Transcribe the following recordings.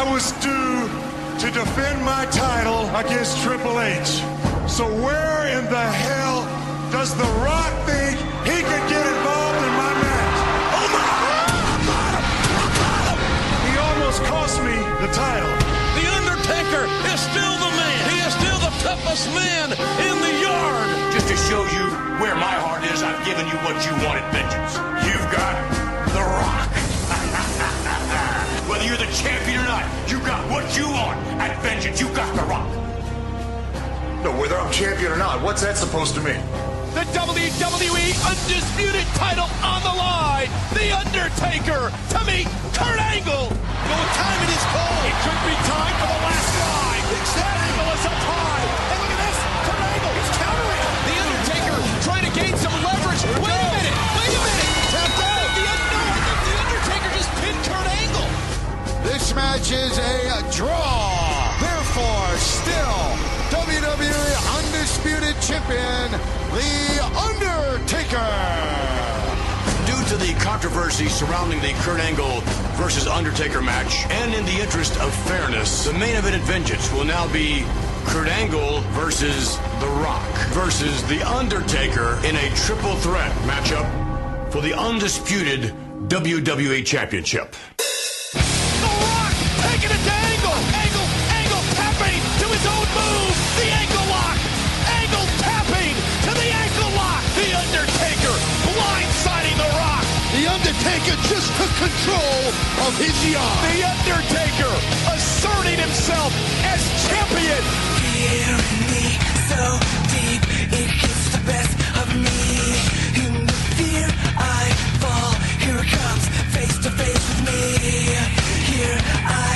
I was due to defend my title against Triple H. So where in the hell does The Rock think he could get involved in my match? Oh my! God! He almost cost me the title. The Undertaker is still the man. He is still the toughest man in the yard. Just to show you where my heart is, I've given you what you wanted, Vengeance. You've got The Rock. Whether you're the champion or not, you got what you want. At Vengeance, you got The Rock. No, whether I'm champion or not, what's that supposed to mean? The WWE Undisputed title on the line. The Undertaker to meet Kurt Angle. No time it is called. It could be time for the last ride. Kurt Angle is up high. And look at this. Kurt Angle. He's countering. The Undertaker trying to gain some leverage. Wait. Wait This match is a draw. Therefore, still WWE Undisputed Champion, The Undertaker. Due to the controversy surrounding the Kurt Angle versus Undertaker match, and in the interest of fairness, the main event at Vengeance will now be Kurt Angle versus The Rock versus The Undertaker in a triple threat matchup for the undisputed WWE Championship. Undertaker just took control of his yard. The Undertaker asserting himself as champion. Hearing me so deep, it gets the best of me. In the fear I fall, here it comes, face to face with me. Here I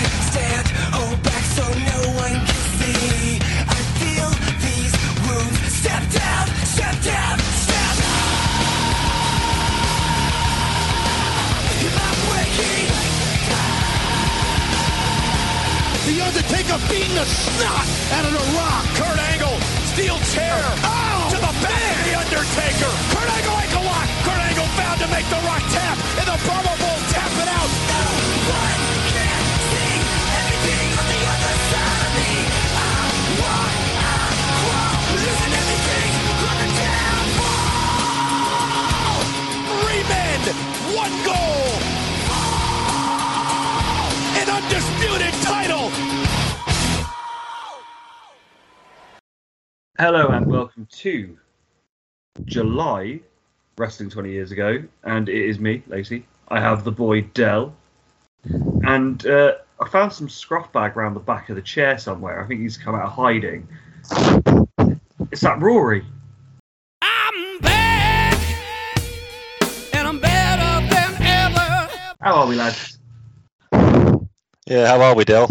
The Undertaker beating the snot out of The Rock. Kurt Angle, steel chair oh! to the back of the Undertaker. Kurt Angle ankle lock. Kurt Angle found to make the Rock tap, and the Brahma Bull tap it out. No one can see anything on the other side of me. I I losing everything on the downfall. Three men, one goal. An undisputed title. Hello and welcome to July Wrestling 20 Years Ago, and it is me, Lacey. I have the boy Dell, and uh, I found some scruff bag around the back of the chair somewhere. I think he's come out of hiding. It's that Rory. I'm back, and I'm better than ever. How are we, lads? Yeah, how are we, Dale?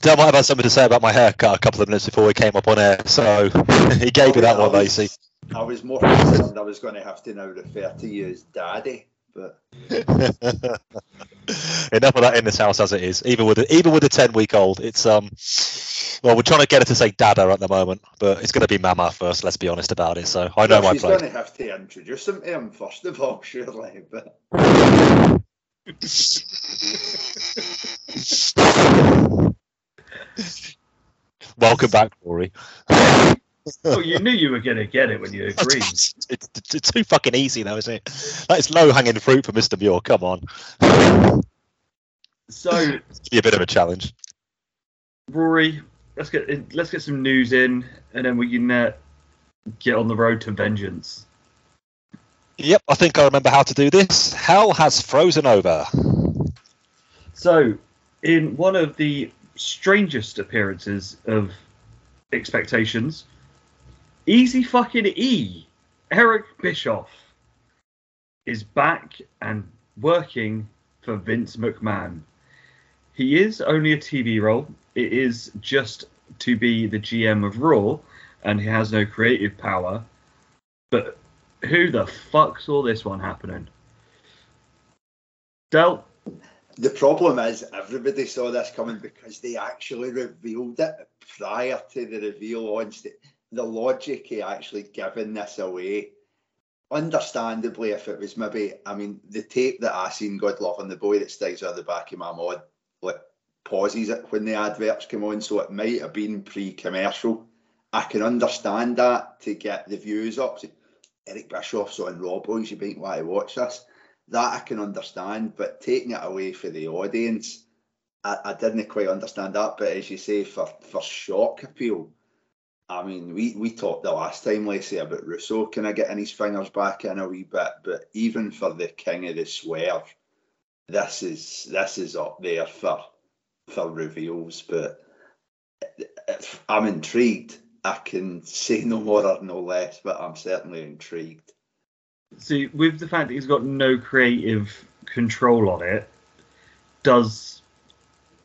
Dale might have had something to say about my haircut a couple of minutes before we came up on air, so he gave you that one, Lacey. I was more concerned I was going to have to now refer to you as Daddy, but Enough of that in this house as it is. Even with the, even with a ten week old, it's um. Well, we're trying to get her to say Dada at the moment, but it's going to be Mama first. Let's be honest about it. So I know Well, my she's place. going to have to introduce him to him first of all, surely. But Welcome back, Rory. Oh, you knew you were going to get it when you agreed. it's, it's, it's too fucking easy though, isn't it? That is low hanging fruit for Mr. Muir. Come on, So, be a bit of a challenge. Rory, let's get let's get some news in, and then we can uh, get on the road to vengeance. Yep, I think I remember how to do this. Hell has frozen over. So, in one of the strangest appearances of expectations, Easy fucking E, Eric Bischoff, is back and working for Vince McMahon. He is only a TV role. It is just to be the GM of Raw, and he has no creative power. But who the fuck saw this one happening? Del, the problem is everybody saw this coming because they actually revealed it prior to the reveal on the logic of actually giving this away. Understandably, if it was maybe, I mean, the tape that I seen, God love him, the boy that sticks out the back of my mod, like pauses it when the adverts come on, so it might have been pre-commercial. I can understand that to get the views up. So, Eric Bischoff's on Raw Boys, you might want to watch this. That I can understand, but taking it away for the audience, I, I didn't quite understand that. But as you say, for for shock appeal, I mean, we, we talked the last time, Lacey, about Russo kind of getting his fingers back in a wee bit, but even for the king of the swear, this is this is up there for for reveals. But I'm intrigued. I can say no more or no less, but I'm certainly intrigued. See, with the fact that he's got no creative control on it, does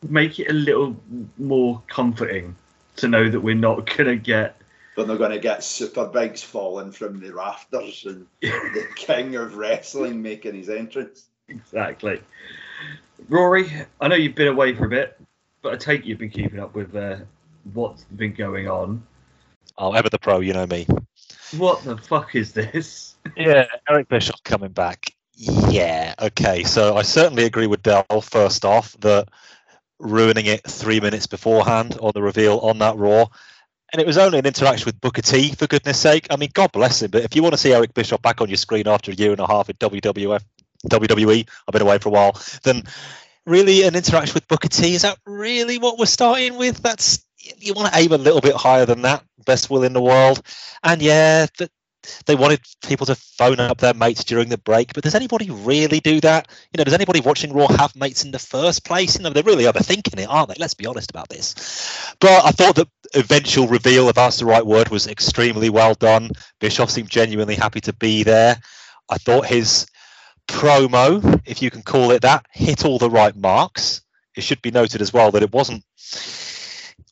make it a little more comforting to know that we're not gonna get. We're not going to get super bigs falling from the rafters and the king of wrestling making his entrance. Exactly. Rory, I know you've been away for a bit, but I take you've been keeping up with uh, what's been going on. Oh, ever the pro, you know me. What the fuck is this? Yeah, Eric Bischoff coming back. Yeah, okay. So I certainly agree with Dell first off that ruining it three minutes beforehand on the reveal on that Raw. And it was only an interaction with Booker T, for goodness sake. I mean, God bless him. But if you want to see Eric Bischoff back on your screen after a year and a half at WWF, WWE, I've been away for a while, then really an interaction with Booker T, is that really what we're starting with? That's you want to aim a little bit higher than that, best will in the world. And yeah, that they wanted people to phone up their mates during the break, but does anybody really do that? You know, does anybody watching Raw have mates in the first place? You know, they're really overthinking it, aren't they? Let's be honest about this. But I thought the eventual reveal, if that's the right word, was extremely well done. Bischoff seemed genuinely happy to be there. I thought his promo, if you can call it that, hit all the right marks. It should be noted as well that it wasn't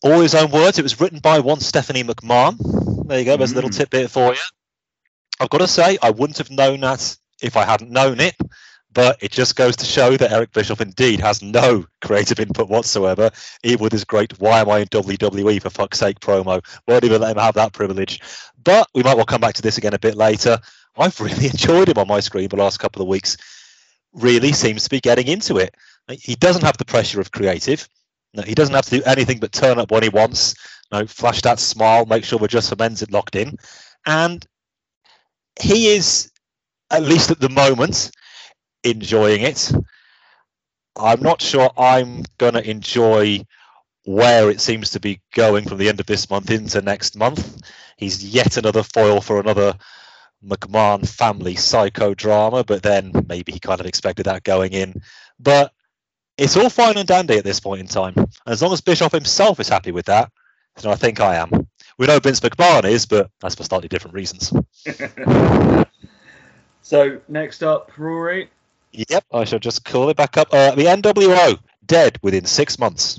all his own words. It was written by one Stephanie McMahon. There you go. There's a little Mm. tidbit for you. I've got to say, I wouldn't have known that if I hadn't known it. But it just goes to show that Eric Bischoff indeed has no creative input whatsoever, even with his great "Why am I in WWE for fuck's sake" promo. Won't even let him have that privilege. But we might well come back to this again a bit later. I've really enjoyed him on my screen the last couple of weeks. Really seems to be getting into it. He doesn't have the pressure of creative. No, he doesn't have to do anything but turn up when he wants. No, flash that smile, make sure we're just for men's locked in, and he is, at least at the moment, enjoying it. I'm not sure I'm gonna enjoy where it seems to be going from the end of this month into next month. He's yet another foil for another McMahon family psychodrama, but then maybe he kind of expected that going in. But it's all fine and dandy at this point in time. And As long as Bischoff himself is happy with that, then I think I am. We know Vince McMahon is, but that's for slightly different reasons. So next up, Rory. Yep, I shall just call it back up. Uh, the NWO dead within six months.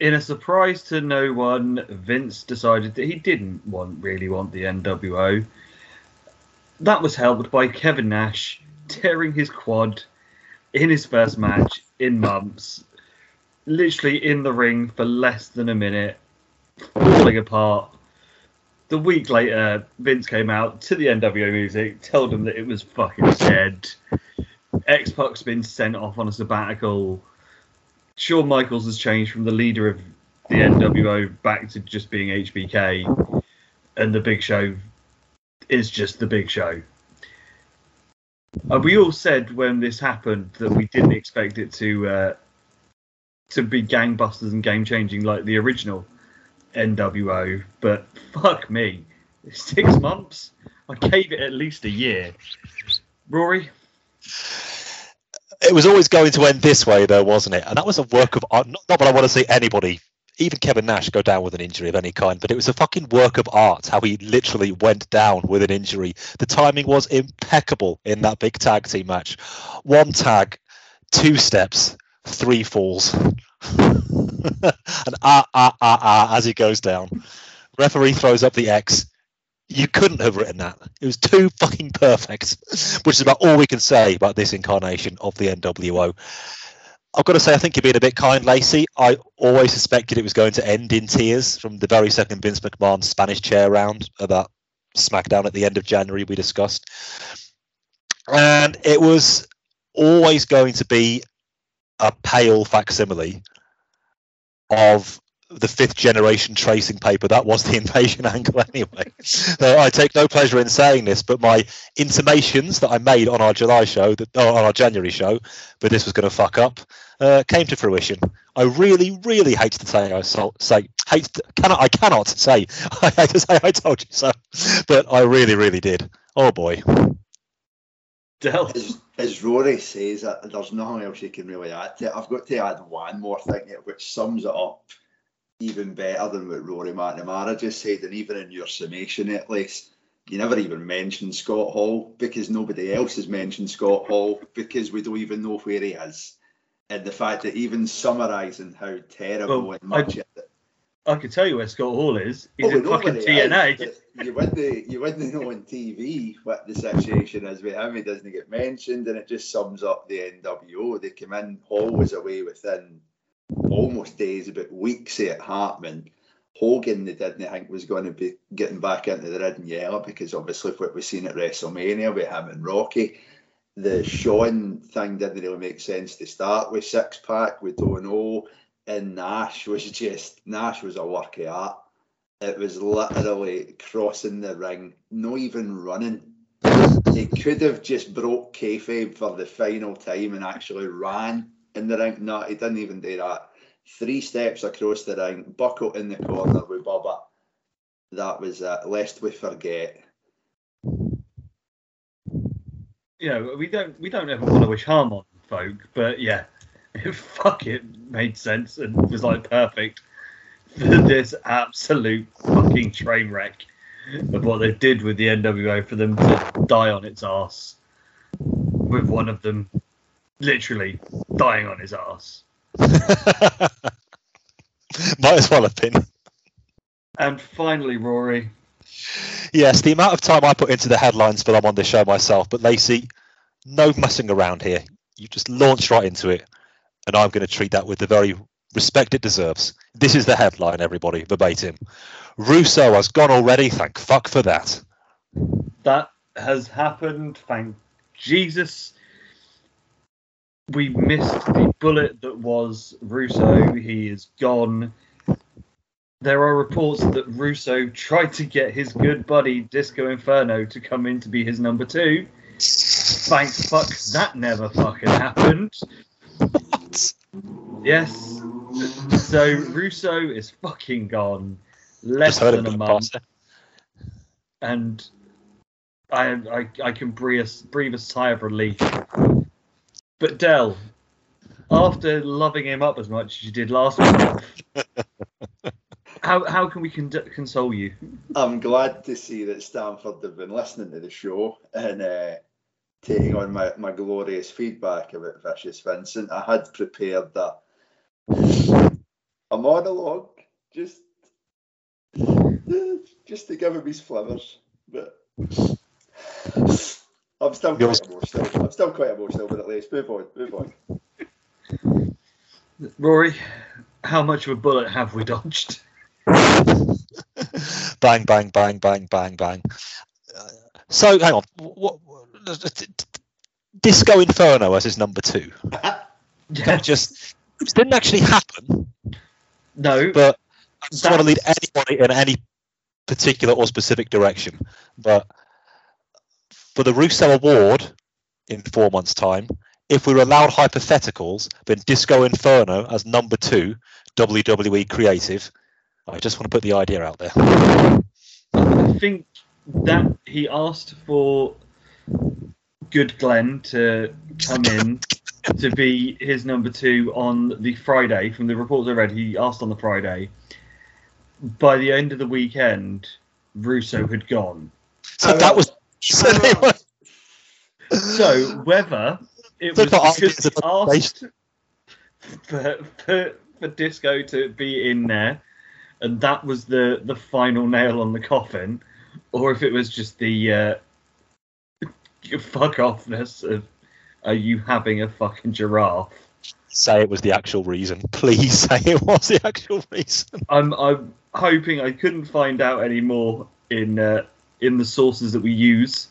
In a surprise to no one, Vince decided that he didn't want really want the NWO. That was helped by Kevin Nash tearing his quad in his first match in months, literally in the ring for less than a minute, falling apart. The week later, Vince came out to the NWO music, told them that it was fucking dead. X Pac's been sent off on a sabbatical. Shawn Michaels has changed from the leader of the NWO back to just being HBK, and the Big Show is just the Big Show. Uh, we all said when this happened that we didn't expect it to uh, to be gangbusters and game changing like the original NWO, but fuck me, six months. I gave it at least a year. Rory, It was always going to end this way, though, wasn't it? And that was a work of art. Not, not that I want to see anybody, even Kevin Nash, go down with an injury of any kind, but it was a fucking work of art how he literally went down with an injury. The timing was impeccable in that big tag team match. One tag, two steps, three falls. and ah, ah, ah, ah, as he goes down. Referee throws up the X. You couldn't have written that. It was too fucking perfect, which is about all we can say about this incarnation of the NWO. I've got to say, I think you're being a bit kind, Lacey. I always suspected it was going to end in tears from the very second Vince McMahon Spanish chair round about SmackDown at the end of January we discussed. And it was always going to be a pale facsimile of the fifth generation tracing paper that was the invasion angle anyway. so I take no pleasure in saying this, but my intimations that I made on our July show, that oh, on our January show, but this was going to fuck up, uh, came to fruition. I really, really hate to say I so, say hate to, cannot I cannot say I hate to say I told you so, but I really, really did. Oh boy. Del. As, as Rory says, uh, there's nothing else you can really add to it. I've got to add one more thing here, which sums it up even better than what Rory McNamara just said, and even in your summation at least, you never even mentioned Scott Hall because nobody else has mentioned Scott Hall because we don't even know where he is. And the fact that even summarising how terrible Well, and much it I can tell you where Scott Hall is. He's Oh, in fucking he is, TNA. You wouldn't, you wouldn't know on TV what the situation is with him. He doesn't get mentioned, and it just sums up the NWO. They came in, Hall was away within almost days, about weeks at Hartman. Hogan, they didn't think was going to be getting back into the red and yellow because obviously what we've seen at WrestleMania with him and Rocky. The Shawn thing didn't really make sense to start with. X Pac, we don't know. And Nash was just Nash was a work of art. It was literally crossing the ring, not even running. He could have just broke kayfabe for the final time and actually ran in the ring. No, he didn't even do that. Three steps across the ring, buckled in the corner with Bubba. That was it. Lest we forget. You know, we don't we don't ever want to wish harm on folk, but yeah, fuck it made sense and was like perfect for this absolute fucking train wreck of what they did with the NWO for them to die on its ass, with one of them literally dying on his ass. Might as well have been. And finally, Rory, Yes, the amount of time I put into the headlines for I'm on this show myself, but Lacey, no messing around here. You just launched right into it, and I'm going to treat that with the very respect it deserves. This is the headline, everybody, verbatim. Russo has gone already. Thank fuck for that. that has happened. Thank Jesus. We missed the bullet that was Russo. He is gone. There are reports that Russo tried to get his good buddy Disco Inferno to come in to be his number two. Thank fuck that never fucking happened. What? Yes. So Russo is fucking gone. Less than a month and I, I I can breathe a, breathe a sigh of relief. But Dell, after loving him up as much as you did last week, how how can we con- console you? I'm glad to see that Stamford have been listening to the show and uh, taking on my, my glorious feedback about Vicious Vincent. I had prepared a, a monologue just just to give him his flowers, but I'm still Yours- quite emotional. I'm still quite emotional, but at least move on, move on. Rory, how much of a bullet have we dodged? bang, bang, bang, bang, bang, bang. Uh, So, hang on. What, Disco Inferno as his number two. Yeah, That just it didn't actually happen, no, but I just want to lead anybody in any particular or specific direction. But for the Russo Award in four months' time, if we're allowed hypotheticals, then Disco Inferno as number two, WWE Creative. I just want to put the idea out there. I think that he asked for Good Glenn to come in to be his number two on the Friday. From the reports I read, he asked on the Friday. By the end of the weekend, Russo had gone. So that was. So whether it So was for because he asked for, for, for Disco to be in there, and that was the, the final nail on the coffin, or if it was just the uh, fuck offness of are you having a fucking giraffe? say it was the actual reason. Please say it was the actual reason. I'm I'm hoping I couldn't find out any more in uh, in the sources that we use,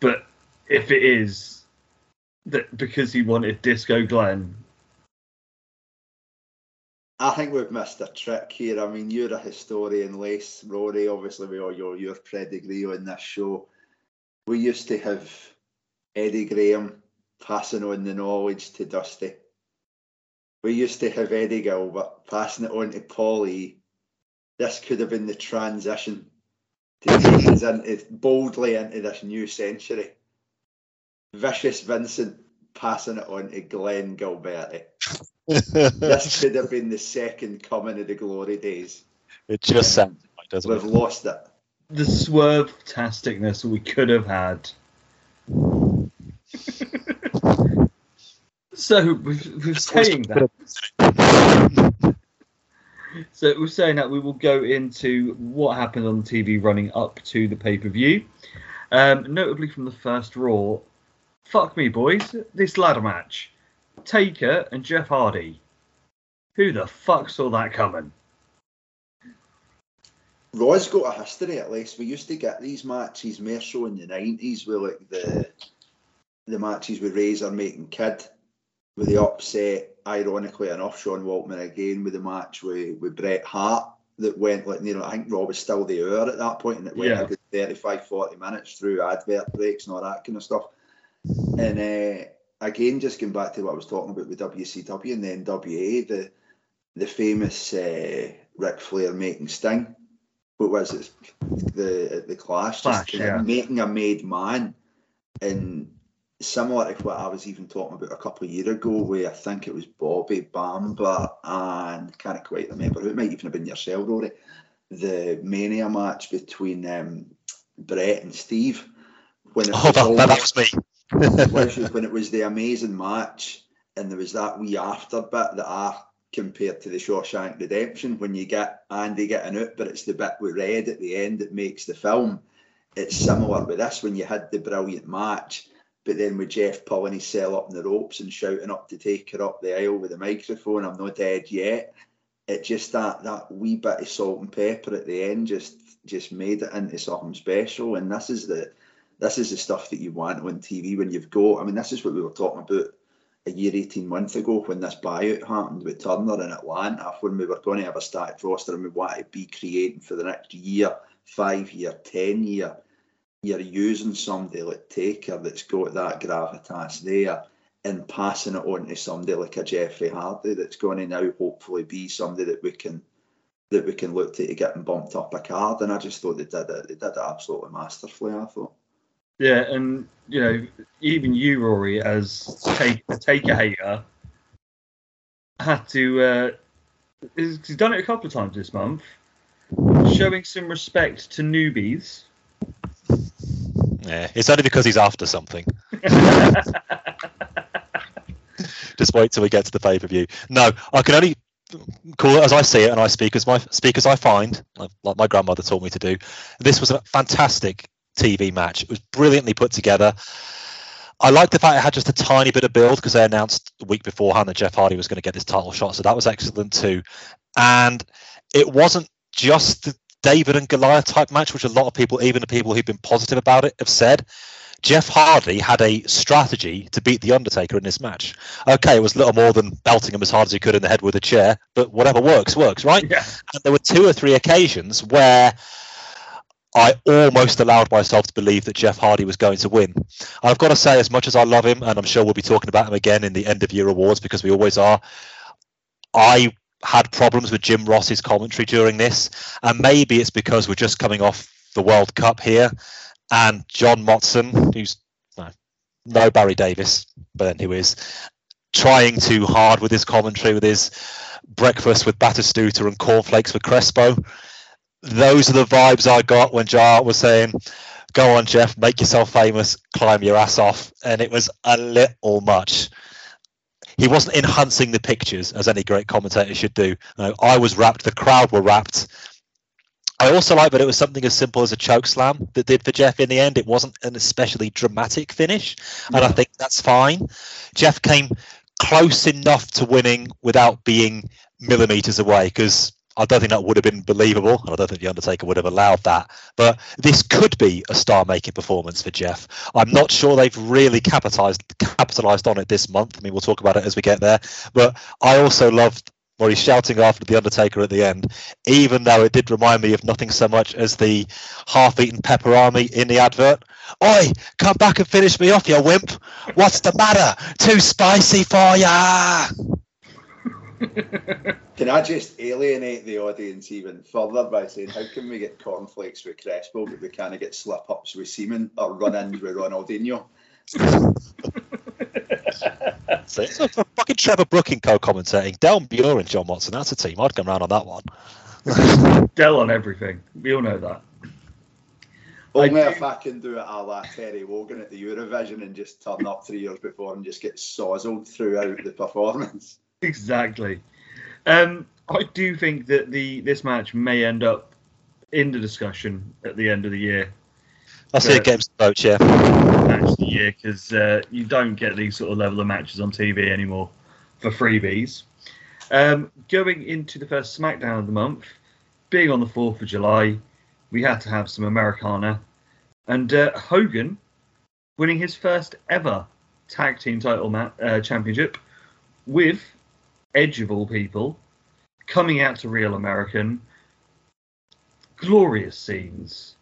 but if it is that because he wanted Disco Glenn, I think we've missed a trick here. I mean, you're a historian, Lace, Rory, obviously, with all your, your pedigree on this show. We used to have Eddie Graham passing on the knowledge to Dusty. We used to have Eddie Gilbert passing it on to Paulie. This could have been the transition to take us into, boldly into this new century. Vicious Vincent passing it on to Glenn Gilberti. This could have been the second coming of the glory days. it just sounds like, doesn't We've it? lost it. The swerve-tasticness we could have had. so, with, with saying that, so we're saying that we will go into what happened on TV running up to the pay-per-view. Um, notably from the first Raw, fuck me, boys, this ladder match. Taker and Jeff Hardy. Who the fuck saw that coming? Raw's got a history at least. We used to get these matches more so in the nineties with like the the matches with Razor making kid with the upset, ironically enough, Sean Waltman again with the match with, with Bret Hart that went like you know, I think Raw was still the hour at that point and it went Yeah. a good 35, 40 minutes through advert breaks and all that kind of stuff. And uh, again, just going back to what I was talking about with WCW and then WA, the the famous uh, Ric Flair making Sting. What was it? The the Clash, Clash, just yeah. making a made man, and similar to what I was even talking about a couple of years ago, where I think it was Bobby Bamba and can't quite remember who it might even have been yourself, Rory. The Mania match between um, Bret and Steve when Oh, that, that was me. Was when it was the amazing match and there was that wee after bit that I compared to the Shawshank Redemption when you get Andy getting out, but it's the bit with Red at the end that makes the film. It's similar with this when you had the brilliant match, but then with Jeff pulling his cell up in the ropes and shouting up to Taker up the aisle with a microphone, I'm not dead yet. It just that that wee bit of salt and pepper at the end just just made it into something special. And this is the this is the stuff that you want on TV when you've got. I mean, this is what we were talking about a year, 18 months ago when this buyout happened with Turner in Atlanta, when we were going to have a stacked roster and we wanted to be creating for the next year, five year, 10 year. You're using somebody like Taker that's got that gravitas there and passing it on to somebody like a Jeffrey Hardy that's going to now hopefully be somebody that we can that we can look to to get them bumped up a card. And I just thought they did it. They did it absolutely masterfully. I thought. Yeah, and you know, even you, Rory, as take a taker hater, had to. Uh, he's done it a couple of times this month, showing some respect to newbies. Yeah, it's only because he's after something. Just wait till we get to the pay per view. No, I can only call it as I see it, and I speak as my speak as I find, like, like my grandmother taught me to do. This was a fantastic TV match. It was brilliantly put together. I like the fact it had just a tiny bit of build because they announced the week beforehand that Jeff Hardy was going to get this title shot, so that was excellent too. And it wasn't just the David and Goliath type match, which a lot of people, even the people who've been positive about it, have said. Jeff Hardy had a strategy to beat The Undertaker in this match. Okay, it was a little more than belting him as hard as he could in the head with a chair, but whatever works, works, right? Yeah. And there were two or three occasions where I almost allowed myself to believe that Jeff Hardy was going to win. I've got to say, as much as I love him, and I'm sure we'll be talking about him again in the end of year awards because we always are, I had problems with Jim Ross's commentary during this, and maybe it's because we're just coming off the World Cup here, and John Motson, who's no, no Barry Davies, but then who is trying too hard with his commentary, with his breakfast with Batistuta and cornflakes with Crespo. Those are the vibes I got when JR was saying, "Go on, Jeff, make yourself famous, climb your ass off," and it was a little much he wasn't enhancing the pictures as any great commentator should do. No, I was wrapped. The crowd were wrapped. I also like that it was something as simple as a choke slam that did for Jeff in the end. It wasn't an especially dramatic finish, and I mm. think that's fine. Jeff came close enough to winning without being millimeters away because I don't think that would have been believable, and I don't think the Undertaker would have allowed that. But this could be a star-making performance for Jeff. I'm not sure they've really capitalized capitalized on it this month. I mean, we'll talk about it as we get there. But I also loved where he's shouting after the Undertaker at the end, even though it did remind me of nothing so much as the half-eaten Peperami in the advert. Oi, come back and finish me off, you wimp! What's the matter? Too spicy for ya? Can I just alienate the audience even further by saying, how can we get cornflakes with Crespo, but we can't get slip ups with Seaman or run ins with Ronaldinho? So it's a fucking Trevor Brooking co-commentating. Del Muir and John Motson. That's a team. I'd come round on that one. Dell on everything. We all know that. Only I if I can do it a la Terry Wogan at the Eurovision and just turn up three years before and just get sozzled throughout the performance. Exactly. Um, I do think that the this match may end up in the discussion at the end of the year, I see a game's vote, yeah. match of the year, because uh, you don't get these sort of level of matches on TV anymore for freebies. Um, going into the first SmackDown of the month, being on the 4th of July, we had to have some Americana. And uh, Hogan winning his first ever tag team title ma- uh, championship with Edge of all people coming out to Real American. Glorious scenes.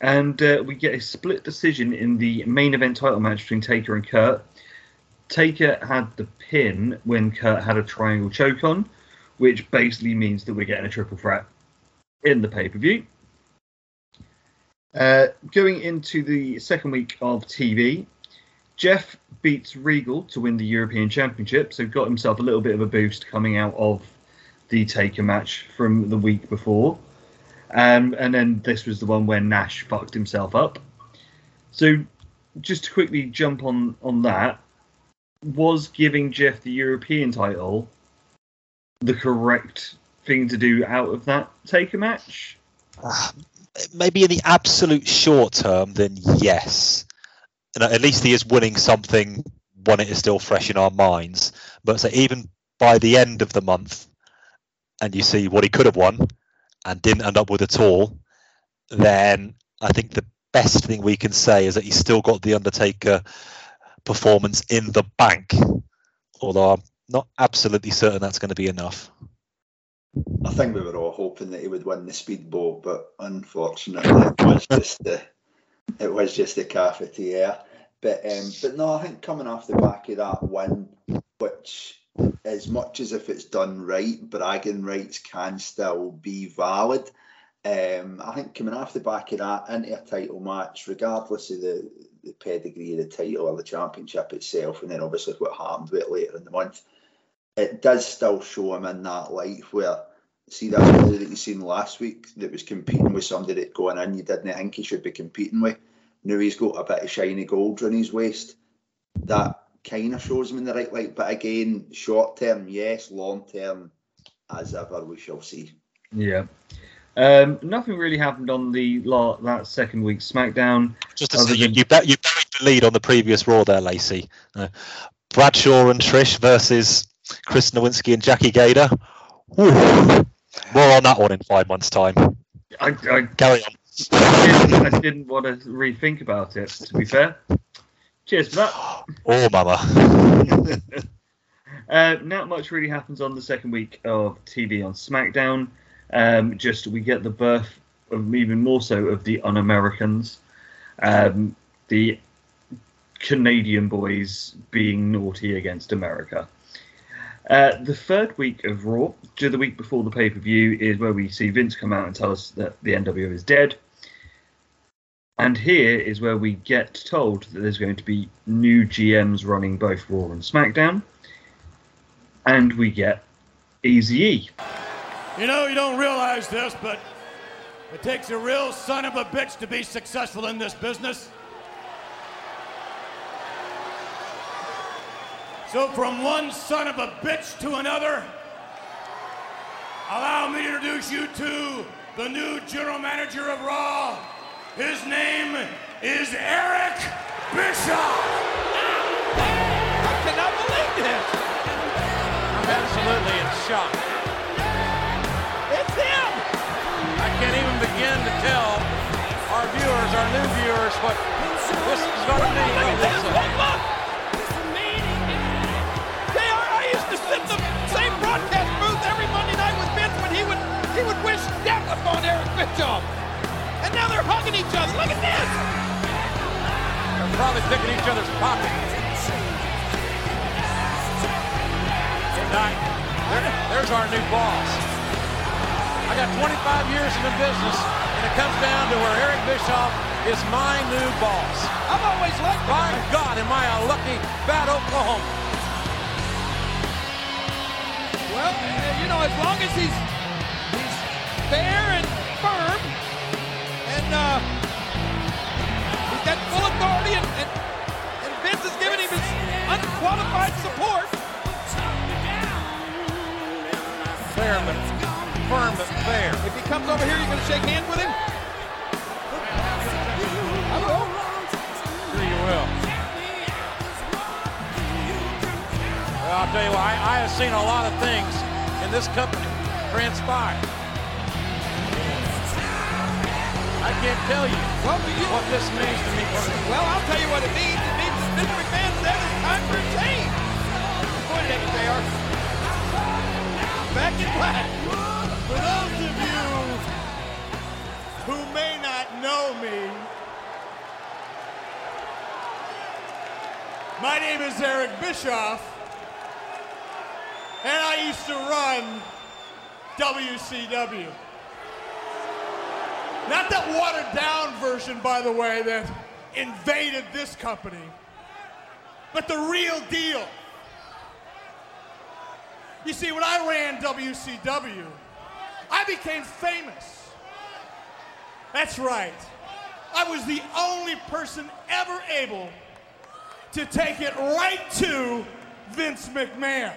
And uh, we get a split decision in the main event title match between Taker and Kurt. Taker had the pin when Kurt had a triangle choke on, which basically means that we're getting a triple threat in the pay per view. Uh, going into the second week of TV, Jeff beats Regal to win the European Championship, so got himself a little bit of a boost coming out of the Taker match from the week before. Um, and then this was the one where Nash fucked himself up. So, just to quickly jump on on that, was giving Jeff the European title the correct thing to do out of that Taker match? Maybe in the absolute short term, then yes. And at least he is winning something when it is still fresh in our minds. But so even by the end of the month, and you see what he could have won and didn't end up with at all, then I think the best thing we can say is that he's still got the Undertaker performance in the bank. Although I'm not absolutely certain that's going to be enough. I think we were all hoping that he would win the speedboat, but unfortunately, it was just the it was just the cafetiere. But um, but no, I think coming off the back of that win, which as much as if it's done right, bragging rights can still be valid. Um, I think coming off the back of that into a title match, regardless of the, the pedigree of the title or the championship itself, and then obviously what happened with it later in the month, it does still show him in that light where see that somebody that you seen last week that was competing with somebody that going in you didn't think he should be competing with. Now he's got a bit of shiny gold around his waist. That kind of shows him in the right light. But again, short term, yes. Long term, as ever, we shall see. Yeah. Um, nothing really happened on the la- that second week SmackDown. Just to say, you, than- you, bet, you buried the lead on the previous Raw there, Lacey. Uh, Bradshaw and Trish versus Chris Nowinski and Jackie Gayda. Whew. More on that one in five months' time. I, I, Carry on. I, didn't, I didn't want to rethink about it, to be fair. Cheers for that. Oh, mama. Uh, not much really happens on the second week of TV on SmackDown. Um, just we get the birth of even more so of the un-Americans, um, the Canadian boys being naughty against America. Uh, the third week of Raw, to the week before the pay per view, is where we see Vince come out and tell us that the NWO is dead. And here is where we get told that there's going to be new GMs running both Raw and SmackDown. And we get Easy. You know, you don't realize this, but it takes a real son of a bitch to be successful in this business. So, from one son of a bitch to another, allow me to introduce you to the new general manager of Raw. His name is Eric Bischoff. I cannot believe this. I'm absolutely in shock. It's him. I can't even begin to tell our viewers, our new viewers, what this is going to mean. Bischoff. And now they're hugging each other. Look at this. They're probably picking each other's pockets. Tonight, there, there's our new boss. I got 25 years in the business, and it comes down to where Eric Bischoff is my new boss. I've always liked My God, am I a lucky bad Oklahoma. Well, uh, you know, as long as he's fair and firm, and uh, he's got full authority, and, and, and Vince has given him his unqualified support. Fair but firm but fair. If he comes over here, you gonna shake hands with him? I will. Sure you will. Well, I'll tell you what, I, I have seen a lot of things in this company transpire. I can't tell you what this means to me. Well, I'll tell you what it means. It means Mr. McMahon said it's time for a change. Point it JR. Back in black. For those of you who may not know me, my name is Eric Bischoff, and I used to run WCW. Not that watered down version, by the way, that invaded this company, but the real deal. You see, when I ran WCW, I became famous. That's right. I was the only person ever able to take it right to Vince McMahon.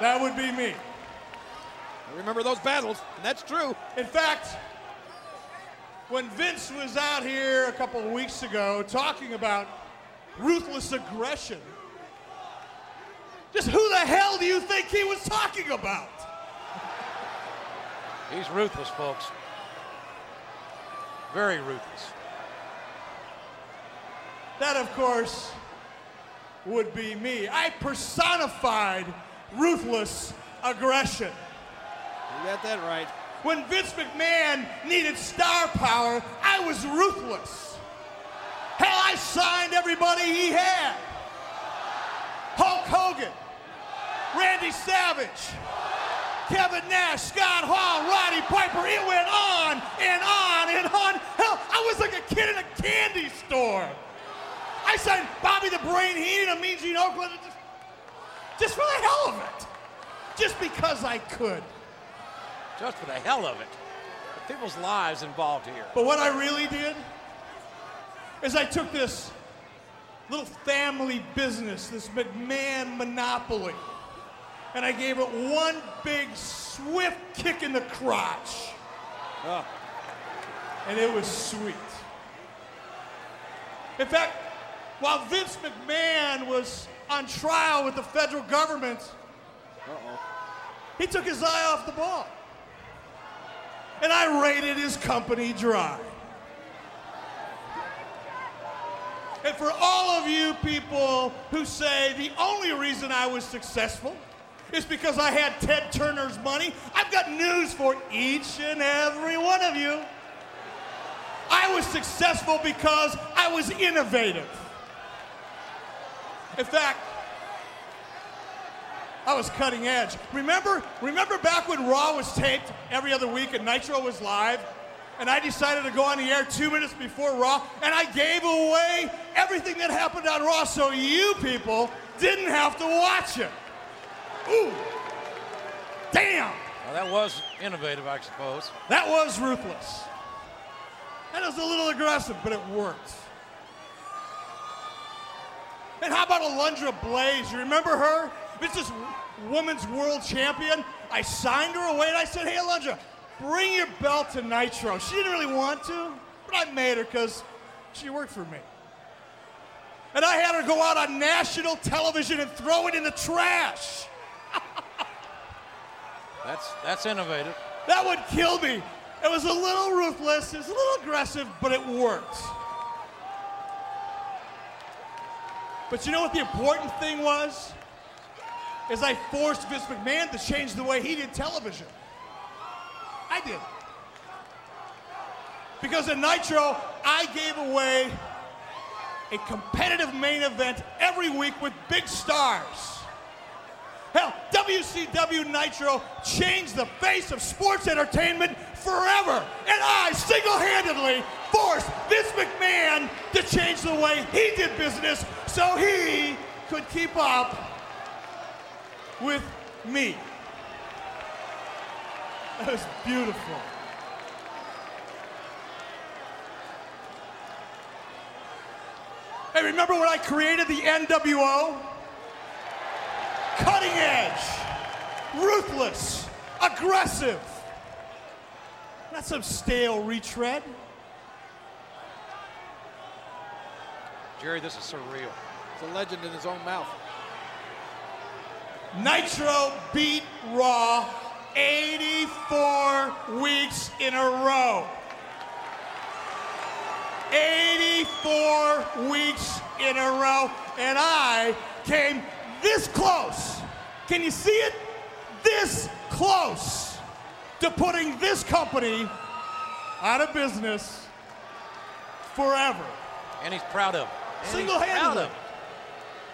That would be me. I remember those battles, and that's true. In fact, when Vince was out here a couple of weeks ago talking about ruthless aggression, just who the hell do you think he was talking about? He's ruthless, folks. Very ruthless. That, of course, would be me. I personified ruthless aggression. You got that right. When Vince McMahon needed star power, I was ruthless. Hell, I signed everybody he had. Hulk Hogan, Randy Savage, Kevin Nash, Scott Hall, Roddy Piper. It went on and on and on. Hell, I was like a kid in a candy store. I signed Bobby the Brain Heenan of Mean Gene Okerlund just, just for the hell of it. Just because I could. Just for the hell of it. People's lives involved here. But what I really did is I took this little family business, this McMahon monopoly, and I gave it one big swift kick in the crotch. Oh. And it was sweet. In fact, while Vince McMahon was on trial with the federal government, he took his eye off the ball. And I raided his company dry. And for all of you people who say the only reason I was successful is because I had Ted Turner's money, I've got news for each and every one of you. I was successful because I was innovative. In fact, I was cutting edge. Remember, remember back when Raw was taped every other week and Nitro was live? And I decided to go on the air two minutes before Raw, and I gave away everything that happened on Raw so you people didn't have to watch it. Ooh. Damn. Well, that was innovative, I suppose. That was ruthless. That was a little aggressive, but it worked. And how about Alundra Blaze? You remember her? This is women's world champion. I signed her away and I said, hey, Alundra, bring your belt to Nitro. She didn't really want to, but I made her because she worked for me. And I had her go out on national television and throw it in the trash. That's that's innovative. That would kill me. It was a little ruthless, it was a little aggressive, but it worked. But you know what the important thing was? Is I forced Vince McMahon to change the way he did television. I did. Because in Nitro, I gave away a competitive main event every week with big stars. Hell, WCW Nitro changed the face of sports entertainment forever. And I single handedly forced Vince McMahon to change the way he did business so he could keep up with me. That was beautiful. Hey, remember when I created the NWO? Cutting edge, ruthless, aggressive. Not some stale retread. Jerry, this is surreal. It's a legend in his own mouth. Nitro beat Raw 84 weeks in a row. 84 weeks in a row, and I came this close. Can you see it? This close to putting this company out of business forever. And he's proud of. it. Single handedly.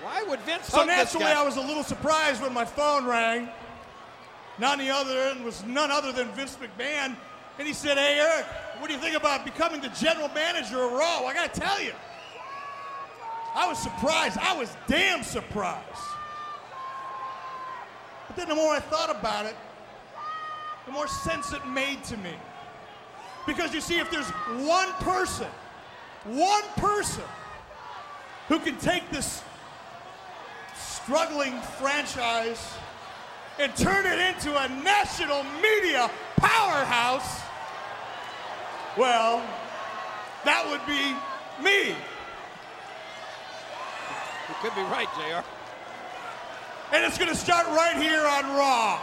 Why would Vince So naturally? I was a little surprised when my phone rang. None the other end was none other than Vince McMahon, and he said, "Hey Eric, what do you think about becoming the general manager of Raw?" I gotta tell you, I was surprised. I was damn surprised. But then the more I thought about it, the more sense it made to me. Because you see, if there's one person, one person who can take this struggling franchise and turn it into a national media powerhouse, well, that would be me. You could be right, JR. And it's going to start right here on Raw.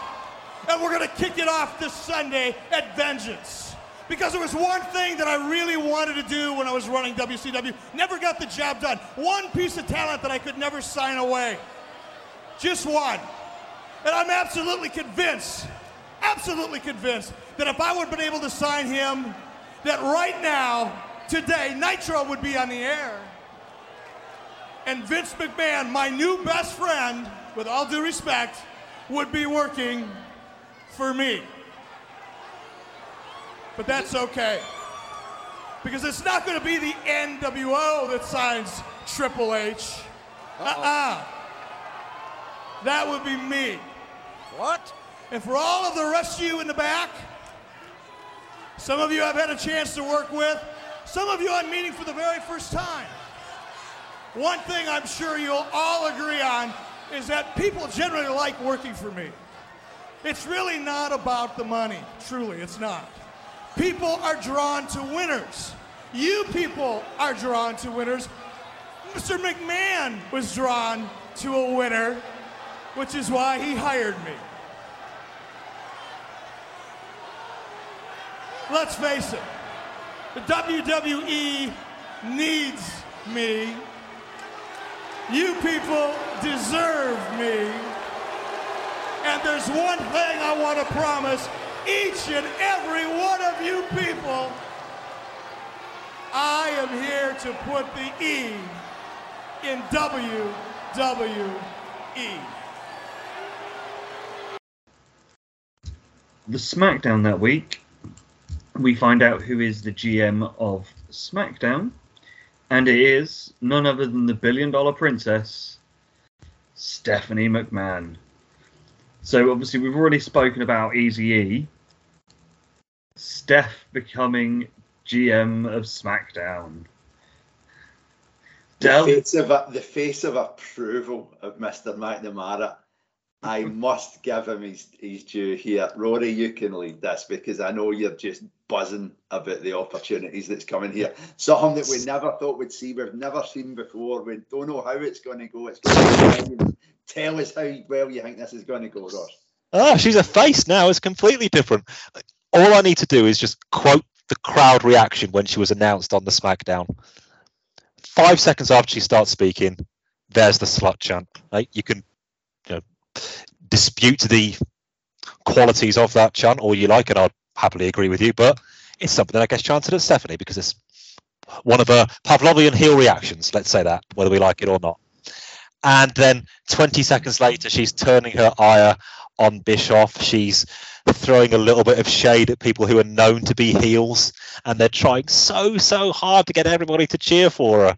And we're going to kick it off this Sunday at Vengeance. Because there was one thing that I really wanted to do when I was running WCW. Never got the job done. One piece of talent that I could never sign away. Just one. And I'm absolutely convinced, absolutely convinced, that if I would have been able to sign him, that right now, today, Nitro would be on the air. And Vince McMahon, my new best friend, with all due respect, would be working for me. But that's okay. Because it's not going to be the NWO that signs Triple H. Uh-uh. That would be me. What? And for all of the rest of you in the back, some of you I've had a chance to work with, some of you I'm meeting for the very first time. One thing I'm sure you'll all agree on is that people generally like working for me. It's really not about the money, truly, it's not. People are drawn to winners. You people are drawn to winners. Mr. McMahon was drawn to a winner, which is why he hired me. Let's face it, the WWE needs me. You people deserve me. And there's one thing I want to promise each and every one of you people. I am here to put the E in WWE. The SmackDown that week, we find out who is the GM of SmackDown, and it is none other than the billion dollar princess, Stephanie McMahon. So obviously we've already spoken about Easy E. Steph becoming GM of SmackDown. The Del- face of a, the face of approval of Mr. McNamara. I must give him his, his due here. Rory, you can lead this because I know you're just buzzing about the opportunities that's coming here. Something that we never thought we'd see, we've never seen before. We don't know how it's going to go. It's going to Tell us how well you think this is going to go, Ross. Ah, she's a face now. It's completely different. All I need to do is just quote the crowd reaction when she was announced on the SmackDown. Five seconds after she starts speaking, there's the slut chant. Like you can, dispute the qualities of that chant all you like, and I'd happily agree with you, but it's something that I guess chanted at Stephanie because it's one of her Pavlovian heel reactions, let's say that, whether we like it or not. And then 20 seconds later, she's turning her ire on Bischoff. She's throwing a little bit of shade at people who are known to be heels, and they're trying so, so hard to get everybody to cheer for her.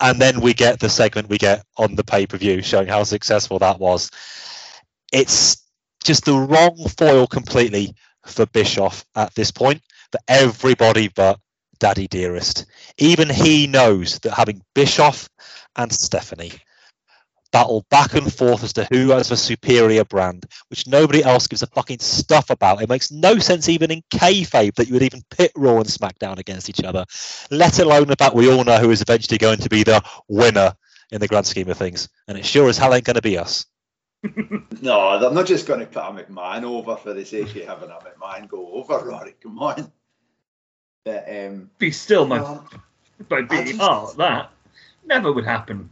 And then we get the segment we get on the pay per view showing how successful that was. It's just the wrong foil completely for Bischoff at this point, for everybody but Daddy Dearest. Even he knows that having Bischoff and Stephanie battle back and forth as to who has a superior brand, which nobody else gives a fucking stuff about. It makes no sense even in kayfabe that you would even pit Raw and SmackDown against each other, let alone the fact we all know who is eventually going to be the winner in the grand scheme of things. And it sure as hell ain't going to be us. No, they're not just going to put a McMahon over for the sake of having a McMahon go over, Rory. Come on. But um, Be still my no, by I just- heart. That never would happen.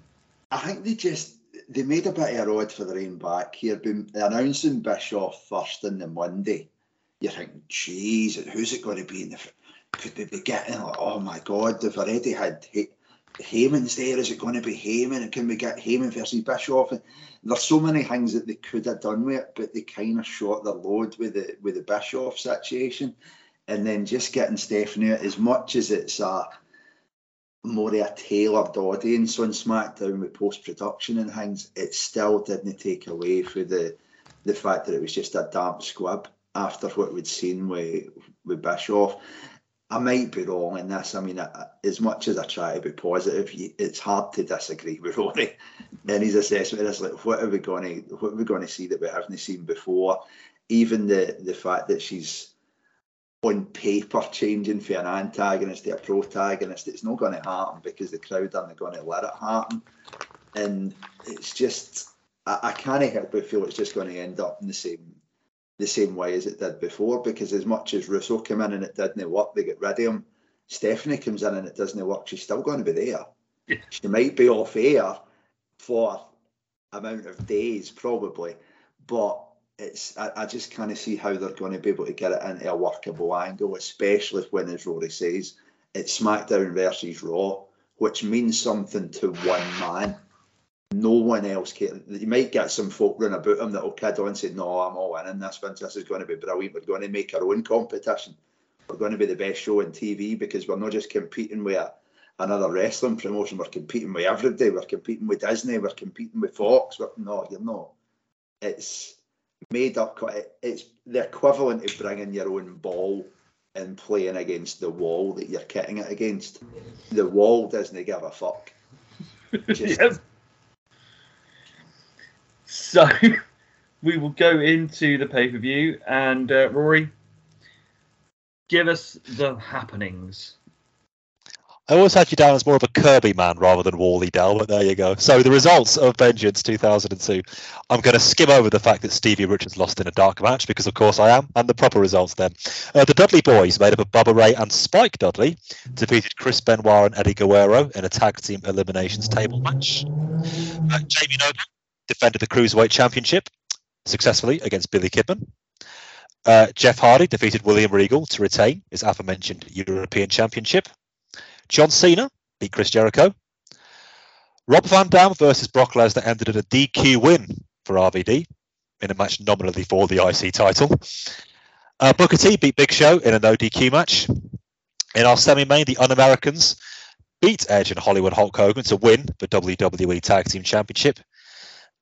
I think they just they made a bit of a rod for the rain back here. Been announcing Bischoff first on the Monday. You're thinking, Jesus, who's it going to be in the? Could they be getting like, oh my God, they've already had Hay- Heyman's there. Is it going to be Heyman? And can we get Heyman versus Bischoff? And there's so many things that they could have done with it, but they kind of shot their load with the with the Bischoff situation, and then just getting Stephanie as much as it's a more of a tailored audience on SmackDown with post production and things, it still didn't take away from the the fact that it was just a damp squib after what we'd seen with with Bischoff. I might be wrong in this. I mean, I, as much as I try to be positive, it's hard to disagree with Rory and mm-hmm. his assessment. It's like, what are we going to what are we going to see that we haven't seen before? Even the the fact that she's on paper changing for an antagonist to a protagonist, it's not going to happen because the crowd aren't going to let it happen. And it's just, I, I can't help but feel it's just going to end up in the same the same way as it did before. Because as much as Russo came in and it didn't work, they get rid of him. Stephanie comes in and it doesn't work. She's still going to be there. Yeah. She might be off air for amount of days probably, but it's I, I just kind of see how they're going to be able to get it into a workable angle, especially when, as Rory says, it's SmackDown versus Raw, which means something to one man. No one else can. You might get some folk running about him that'll kid on and say, "No, I'm all in on this one. This is going to be brilliant. We're going to make our own competition. We're going to be the best show on TV because we're not just competing with a, another wrestling promotion. We're competing with everybody. We're competing with Disney. We're competing with Fox. We're, no, you're not. It's made up. It's the equivalent of bringing your own ball and playing against the wall that you're kicking it against. The wall doesn't give a fuck. Just- Yep. So we will go into the pay per view, and uh, Rory, give us the happenings. I always had you down as more of a Kirby man rather than Wally Dell, but there you go. So the results of Vengeance 2002. I'm going to skim over the fact that Stevie Richards lost in a dark match because, of course, I am, and the proper results then. Uh, the Dudley Boys, made up of Bubba Ray and Spike Dudley, defeated Chris Benoit and Eddie Guerrero in a tag team eliminations table match. Uh, Jamie Noble defended the Cruiserweight Championship successfully against Billy Kidman. Uh, Jeff Hardy defeated William Regal to retain his aforementioned European Championship. John Cena beat Chris Jericho. Rob Van Dam versus Brock Lesnar ended in a DQ win for RVD in a match nominally for the IC title. Uh, Booker T beat Big Show in a no DQ match. In our semi-main, the Un-Americans beat Edge and Hollywood Hulk Hogan to win the WWE Tag Team Championship.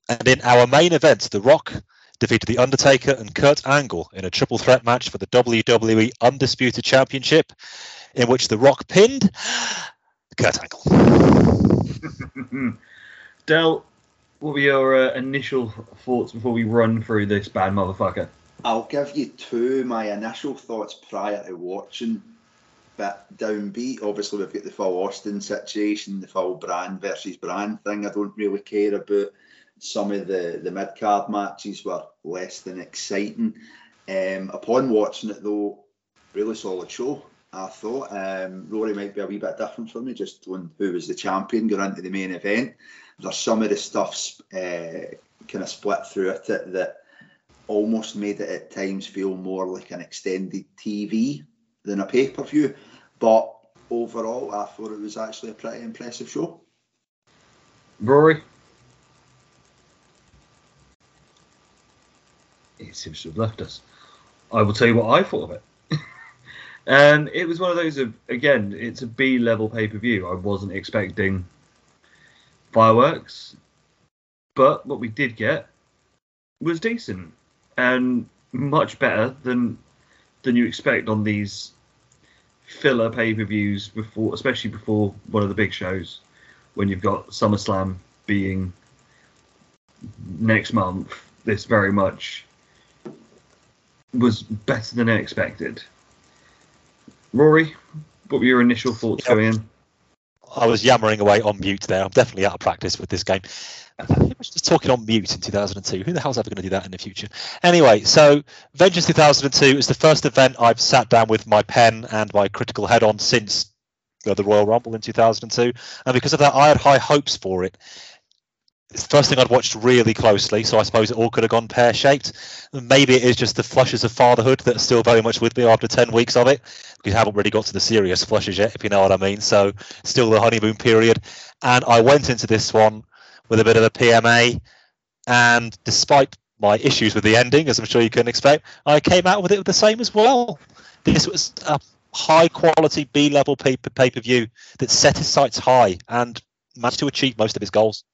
And in our main event, The Rock defeated The Undertaker and Kurt Angle in a triple threat match for the WWE Undisputed Championship, in which The Rock pinned Kurt Angle. Del, what were your uh, initial thoughts before we run through this bad motherfucker? I'll give you two my initial thoughts prior to watching. But downbeat, obviously we've got the full Austin situation, the full brand versus brand thing. I don't really care about some of the the mid card matches were less than exciting. Um, upon watching it though, really solid show. I thought um, Rory might be a wee bit different for me, just on who was the champion going into the main event. there's some of the stuff uh, kind of split through it that, almost made it at times feel more like an extended TV than a pay per view. But overall, I thought it was actually a pretty impressive show. Rory? He seems to have left us. I will tell you what I thought of it. And it was one of those of again, it's a B level pay per view. I wasn't expecting fireworks, but what we did get was decent and much better than than you expect on these filler pay per views before, especially before one of the big shows, when you've got SummerSlam being next month. This very much was better than I expected. Rory, what were your initial thoughts Yeah. going in? I was yammering away on mute there. I'm definitely out of practice with this game. I was just talking on mute in 2002? Who the hell's ever going to do that in the future? Anyway, so Vengeance 2002 is the first event I've sat down with my pen and my critical head on since the Royal Rumble in 2002, and because of that, I had high hopes for it. It's the first thing I'd watched really closely, so I suppose it all could have gone pear shaped. Maybe it is just the flushes of fatherhood that are still very much with me after 10 weeks of it. We haven't really got to the serious flushes yet, if you know what I mean. So, still the honeymoon period. And I went into this one with a bit of a PMA. And despite my issues with the ending, as I'm sure you can expect, I came out with it the same as well. This was a high quality B level pay per view that set his sights high and managed to achieve most of his goals.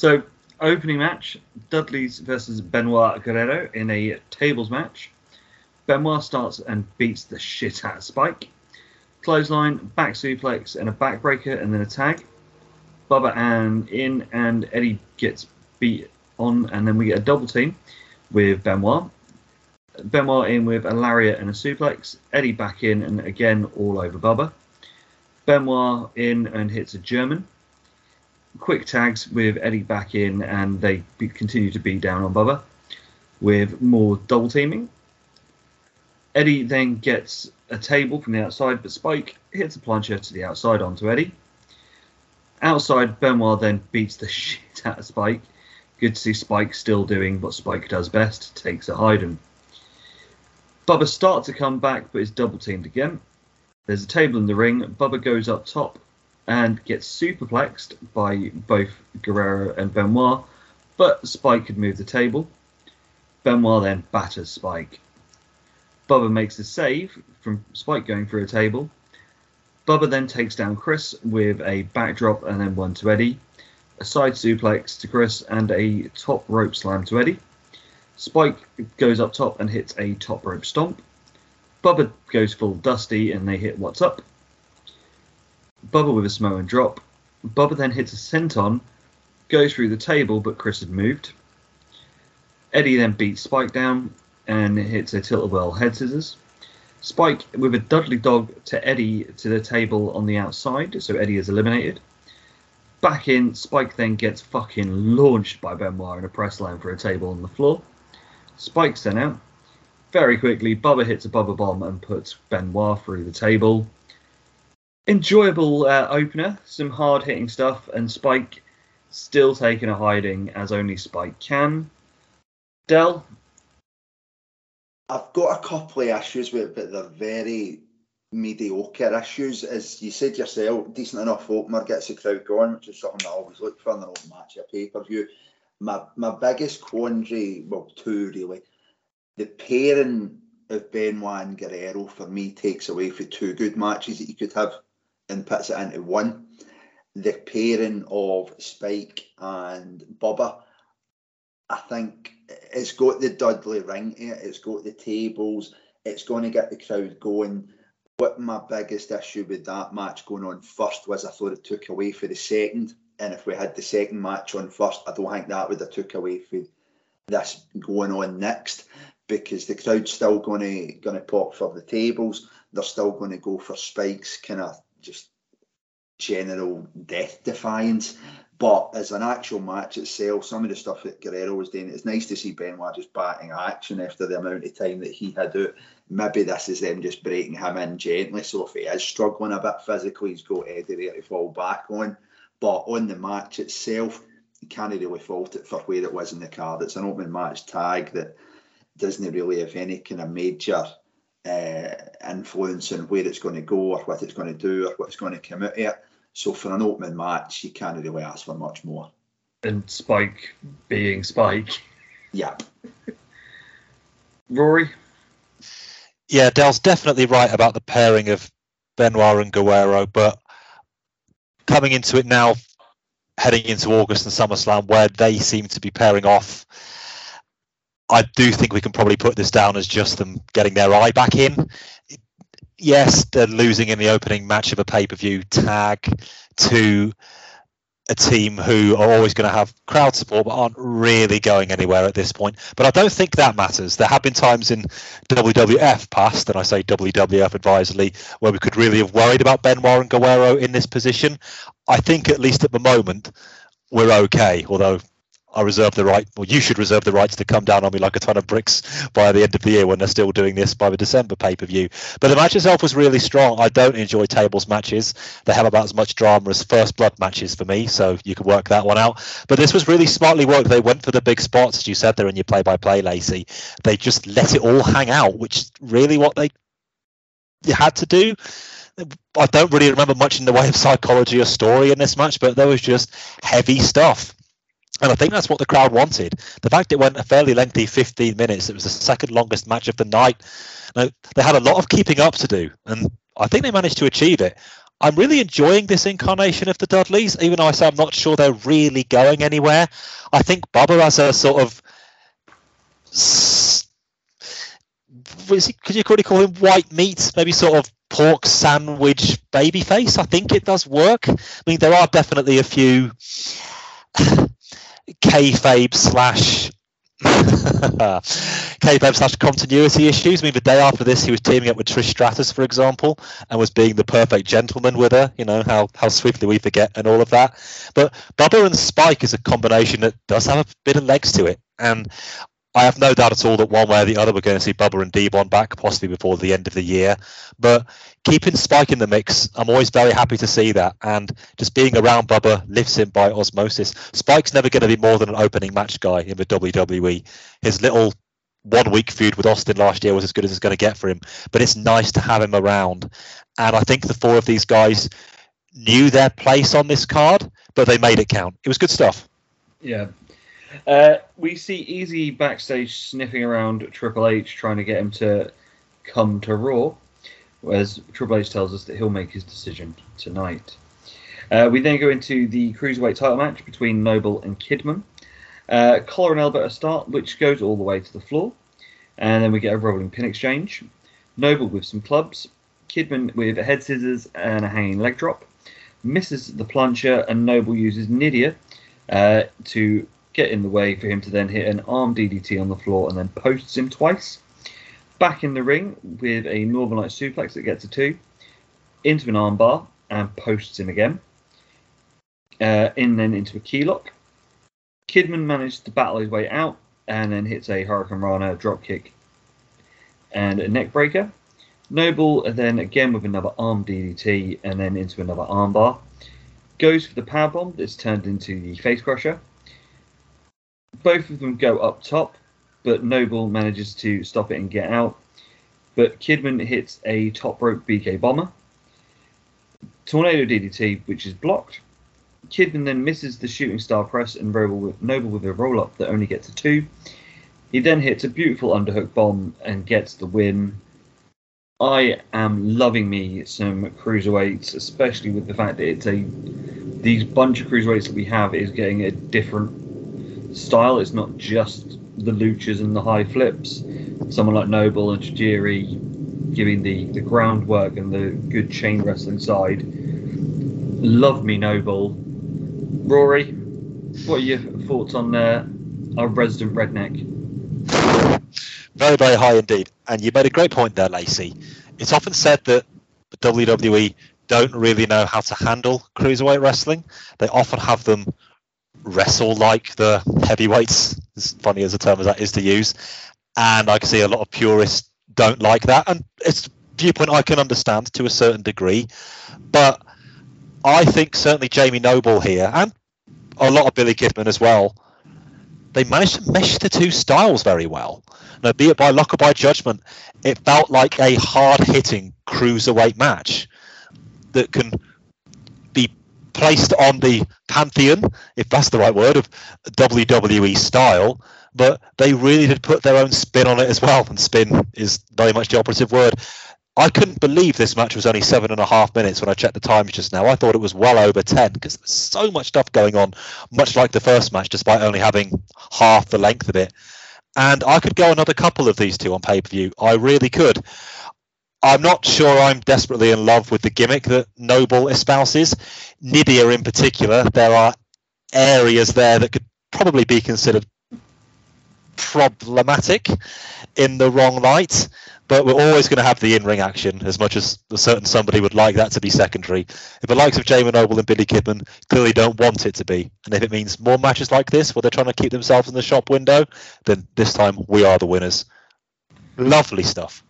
So, opening match Dudley's versus Benoit Guerrero in a tables match. Benoit starts and beats the shit out of Spike. Clothesline, back suplex, and a backbreaker, and then a tag. Bubba and in, and Eddie gets beat on, and then we get a double team with Benoit. Benoit in with a lariat and a suplex. Eddie back in, and again all over Bubba. Benoit in and hits a German quick tags with Eddie back in, and they be, continue to be down on Bubba with more double teaming. Eddie then gets a table from the outside, but Spike hits a plancha to the outside onto Eddie. Outside, Benoit then beats the shit out of Spike. Good to see Spike still doing what Spike does best, takes a hiding. Bubba starts to come back, but is double teamed again. There's a table in the ring. Bubba goes up top and gets superplexed by both Guerrero and Benoit, but Spike could move the table. Benoit then batters Spike. Bubba makes a save from Spike going through a table. Bubba then takes down Chris with a backdrop and then one to Eddie, a side suplex to Chris, and a top rope slam to Eddie. Spike goes up top and hits a top rope stomp. Bubba goes full Dusty and they hit What's Up. Bubba with a Samoan drop. Bubba then hits a senton, goes through the table, but Chris had moved. Eddie then beats Spike down and hits a tilt-a-whirl head scissors. Spike with a Dudley dog to Eddie to the table on the outside, so Eddie is eliminated. Back in, Spike then gets fucking launched by Benoit in a press line for a table on the floor. Spike's then out. Very quickly, Bubba hits a Bubba bomb and puts Benoit through the table enjoyable uh, opener, some hard hitting stuff, and Spike still taking a hiding as only Spike can. Dell, I've got a couple of issues with it, but they're very mediocre issues. As you said yourself, decent enough opener gets the crowd going, which is something I always look for in an open match or pay per view. My my biggest quandary, well, two really, the pairing of Benoit and Guerrero for me takes away for two good matches that you could have and puts it into one. The pairing of Spike and Bubba, I think it's got the Dudley ring it, it's got the tables, it's going to get the crowd going. What my biggest issue with that match going on first was I thought it took away for the second. And if we had the second match on first, I don't think that would have took away for this going on next because the crowd's still going to going to pop for the tables. They're still going to go for Spike's kind of just general death defiance. But as an actual match itself, some of the stuff that Guerrero was doing, it's nice to see Benoit just batting action after the amount of time that he had out. Maybe this is them just breaking him in gently. So if he is struggling a bit physically, he's got Eddie there to fall back on. But on the match itself, you can't really fault it for where it was in the card. It's an open match tag that doesn't really have any kind of major uh, influence on where it's going to go or what it's going to do or what's going to come out of it. So for an opening match, you can't really ask for much more. And Spike being Spike. Yeah. Rory? Yeah, Dell's definitely right about the pairing of Benoit and Guerrero, but coming into it now, heading into August and SummerSlam, where they seem to be pairing off, I do think we can probably put this down as just them getting their eye back in. Yes, they're losing in the opening match of a pay per view tag to a team who are always going to have crowd support but aren't really going anywhere at this point. But I don't think that matters. There have been times in WWF past, and I say WWF advisedly, where we could really have worried about Benoit and Guerrero in this position. I think at least at the moment we're okay, although I reserve the right, or you should reserve the rights to come down on me like a ton of bricks by the end of the year when they're still doing this by the December pay per view. But the match itself was really strong. I don't enjoy tables matches. They have about as much drama as first blood matches for me, so you can work that one out. But this was really smartly worked. They went for the big spots, as you said there in your play by play, Lacey. They just let it all hang out, which is really what they had to do. I don't really remember much in the way of psychology or story in this match, but there was just heavy stuff and I think that's what the crowd wanted. The fact it went a fairly lengthy 15 minutes, it was the second longest match of the night. Now, they had a lot of keeping up to do, and I think they managed to achieve it. I'm really enjoying this incarnation of the Dudleys, even though I say I'm not sure they're really going anywhere. I think Bubba has a sort of. He, could you call him white meat? Maybe sort of pork sandwich baby face. I think it does work. I mean, there are definitely a few kayfabe slash kayfabe slash continuity issues. I mean, the day after this, he was teaming up with Trish Stratus, for example, and was being the perfect gentleman with her. You know how how swiftly we forget and all of that. But Bubba and Spike is a combination that does have a bit of legs to it, and I have no doubt at all that one way or the other we're going to see Bubba and D-Von back, possibly before the end of the year. But keeping Spike in the mix, I'm always very happy to see that. And just being around Bubba lifts him by osmosis. Spike's never going to be more than an opening match guy in the WWE. His little one week feud with Austin last year was as good as it's going to get for him. But it's nice to have him around. And I think the four of these guys knew their place on this card, but they made it count. It was good stuff. Yeah, uh, we see Easy backstage sniffing around Triple H, trying to get him to come to Raw, whereas Triple H tells us that he'll make his decision tonight. Uh, we then go into the cruiserweight title match between Noble and Kidman. Uh, collar and elbow at start, which goes all the way to the floor, and then we get a rolling pin exchange. Noble with some clubs, Kidman with a head scissors and a hanging leg drop, misses the plancha, and Noble uses Nidia uh, to get in the way for him to then hit an arm DDT on the floor and then posts him twice. Back in the ring with a Northern Light suplex that gets a two, into an armbar and posts him again. Uh, in then into a key lock. Kidman managed to battle his way out and then hits a hurricanrana dropkick and a neck breaker. Noble then again with another arm DDT and then into another armbar. Goes for the powerbomb that's turned into the face crusher both of them go up top, but Noble manages to stop it and get out. But Kidman hits a top rope BK bomber. Tornado DDT, which is blocked. Kidman then misses the shooting star press and Noble with, a roll up that only gets a two. He then hits a beautiful underhook bomb and gets the win. I am loving me some cruiserweights, especially with the fact that it's a these bunch of cruiserweights that we have is getting a different style. It's not just the luchas and the high flips. Someone like Noble and Tajiri giving the, the groundwork and the good chain wrestling side. Love me, Noble. Rory, what are your thoughts on uh, our resident redneck? Very, very high indeed. And you made a great point there, Lacey. It's often said that WWE don't really know how to handle cruiserweight wrestling. They often have them wrestle like the heavyweights, as funny as a term as that is to use. And I can see a lot of purists don't like that. And it's a viewpoint I can understand to a certain degree. But I think certainly Jamie Noble here, and a lot of Billy Kidman as well, they managed to mesh the two styles very well. Now, be it by luck or by judgment, it felt like a hard hitting cruiserweight match that can placed on the pantheon, if that's the right word, of WWE style. But they really did put their own spin on it as well, and spin is very much the operative word. I couldn't believe this match was only seven and a half minutes when I checked the times just now. I thought it was well over 10 because there's so much stuff going on, much like the first match, despite only having half the length of it. And I could go another couple of these two on pay per view. I really could. I'm not sure I'm desperately in love with the gimmick that Noble espouses. Nidia, in particular, there are areas there that could probably be considered problematic in the wrong light but we're always going to have the in-ring action as much as a certain somebody would like that to be secondary. If the likes of Jamie Noble and Billy Kidman clearly don't want it to be, and if it means more matches like this where they're trying to keep themselves in the shop window, then this time we are the winners. Lovely stuff.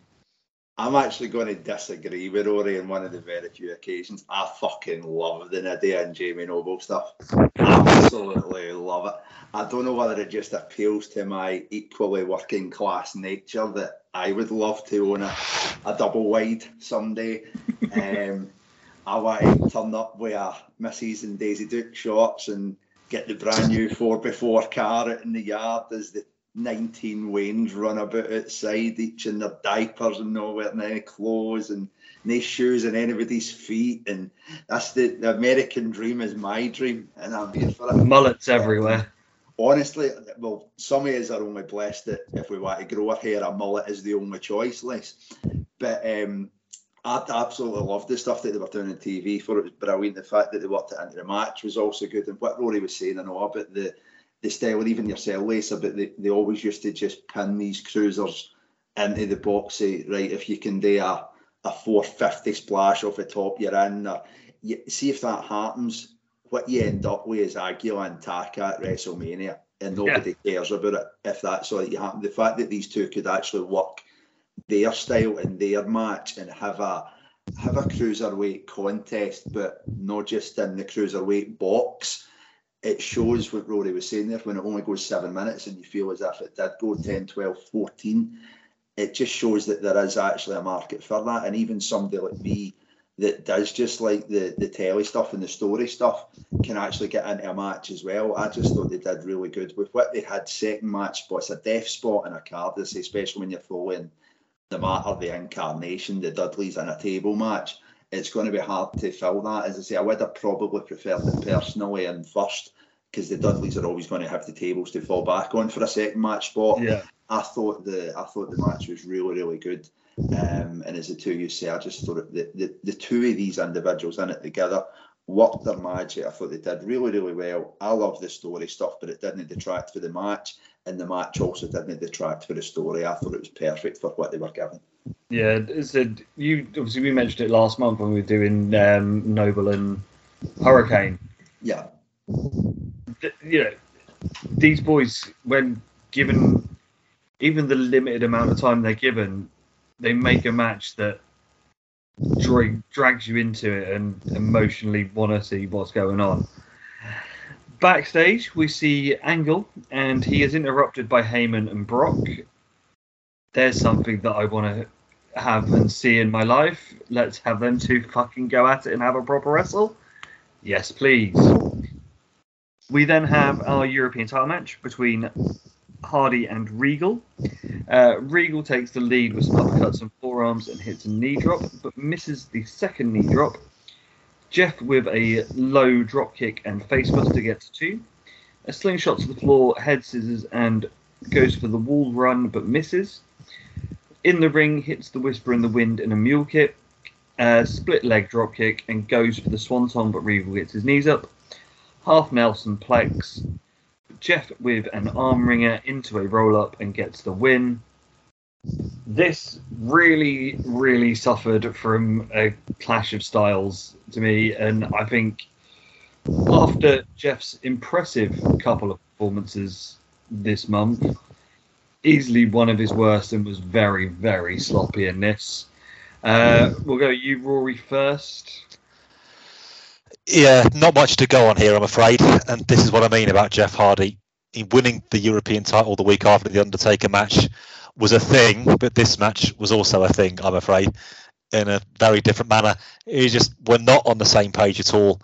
I'm actually going to disagree with Rory on one of the very few occasions. I fucking love the Nidia and Jamie Noble stuff. Absolutely love it. I don't know whether it just appeals to my equally working class nature that I would love to own a, a double wide someday. um, I want to turn up with a Mrs. and Daisy Duke shorts and get the brand new 4x4 car out in the yard as the 19 Waynes run about outside, each in their diapers and no wearing any clothes and no shoes on anybody's feet. And that's the, the American dream is my dream, and I'm here for it. Mullets everywhere. Honestly, well, some of us are only blessed that if we want to grow our hair, a mullet is the only choice, Les. But um, I absolutely loved the stuff that they were doing on TV for it was brilliant. The fact that they worked it into the match was also good. And what Rory was saying, I know about the the style, even yourself, Lisa, but they, they always used to just pin these cruisers into the box, say, right, if you can do a, a 450 splash off the top, you're in. Or, you, see if that happens, what you end up with is Aguila and Taka at WrestleMania, and nobody yeah. cares about it if that's what you happen. The fact that these two could actually work their style in their match and have a have a cruiserweight contest, but not just in the cruiserweight box it shows what Rory was saying there when it only goes seven minutes and you feel as if it did go 10, 12, 14. It just shows that there is actually a market for that. And even somebody like me that does just like the, the telly stuff and the story stuff can actually get into a match as well. I just thought they did really good with what they had second match spots, a death spot in a card, especially when you're following the matter, the incarnation, the Dudleys in a table match it's going to be hard to fill that. As I say, I would have probably preferred it personally and first because the Dudleys are always going to have the tables to fall back on for a second match spot. Yeah. I thought the I thought the match was really really good. Um, and as the two you say, I just thought the, the, the two of these individuals in it together worked their magic. I thought they did really, really well. I love the story stuff, but it didn't detract for the match, and the match also didn't detract for the story. I thought it was perfect for what they were given. Yeah, said you obviously we mentioned it last month when we were doing um, Noble and Hurricane. Yeah, you know, these boys when given even the limited amount of time they're given, they make a match that drag, drags you into it and emotionally want to see what's going on. Backstage, we see Angle, and he is interrupted by Heyman and Brock. There's something that I want to have and see in my life. Let's have them two fucking go at it and have a proper wrestle. Yes, please. We then have our European title match between Hardy and Regal. Uh, Regal takes the lead with some uppercuts and forearms and hits a knee drop, but misses the second knee drop. Jeff with a low drop kick and facebuster gets two. A slingshot to the floor, head scissors, and goes for the wall run but misses. In the ring, hits the Whisper in the Wind in a mule kick. Uh, split leg drop kick and goes for the swanton, but Regal gets his knees up. Half Nelson Plex Jeff with an arm wringer into a roll up and gets the win. This really, really suffered from a clash of styles to me, and I think after Jeff's impressive couple of performances this month, easily one of his worst and was very, very sloppy in this. Uh, we'll go you, Rory, first. Yeah, not much to go on here, I'm afraid. And this is what I mean about Jeff Hardy. He winning the European title the week after the Undertaker match was a thing, but this match was also a thing, I'm afraid, in a very different manner. He just were not on the same page at all.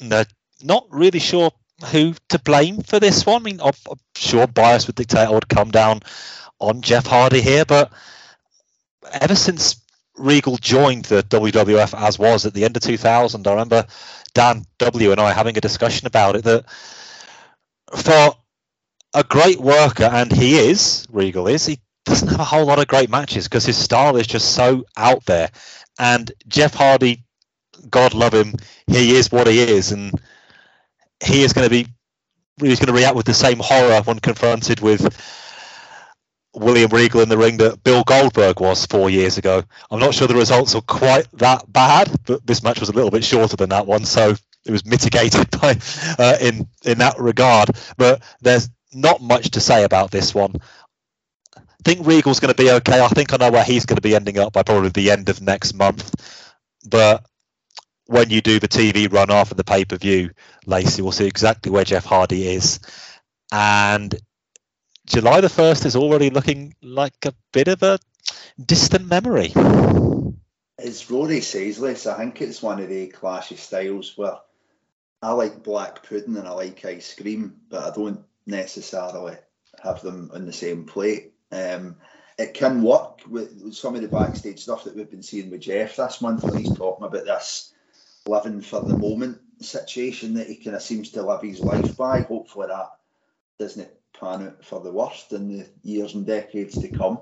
No, not really sure who to blame for this one. I mean, I'm, I'm sure bias would dictate I would come down on Jeff Hardy here, but ever since Regal joined the WWF as was at the end of 2000, I remember Dan W and I having a discussion about it that for a great worker, and he is, Regal is, he doesn't have a whole lot of great matches because his style is just so out there. And Jeff Hardy, God love him, he is what he is, and he is going to be he's going to react with the same horror when confronted with William Regal in the ring that Bill Goldberg was four years ago. I'm not sure the results are quite that bad, but this match was a little bit shorter than that one, so it was mitigated by uh, in in that regard. But there's not much to say about this one. I think Regal's going to be okay. I think I know where he's going to be ending up by probably the end of next month. But when you do the TV run after the pay per view, Lacey will see exactly where Jeff Hardy is. And July the 1st is already looking like a bit of a distant memory. As Rory says, Les, I think it's one of the classy styles where I like black pudding and I like ice cream, but I don't necessarily have them on the same plate. Um, it can work with some of the backstage stuff that we've been seeing with Jeff this month when he's talking about this living for the moment situation that he kind of seems to live his life by. Hopefully that doesn't pan out for the worst in the years and decades to come.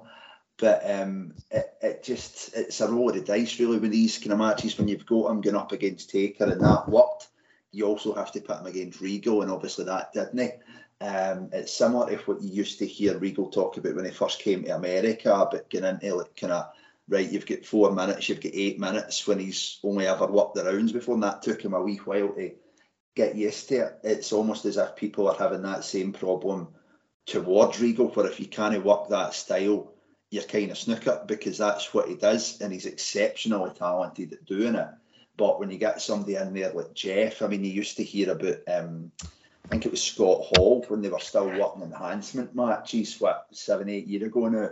But um, it, it just it's a roll of the dice really with these kind of matches when you've got him going up against Taker and that worked. You also have to put him against Regal, and obviously that didn't. Um, it's similar to what you used to hear Regal talk about when he first came to America, but getting into like kind of right, you've got four minutes, you've got eight minutes when he's only ever worked the rounds before, and that took him a wee while to get used to it. It's almost as if people are having that same problem towards Regal, where if you can't work that style, you're kind of snooker because that's what he does, and he's exceptionally talented at doing it. But when you get somebody in there like Jeff, I mean, you used to hear about, um, I think it was Scott Hall when they were still working enhancement matches, what, seven, eight years ago now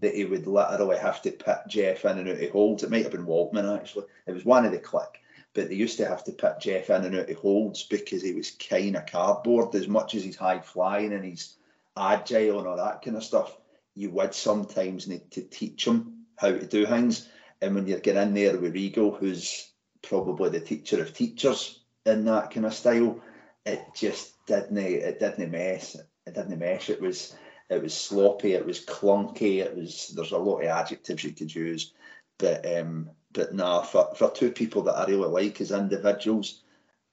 that he would literally have to put Jeff in and out of holds. It might have been Waltman actually. It was one of the Kliq, but they used to have to put Jeff in and out of holds because he was kind of cardboard. As much as he's high flying and he's agile and all that kind of stuff, you would sometimes need to teach him how to do things. And when you're getting in there with Regal, who's probably the teacher of teachers in that kind of style, it just didn't it didn't mess. It didn't mesh. It was it was sloppy, it was clunky, it was there's a lot of adjectives you could use, but um, but nah, for, for two people that I really like as individuals,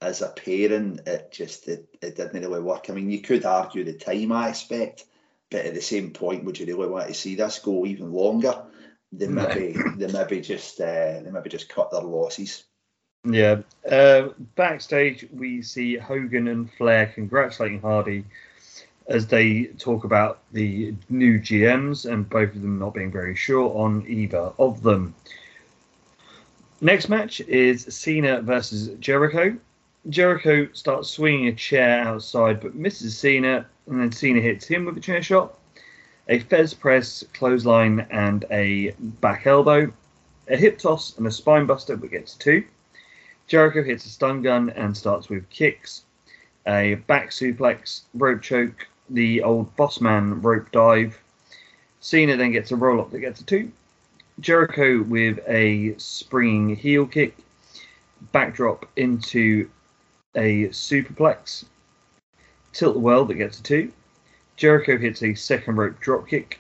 as a pairing, it just it, it didn't really work. I mean, you could argue the time I aspect, but at the same point, would you really want to see this go even longer? They maybe they maybe just uh, they maybe just cut their losses. Yeah. Uh, backstage, we see Hogan and Flair congratulating Hardy as they talk about the new GMs and both of them not being very sure on either of them. Next match is Cena versus Jericho. Jericho starts swinging a chair outside but misses Cena, and then Cena hits him with a chair shot, a Thesz press, clothesline, and a back elbow, a hip toss, and a spine buster but gets two. Jericho hits a stun gun and starts with kicks, a back suplex, rope choke, the old bossman rope dive. Cena then gets a roll up that gets a two. Jericho with a springing heel kick, backdrop into a superplex. Tilt-a-whirl that gets a two. Jericho hits a second rope drop kick,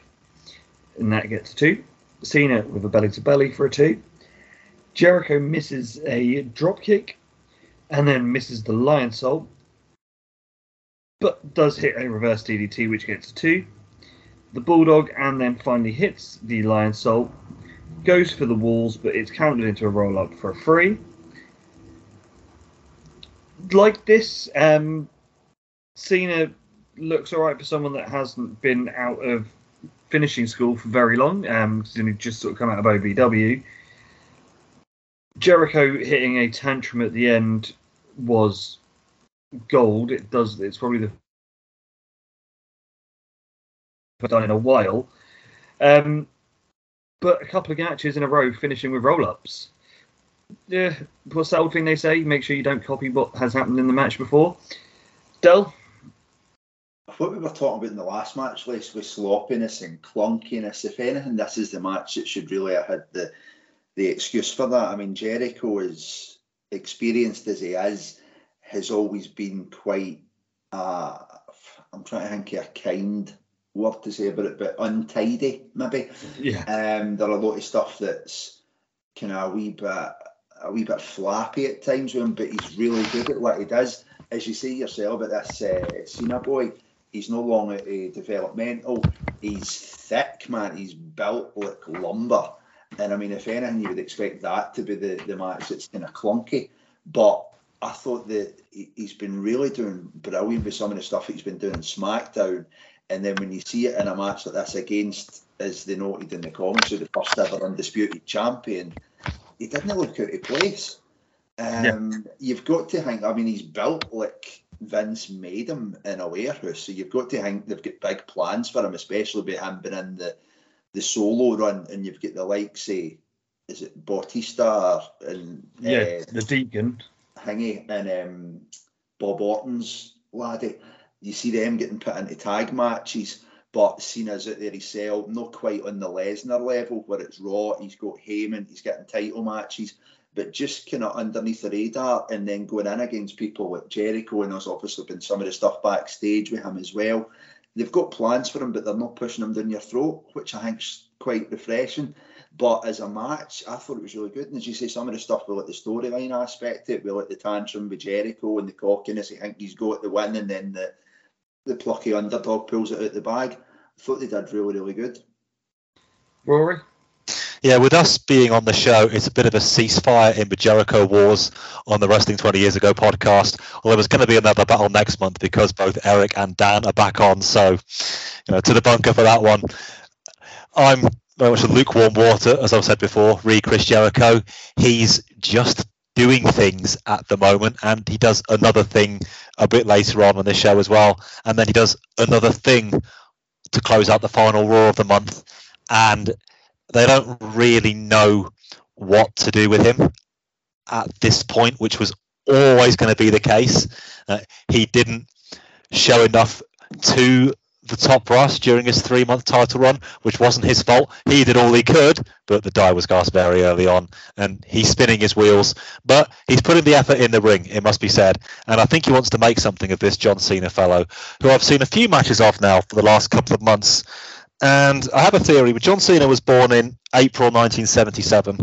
and that gets a two. Cena with a belly to belly for a two. Jericho misses a drop kick and then misses the Lionsault, but does hit a reverse DDT, which gets two. The Bulldog and then finally hits the Lionsault, goes for the walls, but it's counted into a roll up for a free. Like this, um, Cena looks alright for someone that hasn't been out of finishing school for very long. Um, he's just sort of come out of OVW. Jericho hitting a tantrum at the end was gold. It does. It's probably the done in a while. Um, but a couple of matches in a row finishing with roll ups. Yeah, what's that old thing they say? Make sure you don't copy what has happened in the match before. Dell, What we were talking about in the last match, Les, with sloppiness and clunkiness. If anything, this is the match that should really have had the the excuse for that. I mean, Jericho is experienced as he is, has always been quite. Uh, I'm trying to think of a kind word to say about it, but untidy maybe. yeah, Um, there are a lot of stuff that's kind of a wee bit a wee bit flappy at times with him, but he's really good at what he does. As you see yourself, at this uh, Cena boy, he's no longer uh, developmental. He's thick, man. He's built like lumber. And I mean, if anything, you would expect that to be the, the match that's kind of clunky. But I thought that he- he's been really doing brilliant with some of the stuff he's been doing in SmackDown. And then when you see it in a match like this against, as they noted in the comments, the first ever undisputed champion, he didn't look out of place. Um, You've got to think, I mean, he's built like Vince made him in a warehouse. So you've got to think they've got big plans for him, especially with him being in the, the solo run. And you've got the likes, say, is it Batista and yeah, uh, the Deacon. Hingy and um, Bob Orton's laddie. You see them getting put into tag matches, but Cena's out there himself, not quite on the Lesnar level where it's Raw. He's got Heyman, he's getting title matches, but just kind of underneath the radar and then going in against people like Jericho. And there's obviously been some of the stuff backstage with him as well. They've got plans for him, but they're not pushing him down your throat, which I think's quite refreshing. But as a match, I thought it was really good. And as you say, some of the stuff with like the storyline aspect, it with like the tantrum with Jericho and the cockiness, I think he's got the win, and then the the plucky underdog pulls it out the bag. I thought they did really, really good. Rory. Yeah, with us being on the show, it's a bit of a ceasefire in the Jericho Wars on the Wrestling 20 Years Ago podcast. Well, there was going to be another battle next month because both Eric and Dan are back on. So, you know, to the bunker for that one. I'm very much a lukewarm water, as I've said before. Re Chris Jericho. He's just doing things at the moment, and he does another thing a bit later on in the show as well. And then he does another thing to close out the final Raw of the month. And they don't really know what to do with him at this point, which was always going to be the case. Uh, he didn't show enough to the top brass during his three month title run, which wasn't his fault. He did all he could, but the die was cast very early on, and he's spinning his wheels. But he's putting the effort in the ring, it must be said. And I think he wants to make something of this John Cena fellow, who I've seen a few matches of now for the last couple of months. And I have a theory. John Cena was born in April 1977,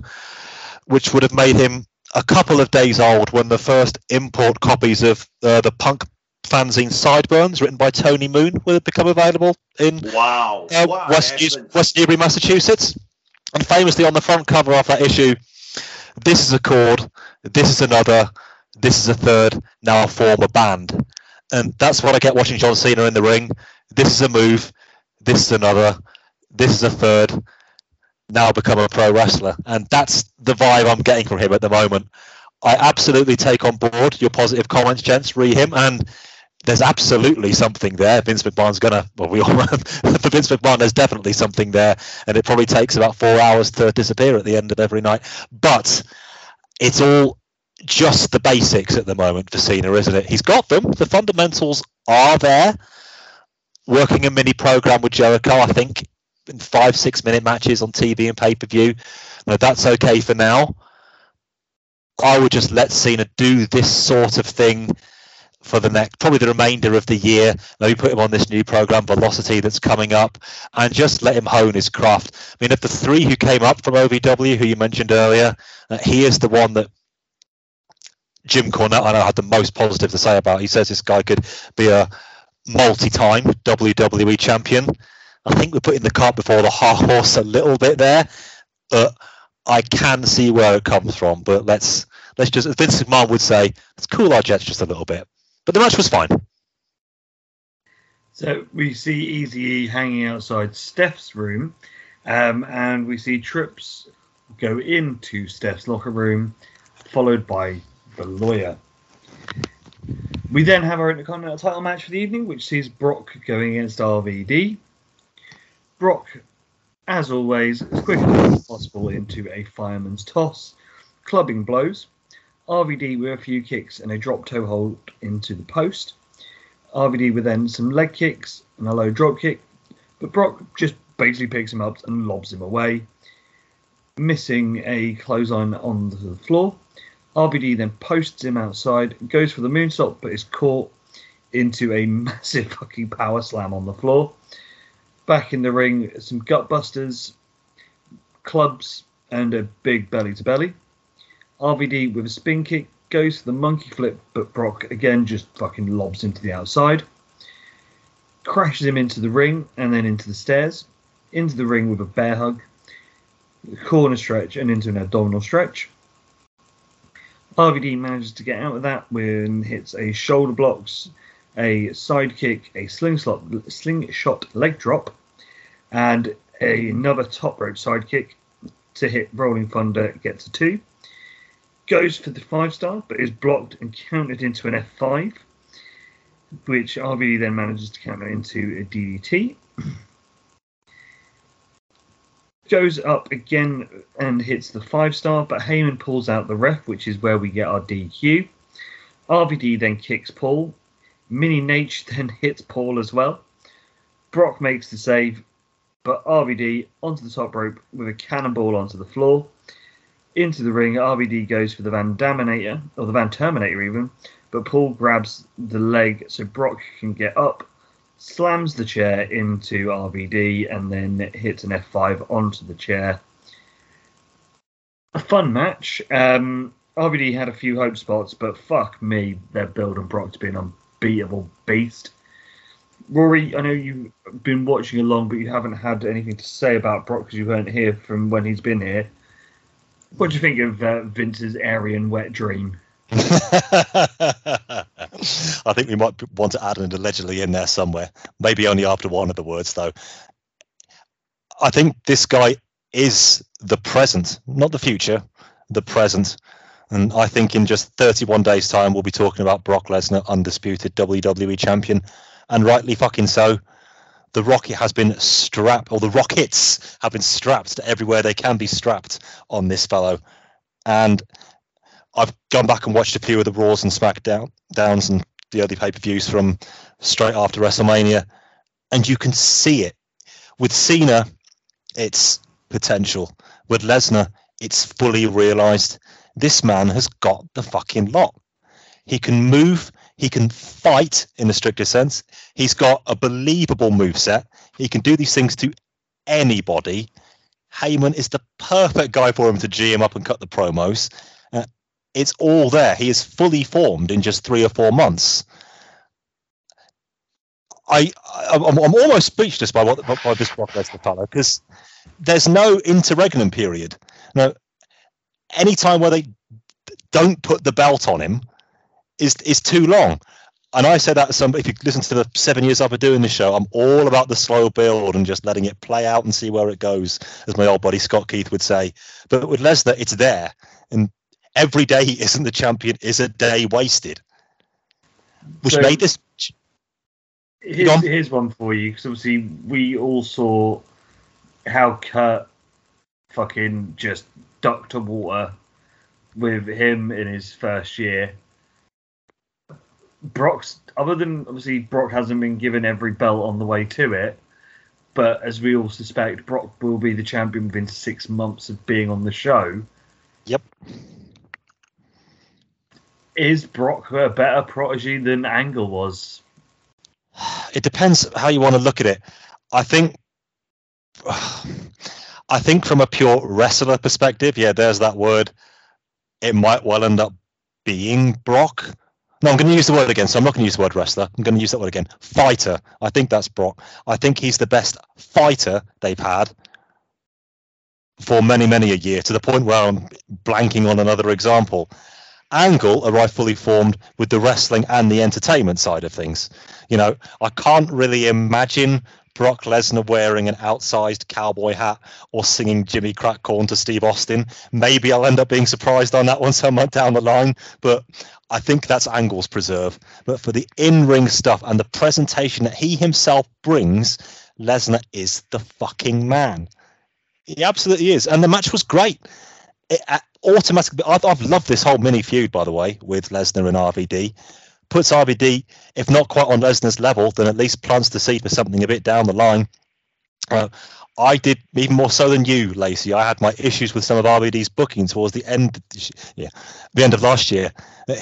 which would have made him a couple of days old when the first import copies of uh, the punk fanzine Sideburns, written by Tony Moon, will become available in Wow. uh, West. News- West Newbury, Massachusetts. And famously on the front cover of that issue, this is a chord, this is another, this is a third, now form a band. And that's what I get watching John Cena in the ring. This is a move, this is another, this is a third, now become a pro wrestler. And that's the vibe I'm getting from him at the moment. I absolutely take on board your positive comments, gents. Re him, and there's absolutely something there. Vince McMahon's gonna. Well, we all for Vince McMahon, there's definitely something there, and it probably takes about four hours to disappear at the end of every night. But it's all just the basics at the moment for Cena, isn't it? He's got them. The fundamentals are there. Working a mini program with Jericho, I think, in five, six minute matches on TV and pay per view. That's okay for now. I would just let Cena do this sort of thing for the next, probably the remainder of the year. Maybe put him on this new program, Velocity, that's coming up, and just let him hone his craft. I mean, of the three who came up from OVW, who you mentioned earlier, uh, he is the one that Jim Cornette, I know, had the most positive to say about. He says this guy could be a multi-time WWE champion. I think we're putting the cart before the horse a little bit there, but I can see where it comes from. But let's let's just, as Vince McMahon would say, let's cool our jets just a little bit. But the match was fine. So we see Easy hanging outside Steph's room, um, and we see Trips go into Steph's locker room, followed by the lawyer. We then have our Intercontinental title match for the evening, which sees Brock going against RVD. Brock, as always, as quickly as possible into a fireman's toss, clubbing blows. RVD with a few kicks and a drop toe hold into the post. RVD with then some leg kicks and a low drop kick, but Brock just basically picks him up and lobs him away, missing a clothesline onto the floor. RVD then posts him outside, goes for the moonsault, but is caught into a massive fucking power slam on the floor. Back in the ring, some gut busters, clubs, and a big belly to belly. RVD with a spin kick goes for the monkey flip, but Brock again just fucking lobs him to the outside. Crashes him into the ring and then into the stairs. Into the ring with a bear hug, corner stretch, and into an abdominal stretch. RVD manages to get out of that when hits a shoulder blocks, a side kick, a slingshot, slingshot leg drop, and another top rope side kick to hit Rolling Thunder, gets a two. Goes for the five star, but is blocked and countered into an F5, which RVD then manages to counter into a DDT. Goes up again and hits the five star, but Heyman pulls out the ref, which is where we get our DQ. RVD then kicks Paul. Mini Nate then hits Paul as well. Brock makes the save, but RVD onto the top rope with a cannonball onto the floor. Into the ring, RVD goes for the Van Daminator, or the Van Terminator even, but Paul grabs the leg so Brock can get up, slams the chair into RVD, and then hits an F5 onto the chair. A fun match. Um, RVD had a few hope spots, but fuck me, they're building Brock to be an unbeatable beast. Rory, I know you've been watching along, but you haven't had anything to say about Brock because you weren't here from when he's been here. What do you think of uh, Vince's Aryan wet dream? I think we might want to add an allegedly in there somewhere. Maybe only after one of the words, though. I think this guy is the present, not the future, the present. And I think in just 31 days' time, we'll be talking about Brock Lesnar, undisputed WWE champion, and rightly fucking so. The rocket has been strapped, or the rockets have been strapped to everywhere they can be strapped on this fellow. And I've gone back and watched a few of the Raws and SmackDown downs and the early pay per views from straight after WrestleMania, and you can see it. With Cena, it's potential. With Lesnar, it's fully realized. This man has got the fucking lot. He can move. He can fight in the strictest sense. He's got a believable move set. He can do these things to anybody. Heyman is the perfect guy for him to GM up and cut the promos. Uh, it's all there. He is fully formed in just three or four months. I, I'm, I'm almost speechless by what by this Brock Lesnar fellow because there's no interregnum period. No, any time where they don't put the belt on him is is too long. And I say that to somebody, if you listen to the seven years I've been doing this show, I'm all about the slow build and just letting it play out and see where it goes, as my old buddy Scott Keith would say. But with Lesnar, it's there. And every day he isn't the champion is a day wasted. Which So- made this Here's, on. here's one for you because obviously we all saw how Kurt fucking just ducked to water with him in his first year. Brock's other than obviously Brock hasn't been given every belt on the way to it, but as we all suspect, Brock will be the champion within six months of being on the show. Yep. Is Brock a better protege than Angle was? it depends how you want to look at it. I think I think from a pure wrestler perspective, yeah, there's that word. It might well end up being Brock. No, I'm going to use the word again. So I'm not going to use the word wrestler. I'm going to use that word again. Fighter. I think that's Brock. I think he's the best fighter they've had for many, many a year to the point where I'm blanking on another example. Angle arrived fully formed with the wrestling and the entertainment side of things. You know, I can't really imagine Brock Lesnar wearing an outsized cowboy hat or singing Jimmy Crack Corn to Steve Austin. Maybe I'll end up being surprised on that one somewhere down the line, but I think that's Angle's preserve. But for the in ring stuff and the presentation that he himself brings, Lesnar is the fucking man. He absolutely is. And the match was great. It, uh, automatically, I've, I've loved this whole mini feud, by the way, with Lesnar and RVD puts RVD, if not quite on Lesnar's level, then at least plants the seed for something a bit down the line. Uh, I did even more so than you, Lacey. I had my issues with some of RVD's booking towards the end, yeah, the end of last year.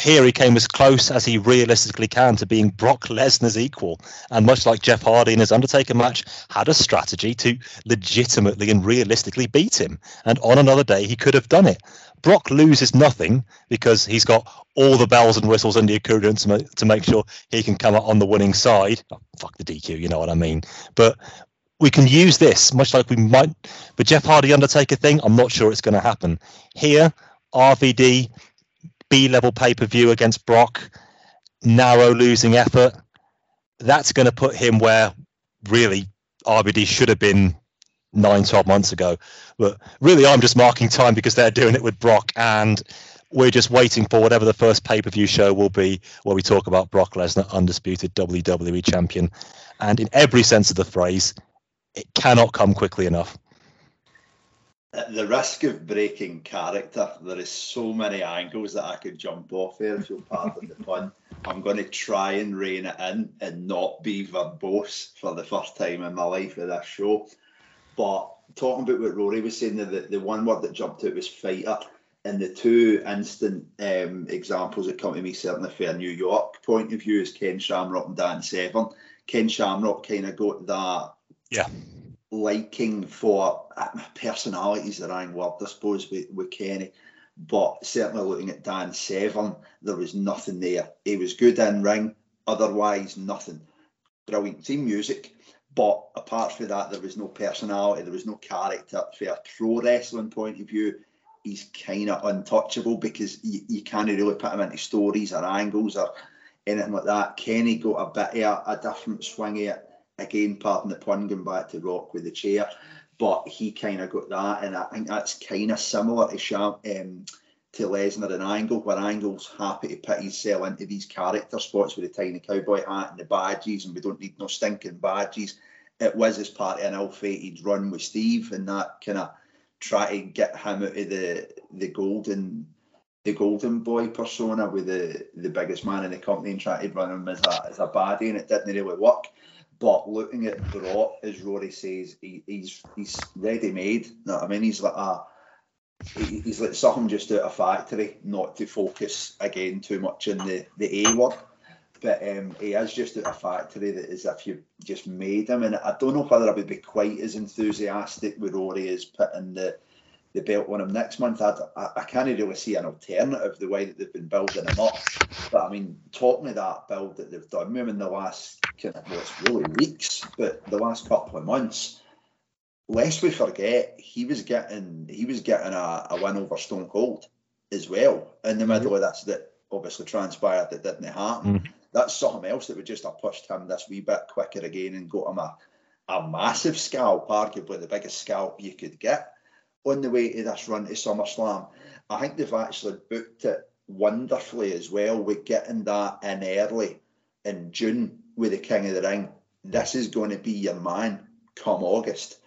Here he came as close as he realistically can to being Brock Lesnar's equal, and much like Jeff Hardy in his Undertaker match, had a strategy to legitimately and realistically beat him. And on another day, he could have done it. Brock loses nothing because he's got all the bells and whistles and the accoutrements to, to make sure he can come out on the winning side. Oh, fuck the DQ, you know what I mean. But we can use this much like we might the Jeff Hardy Undertaker thing. I'm not sure it's going to happen here. RVD B level pay per view against Brock, narrow losing effort. That's going to put him where really RVD should have been nine, 12 months ago. But really, I'm just marking time because they're doing it with Brock, and we're just waiting for whatever the first pay per view show will be where we talk about Brock Lesnar, undisputed WWE champion. And in every sense of the phrase, it cannot come quickly enough. At the risk of breaking character, there is so many angles that I could jump off here, if you'll pardon the pun. I'm going to try and rein it in and not be verbose for the first time in my life with this show. But talking about what Rory was saying, the, the one word that jumped out was fighter. And the two instant um, examples that come to me, certainly from a New York point of view, is Ken Shamrock and Dan Severn. Ken Shamrock kind of got that yeah liking for uh, personalities, the wrong word, I suppose, with, with Kenny. But certainly looking at Dan Severn, there was nothing there. He was good in ring, otherwise nothing. Brilliant team music, but apart from that, there was no personality, there was no character. From a pro wrestling point of view, he's kind of untouchable because you, you can't really put him into stories or angles or anything like that. Kenny got a bit of a, a different swing here. Again, pardon the pun, going back to Rock with the chair, but he kind of got that, and I think that's kind of similar to Sham, um, to Lesnar and Angle, where Angle's happy to put himself into these character spots with the tiny cowboy hat and the badges, and we don't need no stinking badges. It was as part of an ill-fated run with Steve, and that kind of try to get him out of the the golden the golden boy persona with the the biggest man in the company and try to run him as a as a baddie, and it didn't really work. But looking at Brock, as Rory says, he, he's he's ready made. You know what I mean? He's like a he, he's like something just out of factory, not to focus again too much in the the A word. But um, he is just out of factory that is if you just made him. And I don't know whether I would be quite as enthusiastic with Rory as putting the the belt on him next month. I, I, I can't really see an alternative the way that they've been building him up. But I mean, talking of that build that they've done with him in the last kind of well, it's really weeks, but the last couple of months, lest we forget, he was getting he was getting a, a win over Stone Cold as well in the middle of this that obviously transpired that didn't happen. Mm. That's something else that would just have pushed him this wee bit quicker again and got him a, a massive scalp, arguably the biggest scalp you could get on the way to this run to SummerSlam. I think they've actually booked it wonderfully as well with getting that in early in June with the King of the Ring. This is going to be your man come August.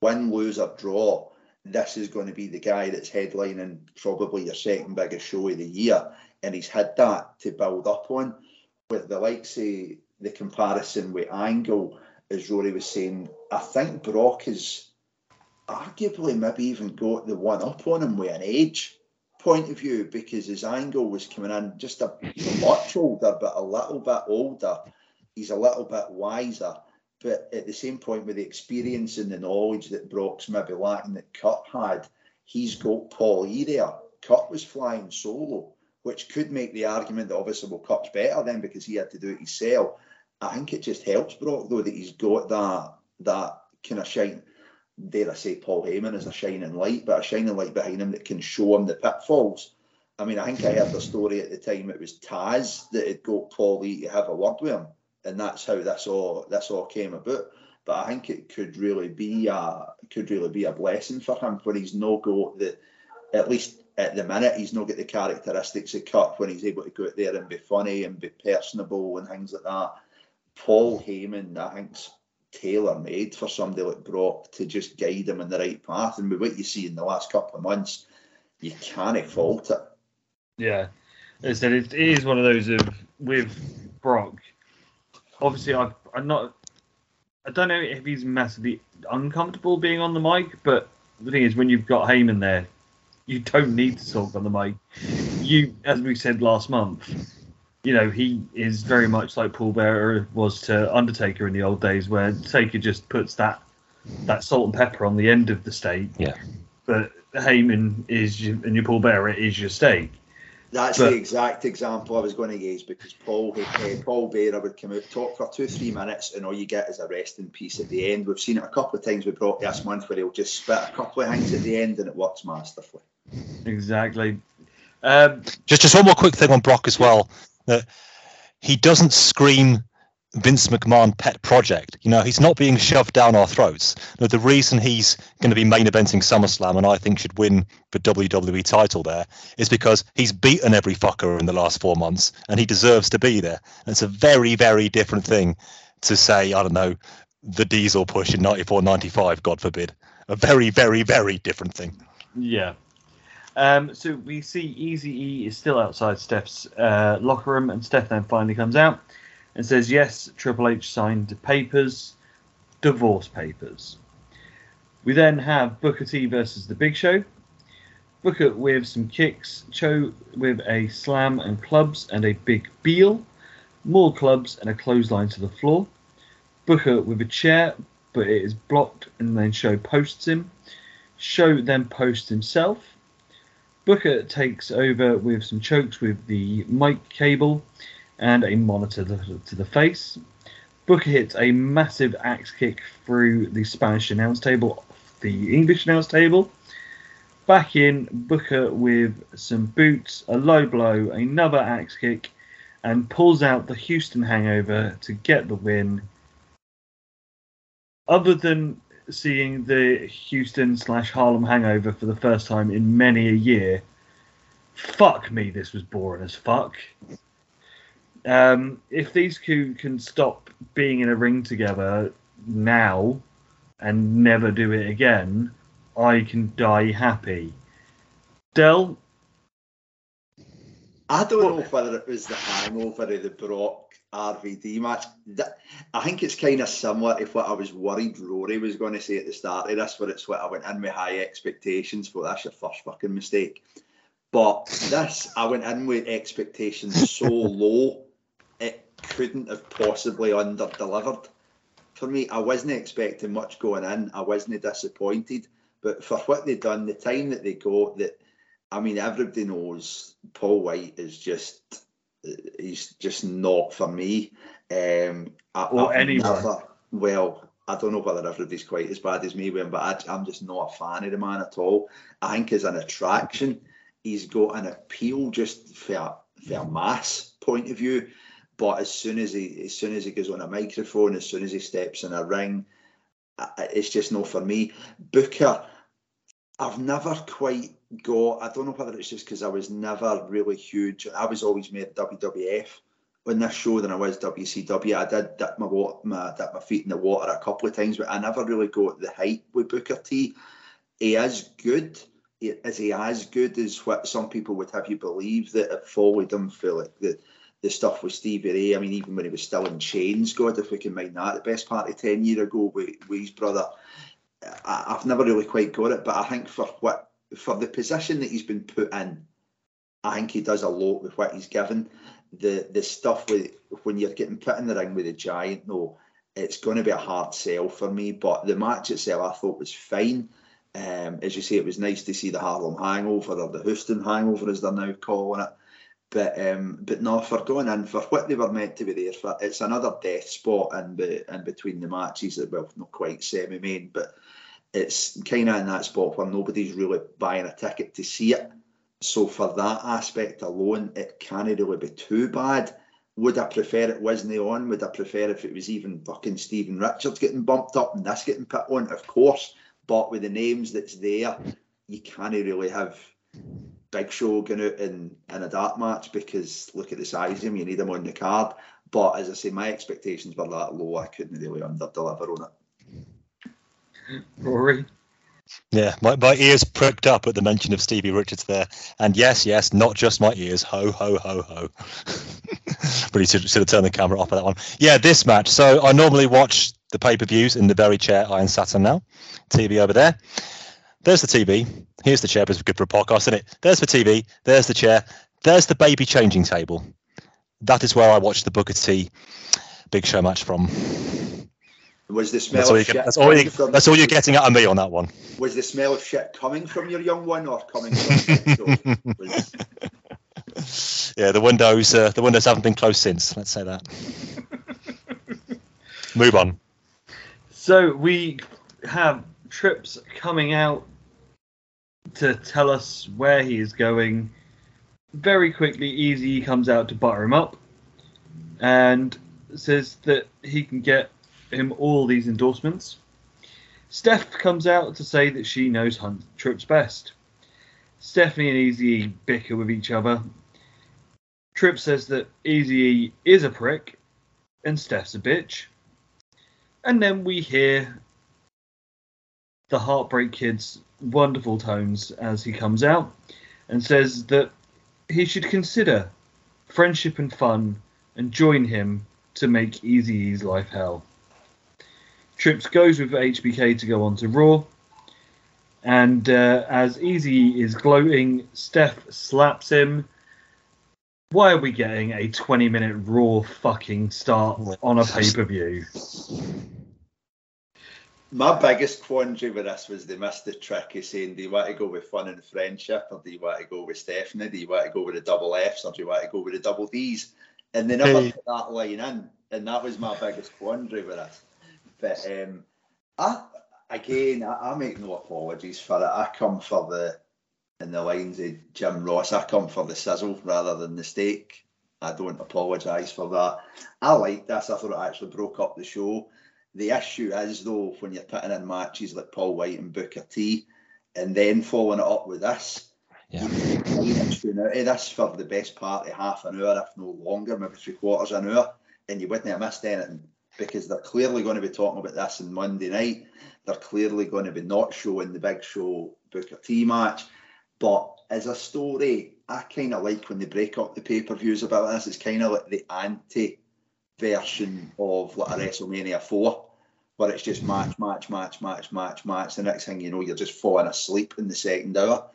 Win, lose, or draw. This is going to be the guy that's headlining probably your second biggest show of the year. And he's had that to build up on. With the likes of the comparison with Angle, as Rory was saying, I think Brock is arguably maybe even got the one up on him with an age point of view because his angle was coming in just a much older, but a little bit older. He's a little bit wiser, but at the same point, with the experience and the knowledge that Brock's maybe lacking that Kurt had, he's got Paul E there. Kurt was flying solo, which could make the argument that obviously well, Kurt's better then because he had to do it himself. I think it just helps Brock though that he's got that that kind of shine dare I say, Paul Heyman is a shining light, but a shining light behind him that can show him the pitfalls. I mean, I think I heard the story at the time. It was Taz that had got Paulie to have a word with him, and that's how this all this all came about. but I think it could really be a could really be a blessing for him when he's no got the at least at the minute he's not got the characteristics of Kurt when he's able to go out there and be funny and be personable and things like that. Paul Heyman, I think's tailor made for somebody like Brock to just guide him in the right path. And with what you see in the last couple of months, you can't fault it. Yeah, as I said, it is one of those of with Brock. Obviously, I've, I'm not. I don't know if he's massively uncomfortable being on the mic, but the thing is, when you've got Heyman there, you don't need to talk on the mic. You, as we said last month, you know, he is very much like Paul Bearer was to Undertaker in the old days, where Taker just puts that that salt and pepper on the end of the steak. Yeah. But Heyman is your, and your Paul Bearer is your steak. That's But- the exact example I was going to use because Paul uh, Paul Bearer would come out, talk for two, three minutes, and all you get is a resting piece at the end. We've seen it a couple of times with Brock this month where he'll just spit a couple of things at the end and it works masterfully. Exactly. Um, Just just one more quick thing on Brock as well. That he doesn't scream Vince McMahon pet project. You know, he's not being shoved down our throats. Know, the reason he's going to be main eventing SummerSlam and I think should win the WWE title there is because he's beaten every fucker in the last four months and he deserves to be there. And it's a very, very different thing to say, I don't know, the diesel push in 94 95, God forbid. A very, very, very different thing. Yeah. Um, so we see Easy E is still outside Steph's uh, locker room, and Steph then finally comes out and says, "Yes, Triple H signed papers, divorce papers." We then have Booker T versus The Big Show. Booker with some kicks, Show with a slam and clubs and a big beel, more clubs and a clothesline to the floor. Booker with a chair, but it is blocked, and then Show posts him. Show then posts himself. Booker takes over with some chokes with the mic cable and a monitor to, to the face. Booker hits a massive axe kick through the Spanish announce table, the English announce table. Back in, Booker with some boots, a low blow, another axe kick, and pulls out the Houston hangover to get the win. Other than seeing the Houston slash Harlem hangover for the first time in many a year, fuck me, this was boring as fuck. Um, if these two can stop being in a ring together now and never do it again, I can die happy. Dell, I don't know whether it was the hangover of the Brock RVD match. I think it's kind of similar to what I was worried Rory was going to say at the start of this, where it's what I went in with high expectations for. That's your first fucking mistake. But this, I went in with expectations so low, it couldn't have possibly under delivered. For me, I wasn't expecting much going in. I wasn't disappointed. But for what they've done, the time that they got, that I mean, everybody knows Paul White is just he's just not for me. Um, I, I've never- well, I don't know whether everybody's quite as bad as me, Wayne, but I, I'm just not a fan of the man at all. I think as an attraction, he's got an appeal just for a, for a mass point of view. But as soon as he as soon as he goes on a microphone, as soon as he steps in a ring, it's just not for me. Booker, I've never quite got. I don't know whether it's just because I was never really huge. I was always made WWF on this show than I was WCW. I did dip my, wa- my dip my feet in the water a couple of times, but I never really got the hype with Booker T. He is good. He- Is he as good as what some people would have you believe that have followed him for like the the stuff with Stevie Ray? I mean, even when he was still in chains, God, if we can mind that, the best part of ten year ago with, with his brother. I've never really quite got it, but I think for what for the position that he's been put in, I think he does a lot with what he's given. The the stuff with when you're getting put in the ring with a giant, no, it's going to be a hard sell for me. But the match itself, I thought was fine. Um, as you say, it was nice to see the Harlem Hangover or the Houston Hangover, as they're now calling it. But um, but no, for going in for what they were meant to be there for, it's another death spot in be, in between the matches. That well, not quite semi main, but it's kind of in that spot where nobody's really buying a ticket to see it. So for that aspect alone, it can't really be too bad. would I prefer it wasn't on? Would I prefer if it was even fucking Stephen Richards getting bumped up and this getting put on? Of course, but with the names that's there, you can't really have Big Show going out in, in a dark match because look at the size of him, you need him on the card. But as I say, my expectations were that low, I couldn't really under deliver on it. Rory. Yeah, my, my ears pricked up at the mention of Stevie Richards there. And yes, yes, not just my ears. Ho, ho, ho, ho. but should, should have turned the camera off for that one. Yeah, this match. So I normally watch the pay per views in the very chair I am sat on now. TV over there. There's the TV. Here's the chair, but it's good for a podcast, isn't it? There's the TV. There's the chair. There's the baby changing table. That is where I watched the Booker T Big Show match from. Was the smell That's all, of you shit get, that's, all you, coming from- that's all you're getting out of me on that one. Was the smell of shit coming from your young one or coming from so was, Yeah, the windows uh, the windows haven't been closed since. Let's say that. Move on. So we have Trips coming out to tell us where he is going. Very quickly, Easy comes out to butter him up and says that he can get him all these endorsements. Steph comes out to say that she knows Hunt Trips best. Stephanie and Easy bicker with each other. Tripp says that Easy is a prick and Steph's a bitch. And then we hear the Heartbreak Kid's wonderful tones as he comes out and says that he should consider friendship and fun and join him to make Easy E's life hell. Trips goes with HBK to go on to Raw. And uh, as Easy is gloating, Steph slaps him. Why are we getting a 20 minute Raw fucking start on a pay per view? my biggest quandary with this was they missed the trick of saying, do you want to go with fun and friendship or do you want to go with Stephanie? Do you want to go with the double Fs or do you want to go with the double Ds? And they never Hey. put that line in. And that was my biggest quandary with this. But um, I, again, I, I make no apologies for it. I come for the, in the lines of Jim Ross, I come for the sizzle rather than the steak. I don't apologise for that. I like this. I thought it actually broke up the show. The issue is though when you're putting in matches like Paul White and Booker T, and then following it up with this, Yeah. you can out of this for the best part of half an hour, if no longer, maybe three quarters of an hour, and you wouldn't have missed anything because they're clearly going to be talking about this on Monday night. They're clearly going to be not showing the big show Booker T match, but as a story, I kind of like when they break up the pay per views about this. It's kind of like the anti version of like a WrestleMania 4, where it's just match, match, match, match, match, match. The next thing you know, you're just falling asleep in the second hour.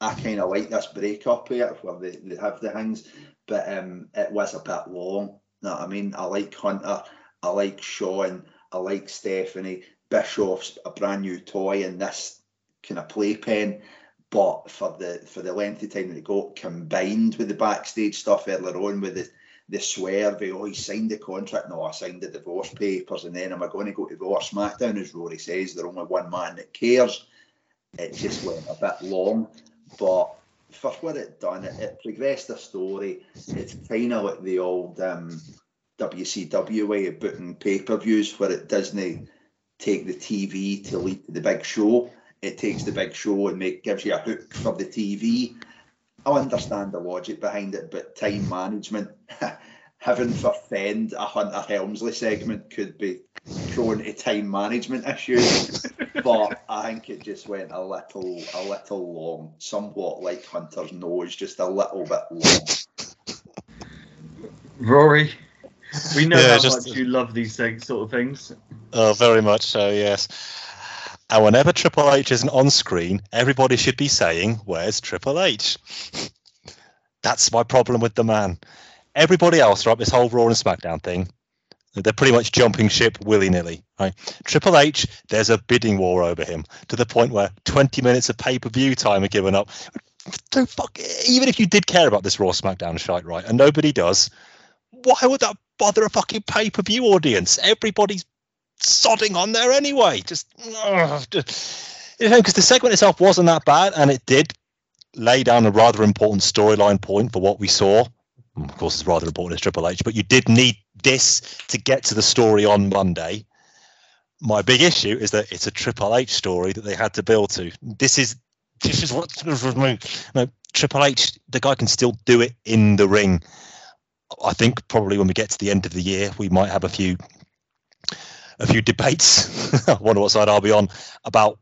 I kind of like this break up here where they, they have the things, but um, it was a bit long. Know what I mean? I like Hunter, I like Shawn, I like Stephanie. Bischoff's a brand new toy in this kind of playpen. But for the for the length of time that it got combined with the backstage stuff earlier on with the the swerve, oh, he signed the contract. No, I signed the divorce papers, and then am I going to go to Raw SmackDown? As Rory says, there's only one man that cares. It just went a bit long, but for what it done, it, it progressed the story. It's kind of like the old um, WCW way of booking pay per views, where it doesn't take the TV to lead to the big show. It takes the big show and make gives you a hook for the TV. I understand the logic behind it, but time management, having for Fend a Hunter Helmsley segment could be thrown to time management issues. but I think it just went a little, a little long, somewhat like Hunter's nose, just a little bit long. Rory, we know Yeah, how just- much you love these sort of things. Oh, very much so, yes. And whenever Triple H isn't on screen, everybody should be saying, Where's Triple H? That's my problem with the man. Everybody else, right, this whole Raw and SmackDown thing, they're pretty much jumping ship willy nilly. Right? Triple H, there's a bidding war over him to the point where 20 minutes of pay per view time are given up. So fuck, even if you did care about this Raw SmackDown shite, right, and nobody does, why would that bother a fucking pay per view audience? Everybody's sodding on there anyway. Just, just you know, because the segment itself wasn't that bad, and it did lay down a rather important storyline point for what we saw hmm, of course, it's rather important as Triple H, but you did need this to get to the story on Monday. My big issue is that it's a Triple H story that they had to build to. This is this is what no, Triple H. The guy can still do it in the ring. I think probably when we get to the end of the year, we might have a few a few debates. I wonder what side I'll be on about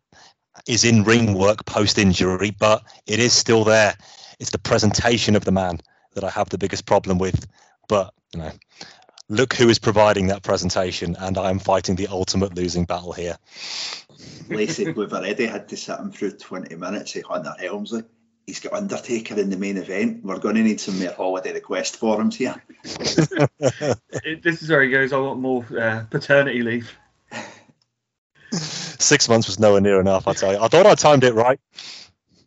is in ring work post injury, but it is still there. It's the presentation of the man that I have the biggest problem with. But you know, look who is providing that presentation, and I am fighting the ultimate losing battle here. Lacey, we've already had to sit him through 20 minutes of Hunter Helmsley. He's got Undertaker in the main event. We're going to need some more holiday request forums here. It- this is where he goes. I want more uh, paternity leave. Six months was nowhere near enough. I tell you, I thought I timed it right.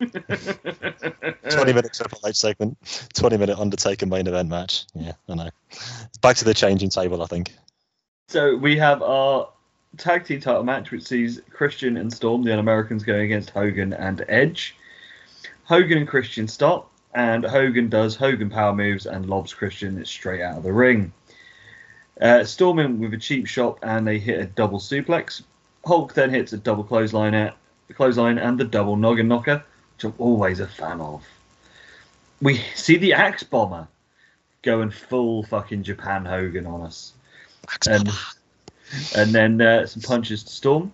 Twenty minute Triple H segment, twenty minute Undertaker main event match. Yeah, I know. Back to the changing table, I think. So we have our tag team title match, which sees Christian and Storm, the Un-Americans, going against Hogan and Edge. Hogan and Christian stop, and Hogan does Hogan power moves and lobs Christian straight out of the ring. Uh, Storm in with a cheap shot, and they hit a double suplex. Hulk then hits a double clothesline at the clothesline and the double noggin knocker, which I'm always a fan of. We see the Axe Bomber going full fucking Japan Hogan on us and and then uh, some punches to Storm.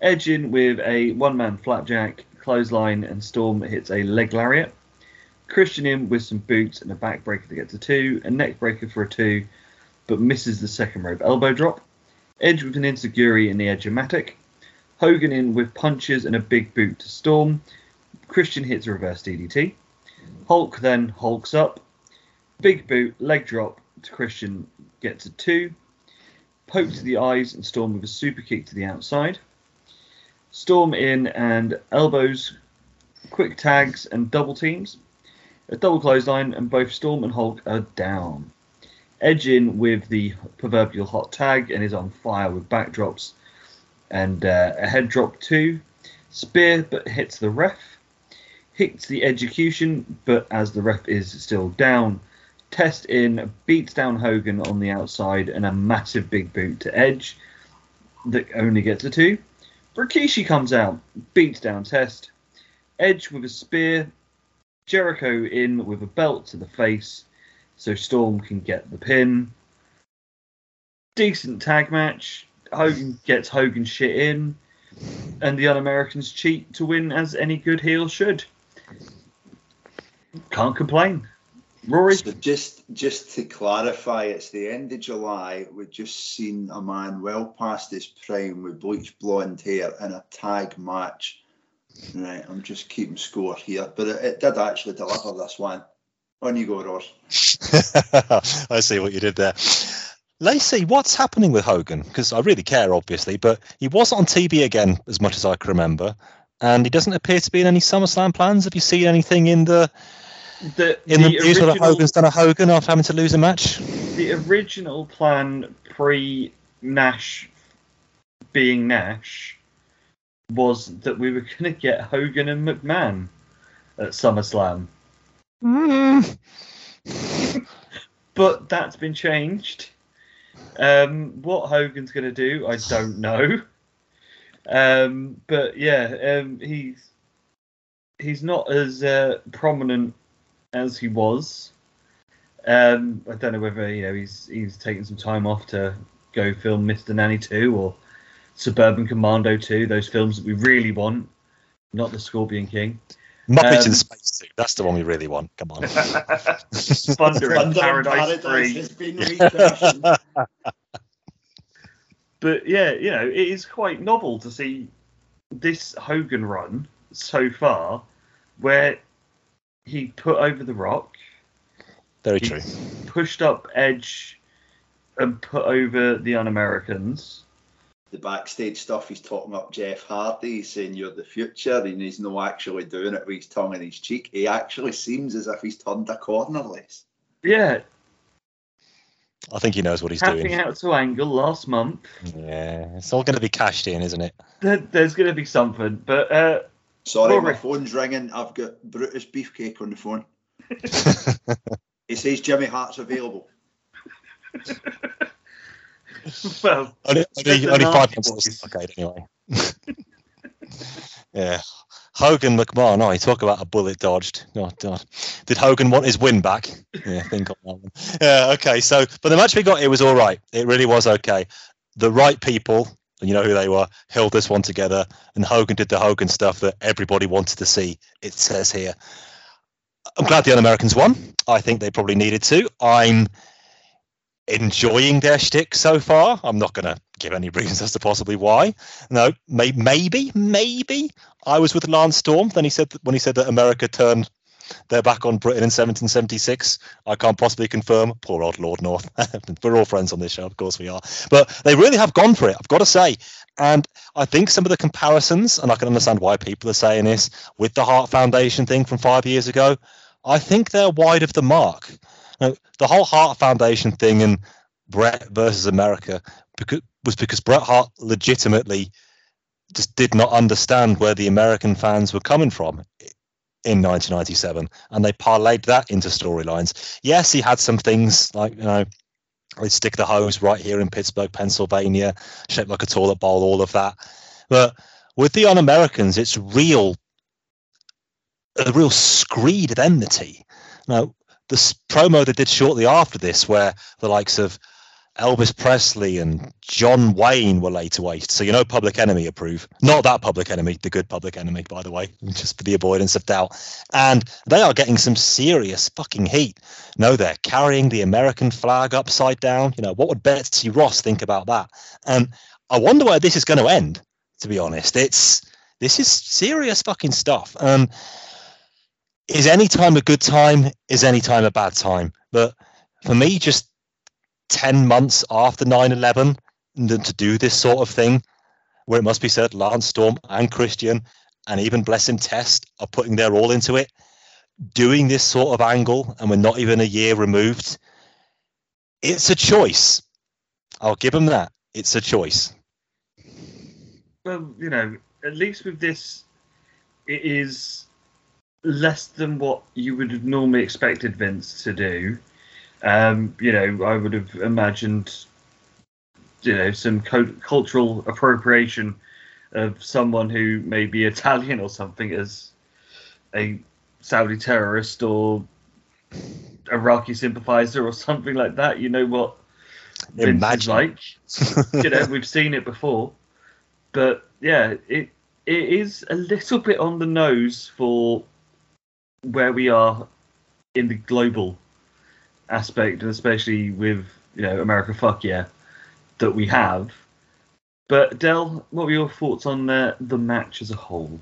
Edge in with a one man flapjack, clothesline, and Storm hits a leg lariat. Christian in with some boots and a backbreaker to get to two, a neck breaker for a two, but misses the second rope elbow drop. Edge with an insecurity in the Edge-o-matic. Hogan in with punches and a big boot to Storm. Christian hits a reverse DDT. Hulk then hulks up. Big boot, leg drop to Christian, gets a two poke to the eyes and Storm with a super kick to the outside. Storm in and elbows, quick tags and double teams. A double clothesline and both Storm and Hulk are down. Edge in with the proverbial hot tag and is on fire with backdrops and uh, a head drop too. Spear but hits the ref. Hits the Edgecution but as the ref is still down, Test in beats down Hogan on the outside and a massive big boot to Edge that only gets a two. Rikishi comes out, beats down Test. Edge with a spear. Jericho in with a belt to the face so Storm can get the pin. Decent tag match. Hogan gets Hogan shit in. And the Un Americans cheat to win as any good heel should. Can't complain. Rory? So just just to clarify, it's the end of July. We've just seen a man well past his prime with bleached blonde hair in a tag match. Right, I'm just keeping score here, but it, it did actually deliver this one. On you go, Ross. I see what you did there. Lacey, what's happening with Hogan? Because I really care, obviously, but he wasn't on TV again as much as I can remember, and he doesn't appear to be in any SummerSlam plans. Have you seen anything in the The, in the, the news that original- Hogan's done a Hogan after having to lose a match? the original plan pre Nash being Nash was that we were going to get Hogan and McMahon at SummerSlam. but that's been changed. Um, what Hogan's going to do, I don't know. Um, but yeah, um, he's he's not as uh, prominent as he was. Um, I don't know whether you know he's he's taking some time off to go film Mr. Nanny 2 or Suburban Commando 2, those films that we really want, not the Scorpion King. Muppets Um, in Space too. That's the one we really want. Come on. Thunder in Paradise, Paradise 3. has been. But yeah, you know, it is quite novel to see this Hogan run so far where he put over The Rock, Very he true. pushed up Edge, and put over the Un Americans. the backstage stuff, he's talking up Jeff Hardy, he's saying you're the future, and he's not actually doing it with his tongue in his cheek. He actually seems as if he's turned a corner, Les. Yeah, I think he knows what he's tapping doing. out to Angle last month. Yeah, it's all going to be cashed in, isn't it? There, there's going to be something, but uh, Sorry, Rory. my phone's ringing. I've got Brutus Beefcake on the phone. He says Jimmy Hart's available. well, Only, only, only five Nasty months. Boys. Okay, anyway. yeah. Hogan McMahon. Oh, you talk about a bullet dodged. Oh, God. Did Hogan want his win back? Yeah, think on that one. Yeah, okay. So, but the match we got, it was all right. It really was okay. The right people, and you know who they were, held this one together, and Hogan did the Hogan stuff that everybody wanted to see. It says here. I'm glad the Un-Americans won. I think they probably needed to. I'm enjoying their shtick so far. I'm not going to give any reasons as to possibly why. No, may, maybe, maybe I was with Lance Storm. Then he said that when he said that America turned their back on Britain in 1776. I can't possibly confirm. Poor old Lord North. We're all friends on this show, of course we are. But they really have gone for it. I've got to say. And I think some of the comparisons, and I can understand why people are saying this, with the Hart Foundation thing from five years ago, I think they're wide of the mark. Now, the whole Hart Foundation thing and Bret versus America was because Bret Hart legitimately just did not understand where the American fans were coming from in 1997, and they parlayed that into storylines. Yes, he had some things like you know. They stick the hose right here in Pittsburgh, Pennsylvania, shaped like a toilet bowl, all of that. But with the Un Americans, it's real, a real screed of enmity. Now, the promo they did shortly after this, where the likes of Elvis Presley and John Wayne were laid to waste. So you know, Public Enemy approve. Not that Public Enemy, the good Public Enemy, by the way, just for the avoidance of doubt. And they are getting some serious fucking heat. No, they're carrying the American flag upside down. You know, what would Betsy Ross think about that? And I wonder where this is going to end. To be honest, it's this is serious fucking stuff. Um, is any time a good time? Is any time a bad time? But for me, just 10 months after 9 11 to do this sort of thing, where it must be said, Lance Storm and Christian and even Blessing Test are putting their all into it, doing this sort of angle, and we're not even a year removed. It's a choice. I'll give them that. It's a choice. Well, you know, at least with this, it is less than what you would have normally expected Vince to do. Um, you know, I would have imagined, you know, some co- cultural appropriation of someone who may be Italian or something as a Saudi terrorist or Iraqi sympathizer or something like that. You know what Vince Imagine. like. you know, we've seen it before. But yeah, it it is a little bit on the nose for where we are in the global aspect, especially with you know America Fuck Yeah that we have. But Dell, what were your thoughts on the the match as a whole?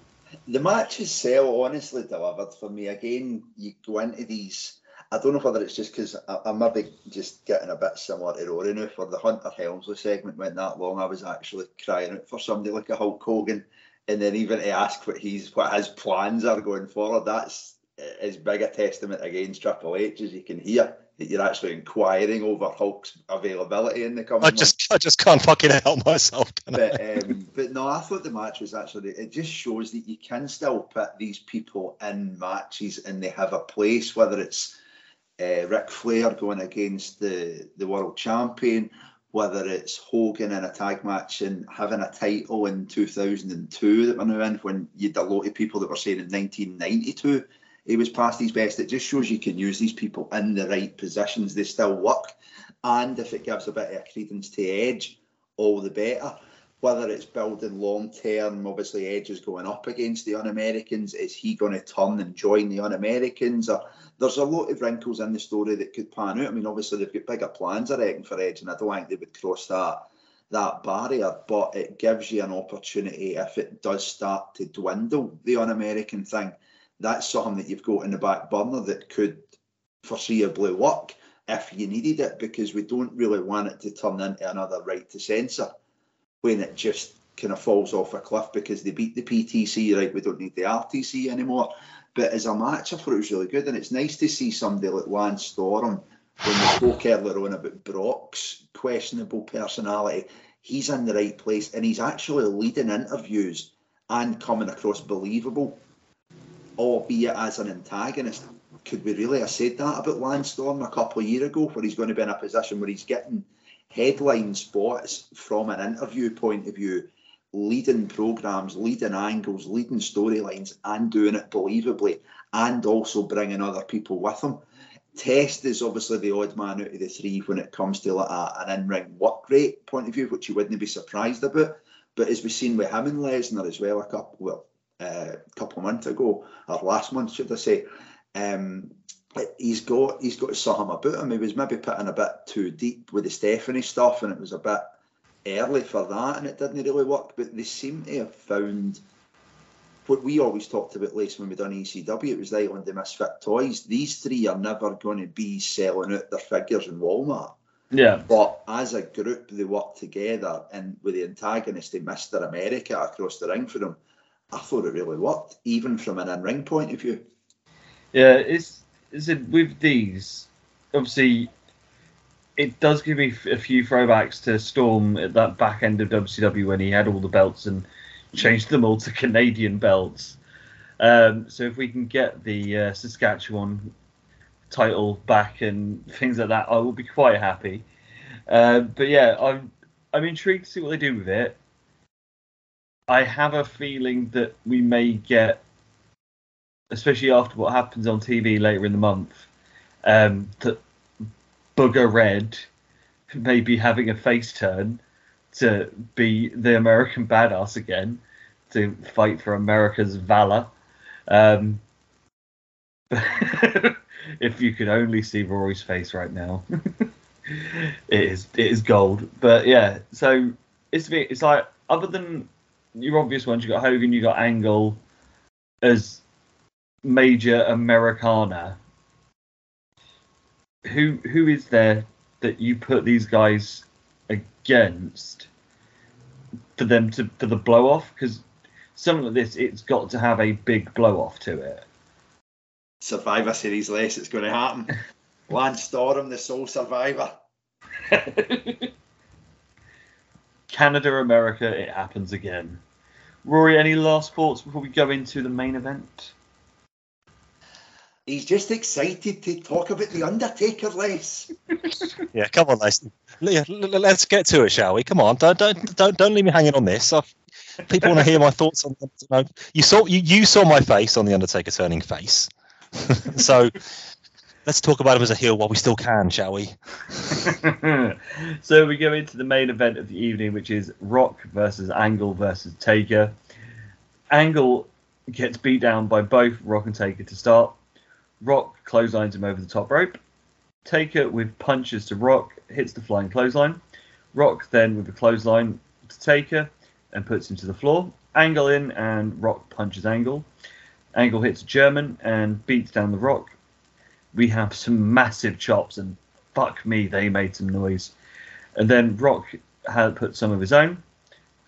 The match itself honestly delivered for me. Again, you go into these. I don't know whether it's just because I'm maybe just getting a bit similar to Rory now. For the Hunter Helmsley segment went that long, I was actually crying out for somebody like a Hulk Hogan, and then even to ask what he's what his plans are going forward. That's as big a testament against Triple H as you can hear. You're actually inquiring over Hulk's availability in the coming. I months. just, I just can't fucking help myself. but um, but no, I thought the match was actually it just shows that you can still put these people in matches and they have a place, whether it's uh, Ric Flair going against the the world champion, whether it's Hogan in a tag match and having a title in 2002 that we're now in, when you had a lot of people that were saying in 1992 he was past his best. It just shows you can use these people in the right positions. They still work. And if it gives a bit of credence to Edge, all the better. Whether it's building long term, obviously Edge is going up against the Un Americans. Is he going to turn and join the Un Americans? Uh, there's a lot of wrinkles in the story that could pan out. I mean, obviously they've got bigger plans, I reckon, for Edge, and I don't think they would cross that that barrier. But it gives you an opportunity if it does start to dwindle the Un American thing. That's something that you've got in the back burner that could foreseeably work if you needed it, because we don't really want it to turn into another right to censor when it just kind of falls off a cliff because they beat the PTC, right? We don't need the RTC anymore. But as a match, I thought it was really good, and it's nice to see somebody like Lance Storm when we spoke earlier on about Brock's questionable personality. He's in the right place, and he's actually leading interviews and coming across believable, albeit as an antagonist. could we really have said that about Lance Storm a couple of years ago, where he's going to be in a position where he's getting headline spots from an interview point of view, leading programs, leading angles, leading storylines, and doing it believably, and also bringing other people with him. Test is obviously the odd man out of the three when it comes to like a, an in-ring work rate point of view, which you wouldn't be surprised about. But as we've seen with him and Lesnar as well, a couple well, uh, couple of months ago or last month, should I say, um, he's got he's got something about him. He was maybe putting a bit too deep with the Stephanie stuff, and it was a bit early for that, and it didn't really work. But they seem to have found what we always talked about, last when we done ECW. It was the Island of Misfit Toys. These three are never going to be selling out their figures in Walmart. Yeah. But as a group, they work together, and with the antagonist, they Mr. America across the ring for them. I thought it really worked, even from an in-ring point of view. Yeah, it's, it's with these, obviously, it does give me a few throwbacks to Storm at that back end of WCW when he had all the belts and changed them all to Canadian belts. Um, so if we can get the uh, Saskatchewan title back and things like that, I will be quite happy. Uh, but yeah, I'm I'm intrigued to see what they do with it. I have a feeling that we may get, especially after what happens on TV later in the month, um, that Booger Red may be having a face turn to be the American badass again, to fight for America's valor. Um, if you could only see Rory's face right now, it is it is gold. But yeah, so it's it's like other than your obvious ones, you got Hogan, you got Angle as major Americana. Who who is there that you put these guys against for them to for the blow off? Because something like this, it's got to have a big blow off to it. Survivor Series less, it's going to happen. Lance Storm, the sole survivor. Canada, America, it happens again. Rory, any last thoughts before we go into the main event? He's just excited to talk about the Undertaker less. Yeah, come on, Les. Yeah, l- l- Let's get to it, shall we? Come on, don't don't don't don't leave me hanging on this. I've, people want to hear my thoughts on. You, know, you saw you, you saw my face on the Undertaker turning face, so let's talk about him as a heel while we still can, shall we? so we go into the main event of the evening, which is Rock versus Angle versus Taker. Angle gets beat down by both Rock and Taker to start. Rock clotheslines him over the top rope. Taker with punches to Rock hits the flying clothesline. Rock then with a clothesline to Taker and puts him to the floor. Angle in and Rock punches Angle. Angle hits German and beats down the Rock. We have some massive chops and fuck me, they made some noise. And then Rock had put some of his own.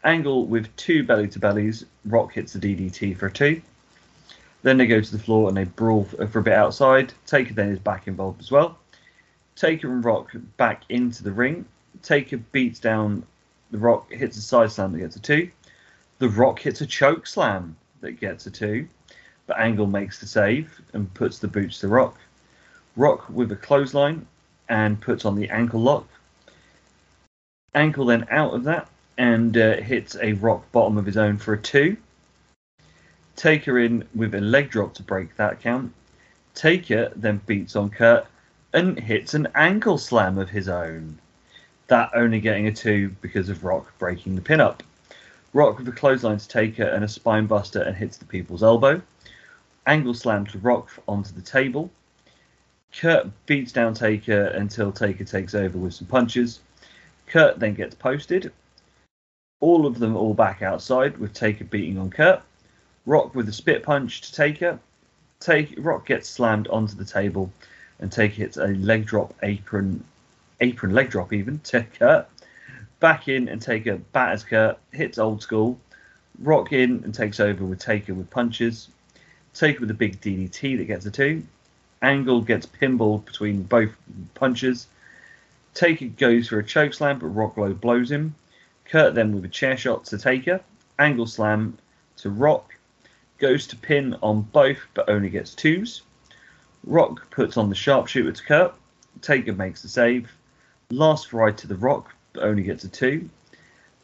Angle with two belly to bellies. Rock hits the DDT for a two. Then they go to the floor and they brawl for a bit outside. Taker then is back involved as well. Taker and Rock back into the ring. Taker beats down the Rock, hits a side slam that gets a two. The Rock hits a choke slam that gets a two. But Angle makes the save and puts the boots to Rock. Rock with a clothesline and puts on the ankle lock. Angle then out of that and uh, hits a rock bottom of his own for a two. Taker in with a leg drop to break that count. Taker then beats on Kurt and hits an ankle slam of his own. That only getting a two because of Rock breaking the pin up. Rock with a clothesline to Taker and a spine buster and hits the people's elbow. Angle slam to Rock onto the table. Kurt beats down Taker until Taker takes over with some punches. Kurt then gets posted. All of them all back outside with Taker beating on Kurt. Rock with a spit punch to Taker. Take Rock gets slammed onto the table, and Taker hits a leg drop apron, apron leg drop even to Kurt. Back in and Taker batters Kurt, hits old school. Rock in and takes over with Taker with punches. Taker with a big DDT that gets a two. Angle gets pinballed between both punches. Taker goes for a choke slam, but Rock low blows him. Kurt then with a chair shot to Taker. Angle slam to Rock. Goes to pin on both, but only gets twos. Rock puts on the sharpshooter to Kurt. Taker makes the save. Last ride to the Rock, but only gets a two.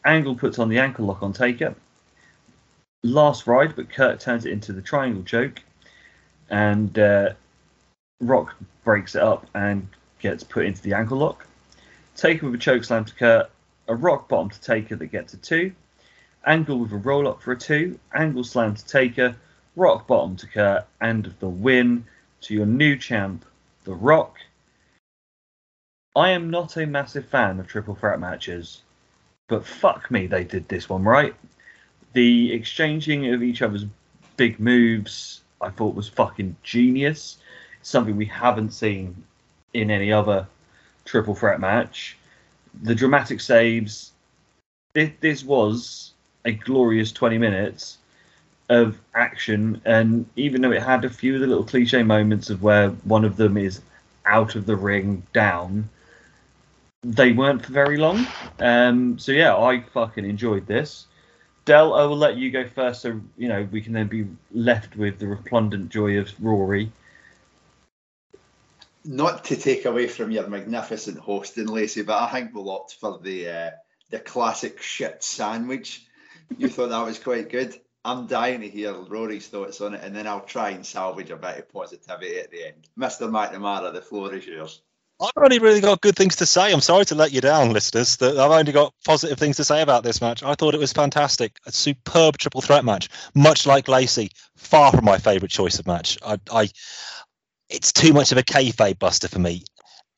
Angle puts on the ankle lock on Taker. Last ride, but Kurt turns it into the triangle choke. And uh, Rock breaks it up and gets put into the ankle lock. Taker with a choke slam to Kurt. A rock bottom to Taker that gets a two. Angle with a roll up for a two. Angle slam to Taker. Rock bottom to Kurt. And the win to your new champ, The Rock. I am not a massive fan of triple threat matches, but fuck me, they did this one right. The exchanging of each other's big moves, I thought was fucking genius. Something we haven't seen in any other triple threat match. The dramatic saves. This, was a glorious 20 minutes of action, and even though it had a few of the little cliche moments of where one of them is out of the ring down, they weren't for very long. Um, so yeah, I fucking enjoyed this. Dell, I will let you go first, so you know we can then be left with the resplendent joy of Rory. Not to take away from your magnificent hosting, Lacey, but I think we'll opt for the uh, the classic shit sandwich. You thought that was quite good. I'm dying to hear Rory's thoughts on it, and then I'll try and salvage a bit of positivity at the end. Mr. McNamara, the floor is yours. I've only really got good things to say. I'm sorry to let you down, listeners. That I've only got positive things to say about this match. I thought it was fantastic, a superb triple threat match. Much like Lacey, far from my favourite choice of match. I, I, it's too much of a kayfabe buster for me,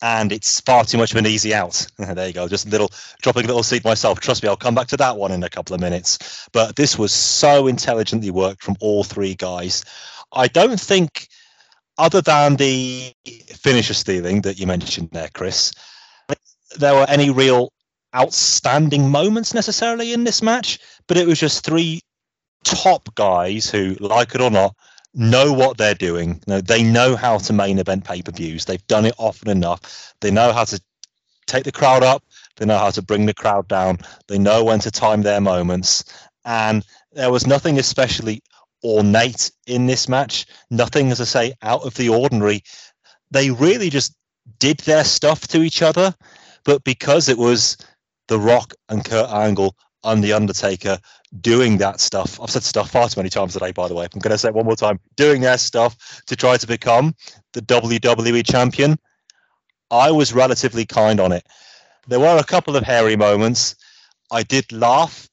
and it's far too much of an easy out. there you go, just a little dropping a little seed myself. Trust me, I'll come back to that one in a couple of minutes. But this was so intelligently worked from all three guys. I don't think other than the finisher stealing that you mentioned there, Chris, there were any real outstanding moments necessarily in this match, but it was just three top guys who, like it or not, know what they're doing. You know, they know how to main event pay per views. They've done it often enough. They know how to take the crowd up. They know how to bring the crowd down. They know when to time their moments. And there was nothing especially ornate in this match. Nothing, as I say, out of the ordinary. They really just did their stuff to each other, but because it was The Rock and Kurt Angle and The Undertaker doing that stuff, I've said stuff far too many times today, by the way. I'm going to say it one more time doing their stuff to try to become the WWE champion. I was relatively kind on it. There were a couple of hairy moments. I did laugh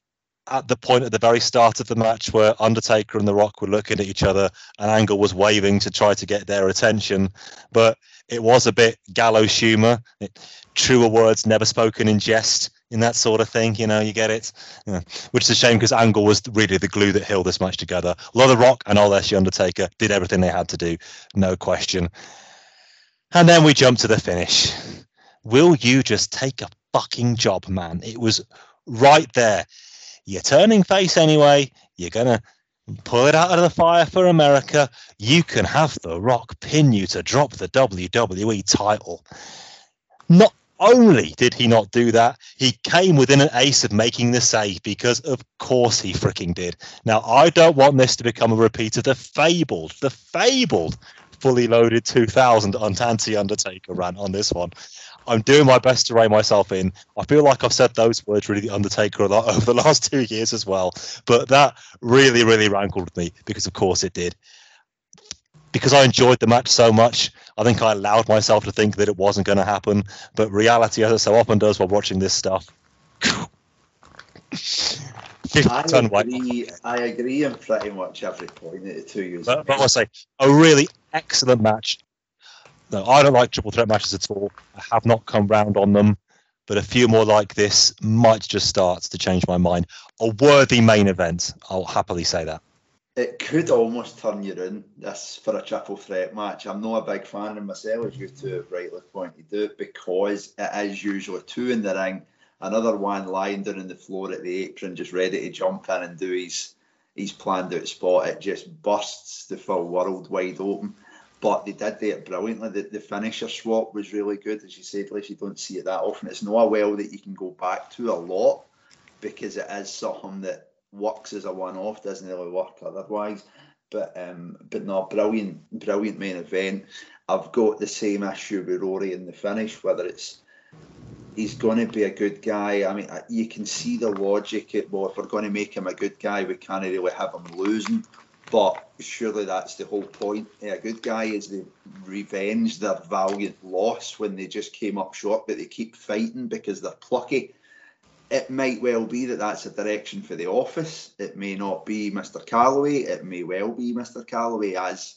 at the point at the very start of the match where Undertaker and The Rock were looking at each other and Angle was waving to try to get their attention. But it was a bit gallows humor. It, truer words never spoken in jest in that sort of thing. You know, you get it. Which is a shame because Angle was really the glue that held this match together. A lot of Rock and all the Undertaker did everything they had to do, no question. And then we jump to the finish. Will you just take a fucking job, man? It was right there. You're turning face anyway. You're gonna pull it out of the fire for America. You can have The Rock pin you to drop the WWE title. Not only did he not do that, he came within an ace of making the save because, of course, he freaking did. Now, I don't want this to become a repeat of the fabled, the fabled fully loaded 2000 Untanti Undertaker rant on this one. I'm doing my best to rein myself in. I feel like I've said those words really the Undertaker a lot over the last two years as well. But that really, really rankled me because, of course, it did. Because I enjoyed the match so much, I think I allowed myself to think that it wasn't going to happen. But reality, as it so often does while watching this stuff, I agree, I agree on pretty much every point at the two years. But, but I say a really excellent match. No, I don't like triple threat matches at all. I have not come round on them, but a few more like this might just start to change my mind. A worthy main event. I'll happily say that. It could almost turn you in this for a triple threat match. I'm not a big fan of myself, as you two have rightly pointed out, because it is usually two in the ring another one lying down on the floor at the apron, just ready to jump in and do his his planned out spot. It just bursts the full world wide open. But they did it brilliantly. The, the finisher swap was really good, as you said, Liz. You don't see it that often. It's not a well that you can go back to a lot because it is something that works as a one off, doesn't really work otherwise. But um, but no, brilliant, brilliant main event. I've got the same issue with Rory in the finish, whether it's he's going to be a good guy. I mean, you can see the logic. It, well, if we're going to make him a good guy, we can't really have him losing. But surely that's the whole point. A good guy is they revenge their valiant loss when they just came up short, but they keep fighting because they're plucky. It might well be that that's a direction for the office. It may not be Mr. Calaway. It may well be Mr. Calaway, as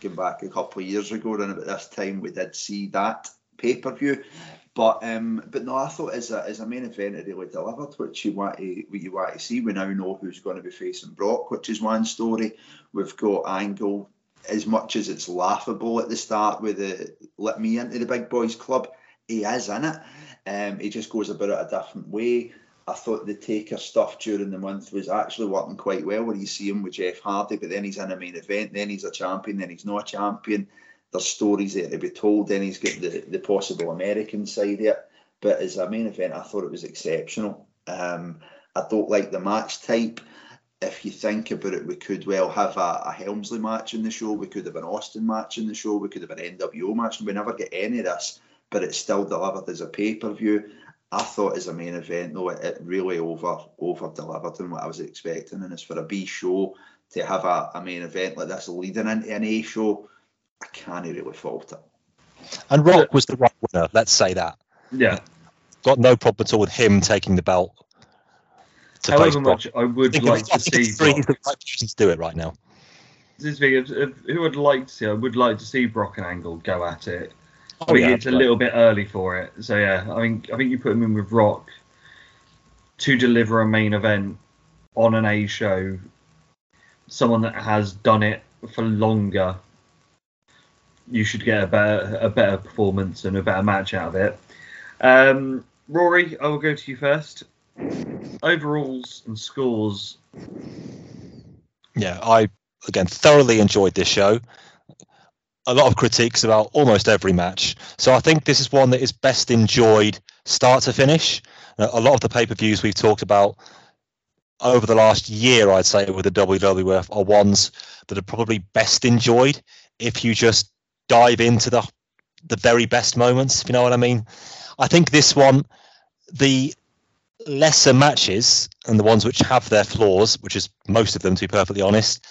going back a couple of years ago, and about this time we did see that pay per view. But um, but no, I thought as a as a main event it really delivered, which you want to what you want to see. We now know who's going to be facing Brock, which is one story. We've got Angle. As much as it's laughable at the start with the let me into the big boys club, he is in it. Um, he just goes about it a different way. I thought the Taker stuff during the month was actually working quite well, where you see him with Jeff Hardy, but then he's in a main event, then he's a champion, then he's not a champion. There's stories there to be told, then he's got the, the possible American side it. But as a main event, I thought it was exceptional. Um, I don't like the match type. If you think about it, we could well have a, a Helmsley match in the show. We could have an Austin match in the show. We could have an NWO match. And we never get any of this, but it's still delivered as a pay per view. I thought as a main event, though, it, it really over over delivered than what I was expecting. And it's for a B show to have a, a main event like this leading into an A show, I can't really fault it. And Rock was the right winner. Let's say that. Yeah. Got no problem at all with him taking the belt. To However Brock. much I would think like to see three- Brock, the right person to do it right now. this is the thing, if, if, who I'd like to see, I would like to see Brock and Angle go at it. I Oh, yeah, it's a little bit early for it. So yeah, I think I think you put him in with Rock to deliver a main event on an A show. Someone that has done it for longer. You should get a better a better performance and a better match out of it. Um, Rory, I will go to you first. Overalls and scores. Yeah, I again thoroughly enjoyed this show. A lot of critiques about almost every match. So I think this is one that is best enjoyed start to finish. Uh, A lot of the pay per views we've talked about over the last year, I'd say, with the WWF are ones that are probably best enjoyed if you just dive into the the very best moments, if you know what I mean. I think this one, the lesser matches and the ones which have their flaws, which is most of them, to be perfectly honest,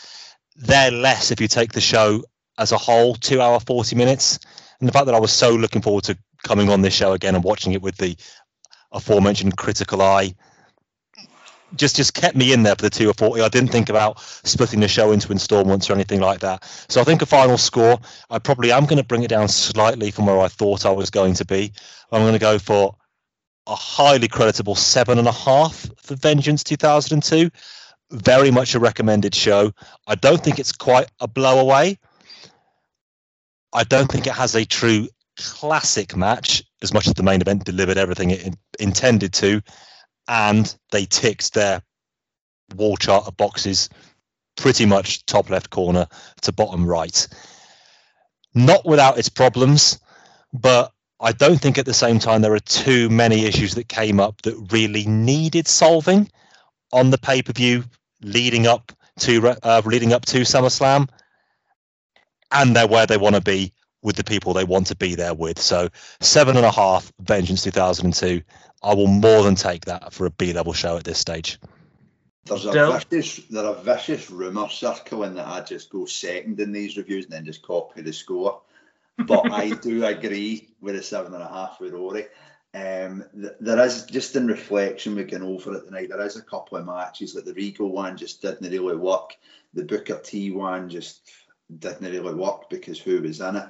they're less if you take the show as a whole, two hour, 40 minutes. And the fact that I was so looking forward to coming on this show again and watching it with the aforementioned critical eye just just kept me in there for the two or 40. I didn't think about splitting the show into installments or anything like that. So I think a final score, I probably am going to bring it down slightly from where I thought I was going to be. I'm going to go for a highly creditable seven and a half for Vengeance 2002. Very much a recommended show. I don't think it's quite a blowaway. I don't think it has a true classic match as much as the main event delivered everything it in- intended to, and they ticked their wall chart of boxes pretty much top left corner to bottom right. Not without its problems, but I don't think at the same time there are too many issues that came up that really needed solving on the pay per view leading up to uh, leading up to SummerSlam, and they're where they want to be with the people they want to be there with. So seven and a half Vengeance 2002. I will more than take that for a B level show at this stage. There's a Del? vicious, there are vicious rumour circling that I just go second in these reviews and then just copy the score. But I do agree with a seven and a half with Rory. Um, th- there is just in reflection, we can over it tonight. There is a couple of matches like the Regal one just didn't really work. The Booker T one just didn't really work because who was in it.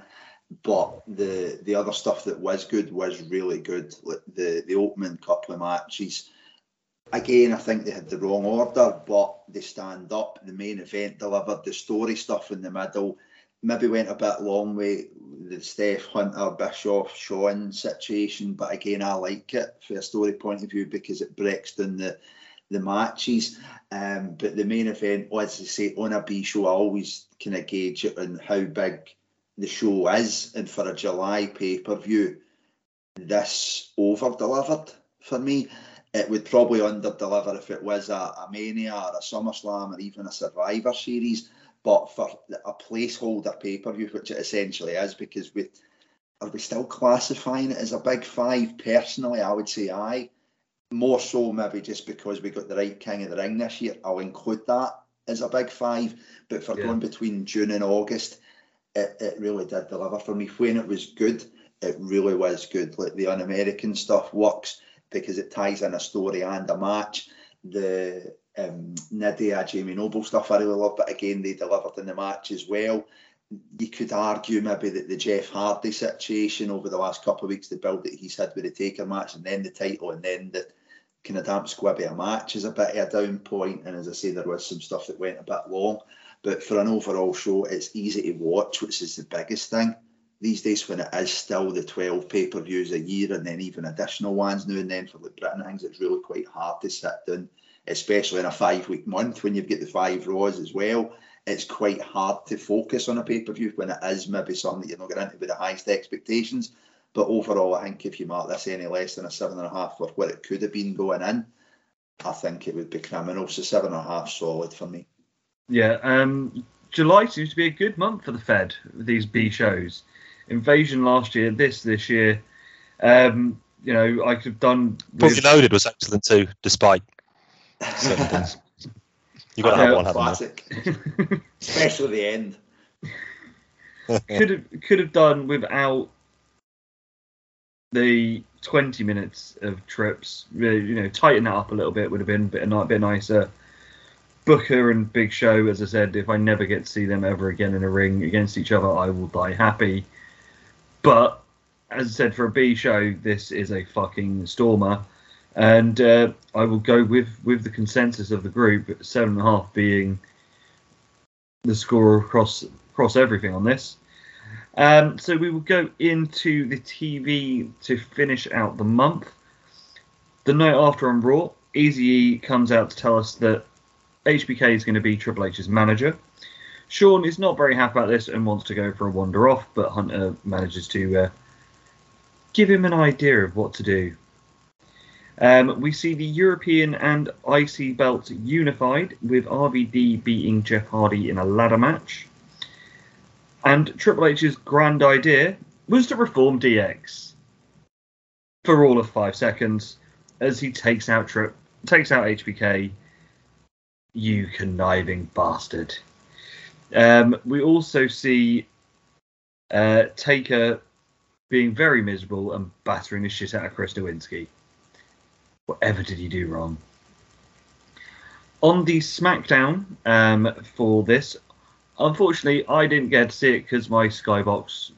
But the the other stuff that was good was really good. The the opening couple of matches again, I think they had the wrong order, but they stand up. The main event delivered the story stuff in the middle. Maybe went a bit long with the Steph Hunter, Bischoff, Shawn situation, but again, I like it for a story point of view because it breaks down the the matches. Um, but the main event, as I say, on a B show, I always kind of gauge it on how big the show is, and for a July pay per view, this over delivered for me. it would probably under deliver if it was a, a Mania or a SummerSlam or even a Survivor Series. But for a placeholder pay per view, which it essentially is, because we are we still classifying it as a big five? Personally, I would say aye. More so, maybe just because we got the right King of the Ring this year, I'll include that as a big five. But for Yeah. going between June and August, it, it really did deliver for me. When it was good, it really was good. Like the un-American stuff works because it ties in a story and a match. The um, Nidia, Jamie Noble stuff I really love, but again they delivered in the match as well. You could argue maybe that the Jeff Hardy situation over the last couple of weeks, the build that he's had with the Taker match, and then the title, and then the kind of damp squibby a match is a bit of a down point. And as I say, there was some stuff that went a bit long. But for an overall show, it's easy to watch, which is the biggest thing these days when it is still the 12 pay per views a year and then even additional ones now and then for like Britain things, it's really quite hard to sit down, especially in a five week month when you've got the five Raws as well. It's quite hard to focus on a pay per view when it is maybe something that you're not going into with the highest expectations. But overall, I think if you mark this any less than a seven and a half for what it could have been going in, I think it would be criminal. So seven and a half solid for me. Yeah, um, July seems to be a good month for the Fed with these B shows. Invasion last year, this this year. Um, you know, I could have done. Fully With, loaded was excellent too, despite certain things. You got to have one, haven't you? Classic. Especially the end. could have could have done without the 20 minutes of trips. You know, tighten that up a little bit would have been a bit, a bit nicer. Booker and Big Show, as I said, if I never get to see them ever again in a ring against each other, I will die happy. But as I said, for a B show, this is a fucking stormer, and uh, I will go with with the consensus of the group, seven and a half being the score across across everything on this. Um, so we will go into the TV to finish out the month. The night after on Raw, Easy comes out to tell us that HBK is going to be Triple H's manager. Shawn is not very happy about this and wants to go for a wander off, but Hunter manages to uh, give him an idea of what to do. Um, we see the European and IC belts unified, with RVD beating Jeff Hardy in a ladder match. And Triple H's grand idea was to reform DX for all of five seconds as he takes out Trip, takes out HBK. You conniving bastard. Um, we also see uh, Taker being very miserable and battering the shit out of Chris Nowinski. Whatever did he do wrong? On the SmackDown um, for this, unfortunately, I didn't get to see it because my Skybox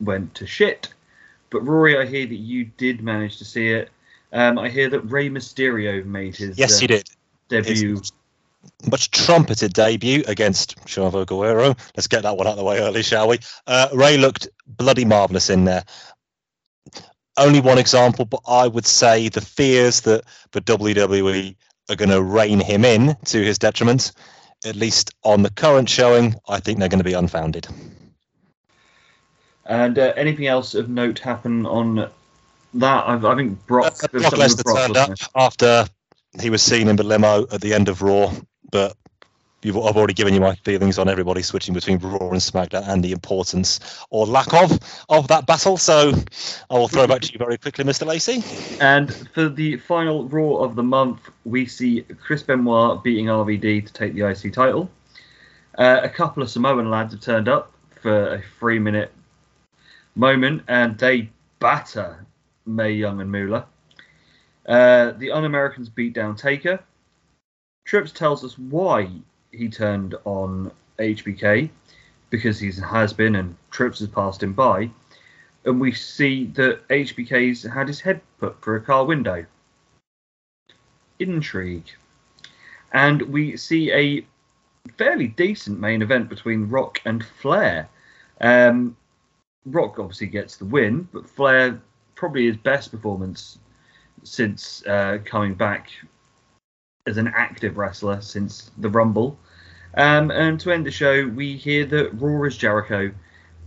went to shit. But Rory, I hear that you did manage to see it. Um, I hear that Rey Mysterio made his Yes, uh, he did. debut. His much trumpeted debut against Chavo Guerrero. Let's get that one out of the way early, shall we? Uh, Rey looked bloody marvellous in there. Only one example, but I would say the fears that the WWE are going to rein him in to his detriment, at least on the current showing, I think they're going to be unfounded. And uh, anything else of note happen on that? I, I think Brock. Uh, Brock Lesnar turned up after he was seen in the limo at the end of Raw, but you've, I've already given you my feelings on everybody switching between Raw and SmackDown and the importance or lack of of that battle. So I will throw back to you very quickly, Mr. Lacey. And for the final Raw of the month, we see Chris Benoit beating RVD to take the IC title. Uh, a couple of Samoan lads have turned up for a three minute moment and they batter Mae Young and Moolah. Uh, the Un Americans beat down Taker. Trips tells us why he turned on HBK because he's a has been and Trips has passed him by and we see that HBK's had his head put through a car window. Intrigue. And we see a fairly decent main event between Rock and Flair. Um, Rock obviously gets the win, but Flair probably his best performance since uh, coming back as an active wrestler since the Rumble. Um, and to end the show, we hear that Raw is Jericho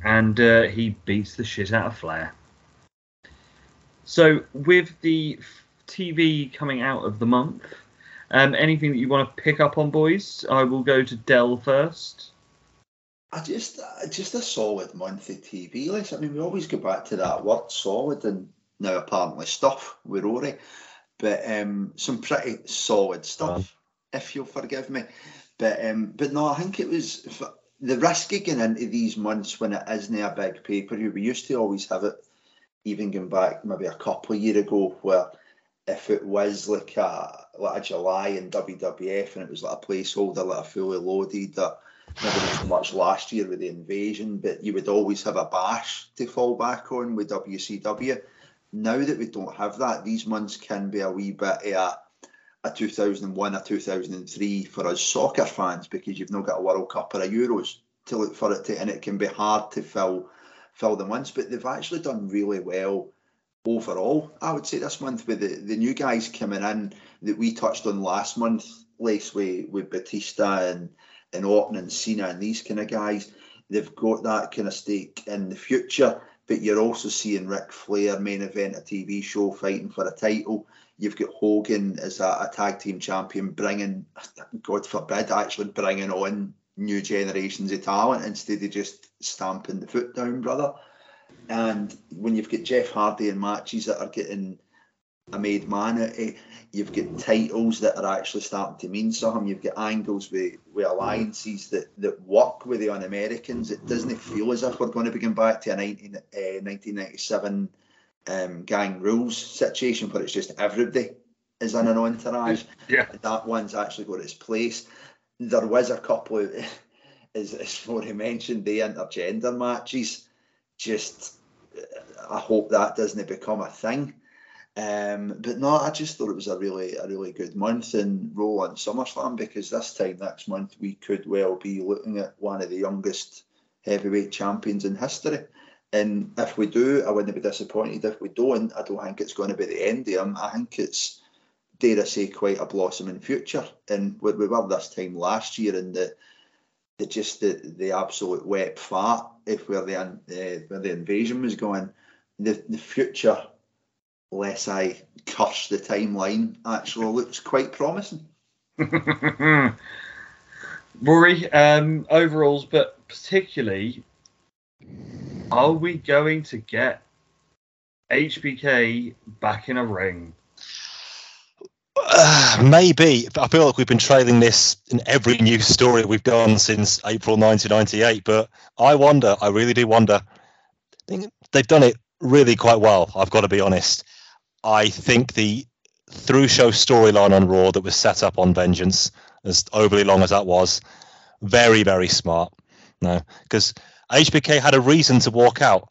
and uh, he beats the shit out of Flair. So with the TV coming out of the month. Um, anything that you want to pick up on, boys? I will go to Dell first. I just, just a solid month of TV. Like, I mean, we always go back to that word solid, and now apparently stuff with Rory, but um, some pretty solid stuff, if you'll forgive me. But um, but no, I think it was the risk of getting into these months when it isn't a big pay per view. We used to always have it, even going back maybe a couple of years ago, where if it was like a like a July in WWF and it was like a placeholder, like a fully loaded, that maybe not so much last year with the invasion, but you would always have a bash to fall back on with WCW. Now that we don't have that, these months can be a wee bit of a, a 2001, a 2003 for us soccer fans because you've not got a World Cup or a Euros to look for it to, and it can be hard to fill fill the months. But they've actually done really well overall. I would say this month with the, the new guys coming in that we touched on last month, Lace with, with Batista and, and Orton and Cena and these kind of guys, they've got that kind of stake in the future. But you're also seeing Ric Flair main event a TV show fighting for a title. You've got Hogan as a, a tag team champion, bringing, God forbid, actually bringing on new generations of talent instead of just stamping the foot down, brother. And when you've got Jeff Hardy in matches that are getting a made man out of, you've got titles that are actually starting to mean something. You've got angles with, with alliances that, that work with the un-Americans. It doesn't feel as if we're going to be going back to a 19, uh, 1997 um, gang rules situation where it's just everybody is in an entourage. Yeah. That one's actually got its place. There was a couple of, as, as Rory mentioned, the intergender matches. Just, uh, I hope that doesn't become a thing. Um, but no, I just thought it was a really, a really good month and roll on SummerSlam because this time next month we could well be looking at one of the youngest heavyweight champions in history. And if we do, I wouldn't be disappointed. If we don't, I don't think it's going to be the end of him. I think it's, dare I say, quite a blossoming future. And we, we were this time last year, and the, the just the, the absolute wet fart, if where the uh, where the invasion was going, the the future, lest I curse the timeline, actually looks quite promising. Rory, um, overalls, but particularly, are we going to get HBK back in a ring? Uh, maybe. I feel like we've been trailing this in every news story we've done since April 1998. But I wonder, I really do wonder. I think they've done it really quite well. I've got to be honest. I think the through show storyline on Raw that was set up on Vengeance, as overly long as that was, very, very smart. No, because HBK had a reason to walk out.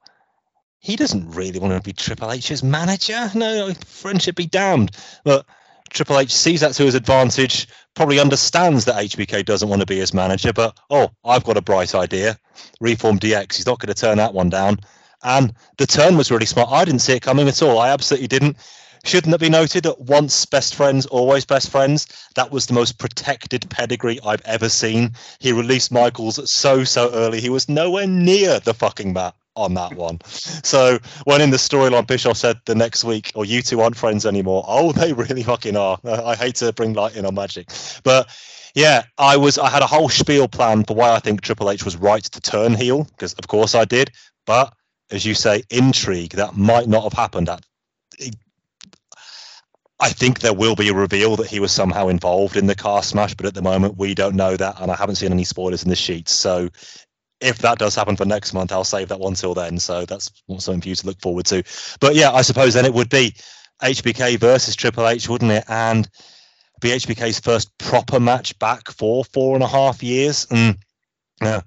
He doesn't really want to be Triple H's manager. No, friendship be damned. But Triple H sees that to his advantage, probably understands that HBK doesn't want to be his manager, but oh, I've got a bright idea. Reform DX. He's not going to turn that one down. And the turn was really smart. I didn't see it coming at all. I absolutely didn't. Shouldn't it be noted that once best friends, always best friends? That was the most protected pedigree I've ever seen. He released Michaels so, so early. He was nowhere near the fucking mat on that one. So when in the storyline, Bischoff said the next week, "Oh, you two aren't friends anymore." Oh, they really fucking are. I hate to bring light in on magic, but yeah, I was. I had a whole spiel plan for why I think Triple H was right to turn heel, because of course I did. But as you say, intrigue that might not have happened. At I think there will be a reveal that he was somehow involved in the car smash, but at the moment we don't know that, and I haven't seen any spoilers in the sheets. So if that does happen for next month, I'll save that one till then. So that's something for you to look forward to. But yeah, I suppose then it would be HBK versus Triple H, wouldn't it? And be HBK's first proper match back for four and a half years. And yeah,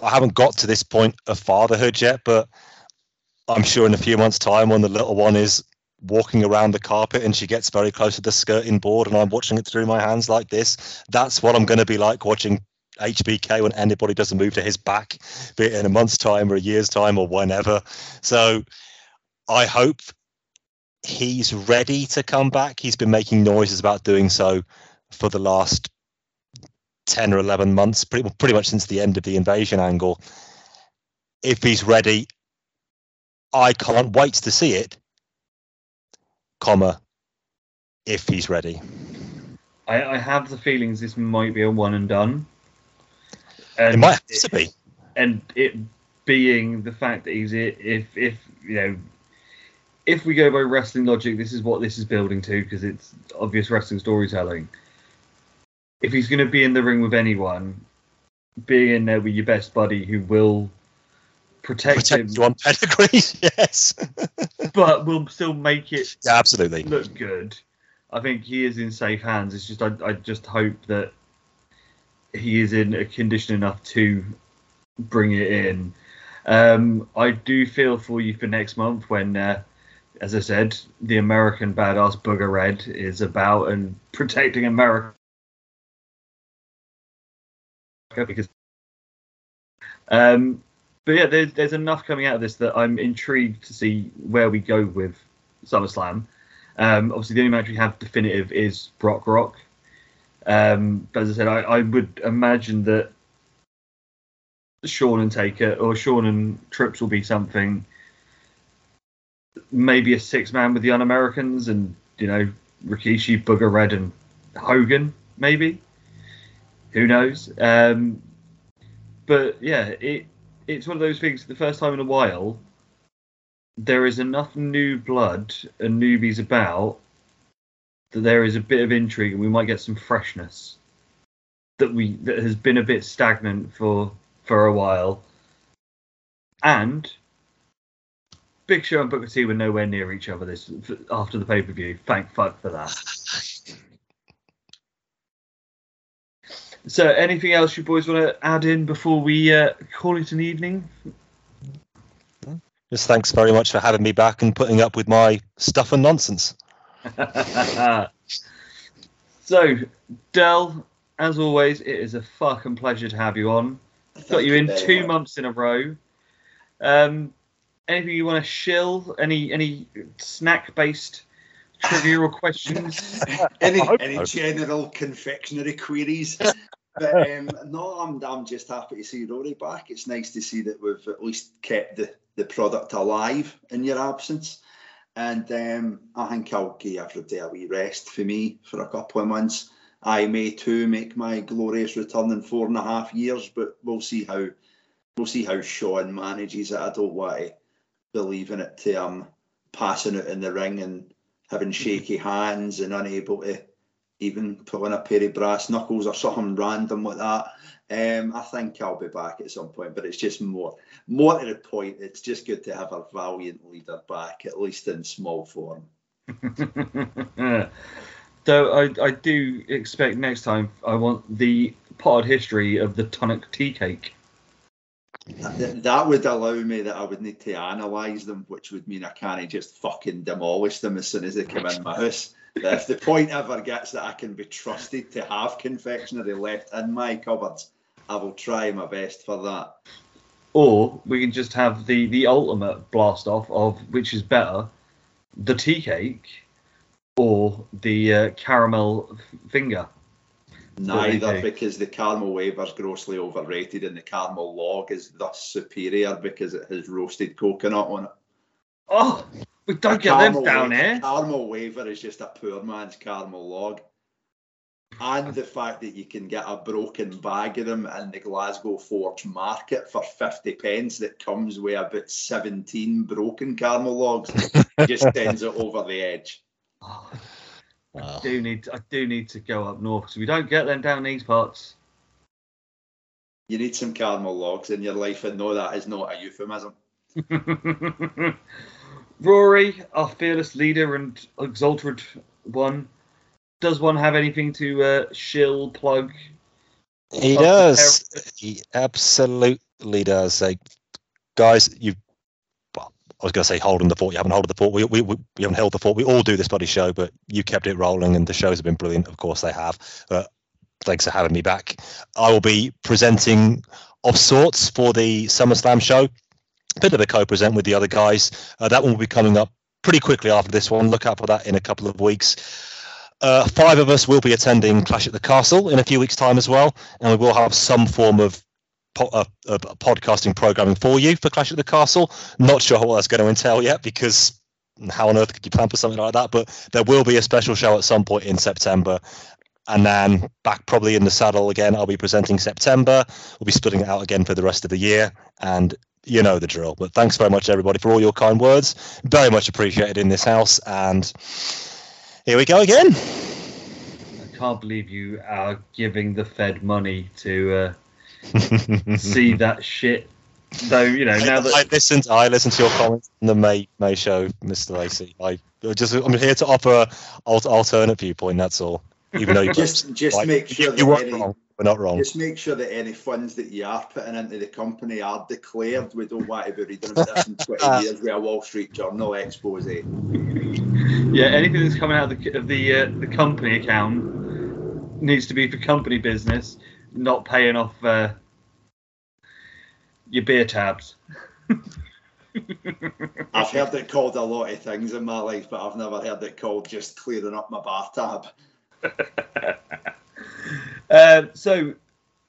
I haven't got to this point of fatherhood yet, but I'm sure in a few months' time, when the little one is walking around the carpet and she gets very close to the skirting board and I'm watching it through my hands like this, that's what I'm going to be like watching HBK when anybody doesn't move to his back, be it in a month's time or a year's time or whenever. So I hope he's ready to come back. He's been making noises about doing so for the last 10 or 11 months, pretty, pretty much since the end of the invasion angle. If he's ready, I can't wait to see it comma, if he's ready. I, I have the feelings this might be a one and done. And It might have to be. and it being the fact that he's if if you know if we go by wrestling logic, this is what this is building to because it's obvious wrestling storytelling. If he's going to be in the ring with anyone, being in there with your best buddy who will protect, him, Protect you on pedigree, yes. but will still make it yeah, absolutely. look good. I think he is in safe hands. It's just I, I just hope that he is in a condition enough to bring it in. Um, I do feel for you for next month when, uh, as I said, the American badass Booger Red is about and protecting America because. Um, but yeah, there's there's enough coming out of this that I'm intrigued to see where we go with SummerSlam. Um, obviously, the only match we have definitive is Brock Rock. Um, but as I said, I, I would imagine that Shawn and Taker or Shawn and Trips will be something. Maybe a six man with the Un Americans and you know Rikishi, Booger Red, and Hogan. Maybe who knows? Um, but yeah, it it's one of those things. The first time in a while, there is enough new blood and newbies about that there is a bit of intrigue and we might get some freshness that we that has been a bit stagnant for for a while. And Big Show and Booker T were nowhere near each other this after the pay per view. Thank fuck for that. So, anything else you boys want to add in before we uh, call it an evening? Just thanks very much for having me back and putting up with my stuff and nonsense. so, Dell, as always, it is a fucking pleasure to have you on. Got you in very two much. months in a row. Um, anything you want to shill? Any any snack based trivia or questions? any any general confectionery queries? but um, no, I'm I'm just happy to see Rory back. It's nice to see that we've at least kept the, the product alive in your absence. And um, I think I'll give everybody a wee rest for me for a couple of months. I may too make my glorious return in four and a half years, but we'll see how we'll see how Shawn manages it. I don't want to believe in it to um passing it in the ring and having shaky hands and unable to even pull in a pair of brass knuckles or something random like that. Um, I think I'll be back at some point, but it's just more more to the point. It's just good to have a valiant leader back, at least in small form. Though I, I do expect next time I want the potted history of the Tunnock tea cake. That, that would allow me that I would need to analyse them, which would mean I can't just fucking demolish them as soon as they come in my house. If the point ever gets that I can be trusted to have confectionery left in my cupboards, I will try my best for that. Or we can just have the, the ultimate blast off of which is better, the tea cake or the uh, caramel finger. Neither, because the caramel wafer's grossly overrated and the caramel log is thus superior because it has roasted coconut on it. Oh, we don't A get them down wa- here. Caramel eh? wafer is just a poor man's caramel log. And the fact that you can get a broken bag of them in the Glasgow Forge market for 50 pence that comes with about 17 broken caramel logs just sends it over the edge. Oh, I ah. do need I do need to go up north because we don't get them down these parts. You need some caramel logs in your life, and no, that is not a euphemism. Rory, our fearless leader and exalted one, does one have anything to uh, shill plug? He does. He absolutely does. Like, guys, you. Well, I was going to say holding the fort. You haven't held the fort. We, we, we, we haven't held the fort. We all do this bloody show, but you kept it rolling, and the shows have been brilliant. Of course, they have. Thanks for having me back. I will be presenting of sorts for the SummerSlam show. Bit of a co-present with the other guys. Uh, that one will be coming up pretty quickly after this one. Look out for that in a couple of weeks. Uh, five of us will be attending Clash at the Castle in a few weeks' time as well, and we will have some form of po- uh, uh, podcasting programming for you for Clash at the Castle. Not sure what that's going to entail yet because how on earth could you plan for something like that? But there will be a special show at some point in September. And then back probably in the saddle again. I'll be presenting September. We'll be splitting it out again for the rest of the year. And you know the drill. But thanks very much, everybody, for all your kind words. Very much appreciated in this house. And here we go again. I can't believe you are giving the Fed money to uh, see that shit. So you know now that I listened, I listened to your comments in the May May show, Mr. Lacey. I just I'm here to offer an alternate viewpoint. That's all. Even though you Just just like, make sure you, that you weren't any, wrong. We're not wrong. just make sure that any funds that you are putting into the company are declared. We don't want to be reading about this in 20 years with a Wall Street Journal expose. yeah anything that's coming out of the of the, uh, the company account needs to be for company business, not paying off uh, your beer tabs. I've heard it called a lot of things in my life, but I've never heard it called just clearing up my bar tab. Um, so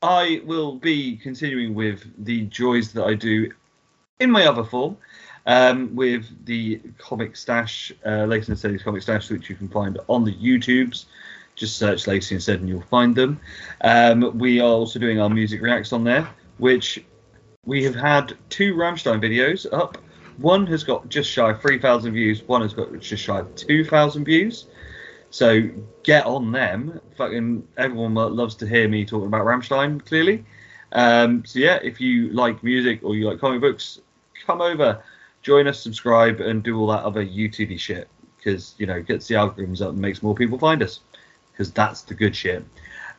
I will be continuing with the joys that I do in my other form um, with the comic stash, uh, Lacey and Steady's comic stash, which you can find on the YouTubes. Just search Lacey and Steady and you'll find them. Um, we are also doing our music reacts on there, which we have had two Rammstein videos up. One has got just shy of 3,000 views, one has got just shy of 2,000 views. So get on them. Fucking everyone loves to hear me talking about Rammstein, clearly. Um, so yeah, if you like music or you like comic books, come over, join us, subscribe, and do all that other YouTube shit. Because you know, gets the algorithms up and makes more people find us. Because that's the good shit.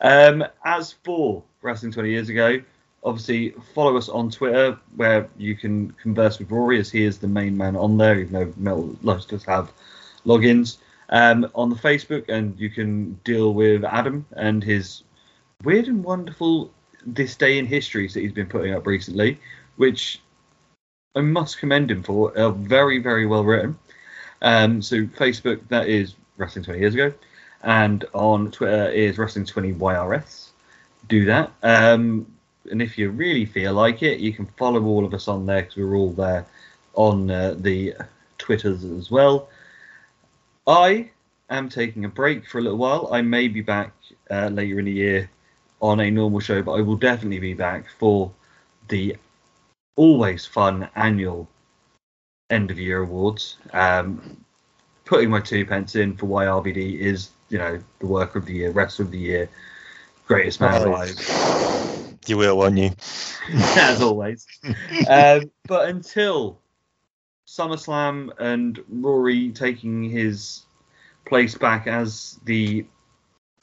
Um, as for wrestling 20 years ago, obviously follow us on Twitter where you can converse with Rory as he is the main man on there. Even though Mel loves to have logins um, on the Facebook, and you can deal with Adam and his weird and wonderful this day in histories that he's been putting up recently, which I must commend him for. Are very very well written. Um, so Facebook that is wrestling 20 years ago, and on Twitter is wrestling 20 YRS. Do that. Um, and if you really feel like it, you can follow all of us on there because we're all there on uh, the Twitters as well. I am taking a break for a little while. I may be back uh, later in the year on a normal show, but I will definitely be back for the always fun annual end of year awards. Um, putting my two pence in for why RVD is, you know, the worker of the year, wrestler of the year, greatest man alive You will, won't you? as always. um, but until SummerSlam and Rory taking his place back as the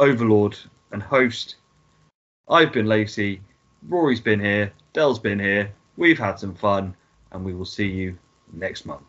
overlord and host, I've been Lacey, Rory's been here, Dell's been here, we've had some fun, and we will see you next month.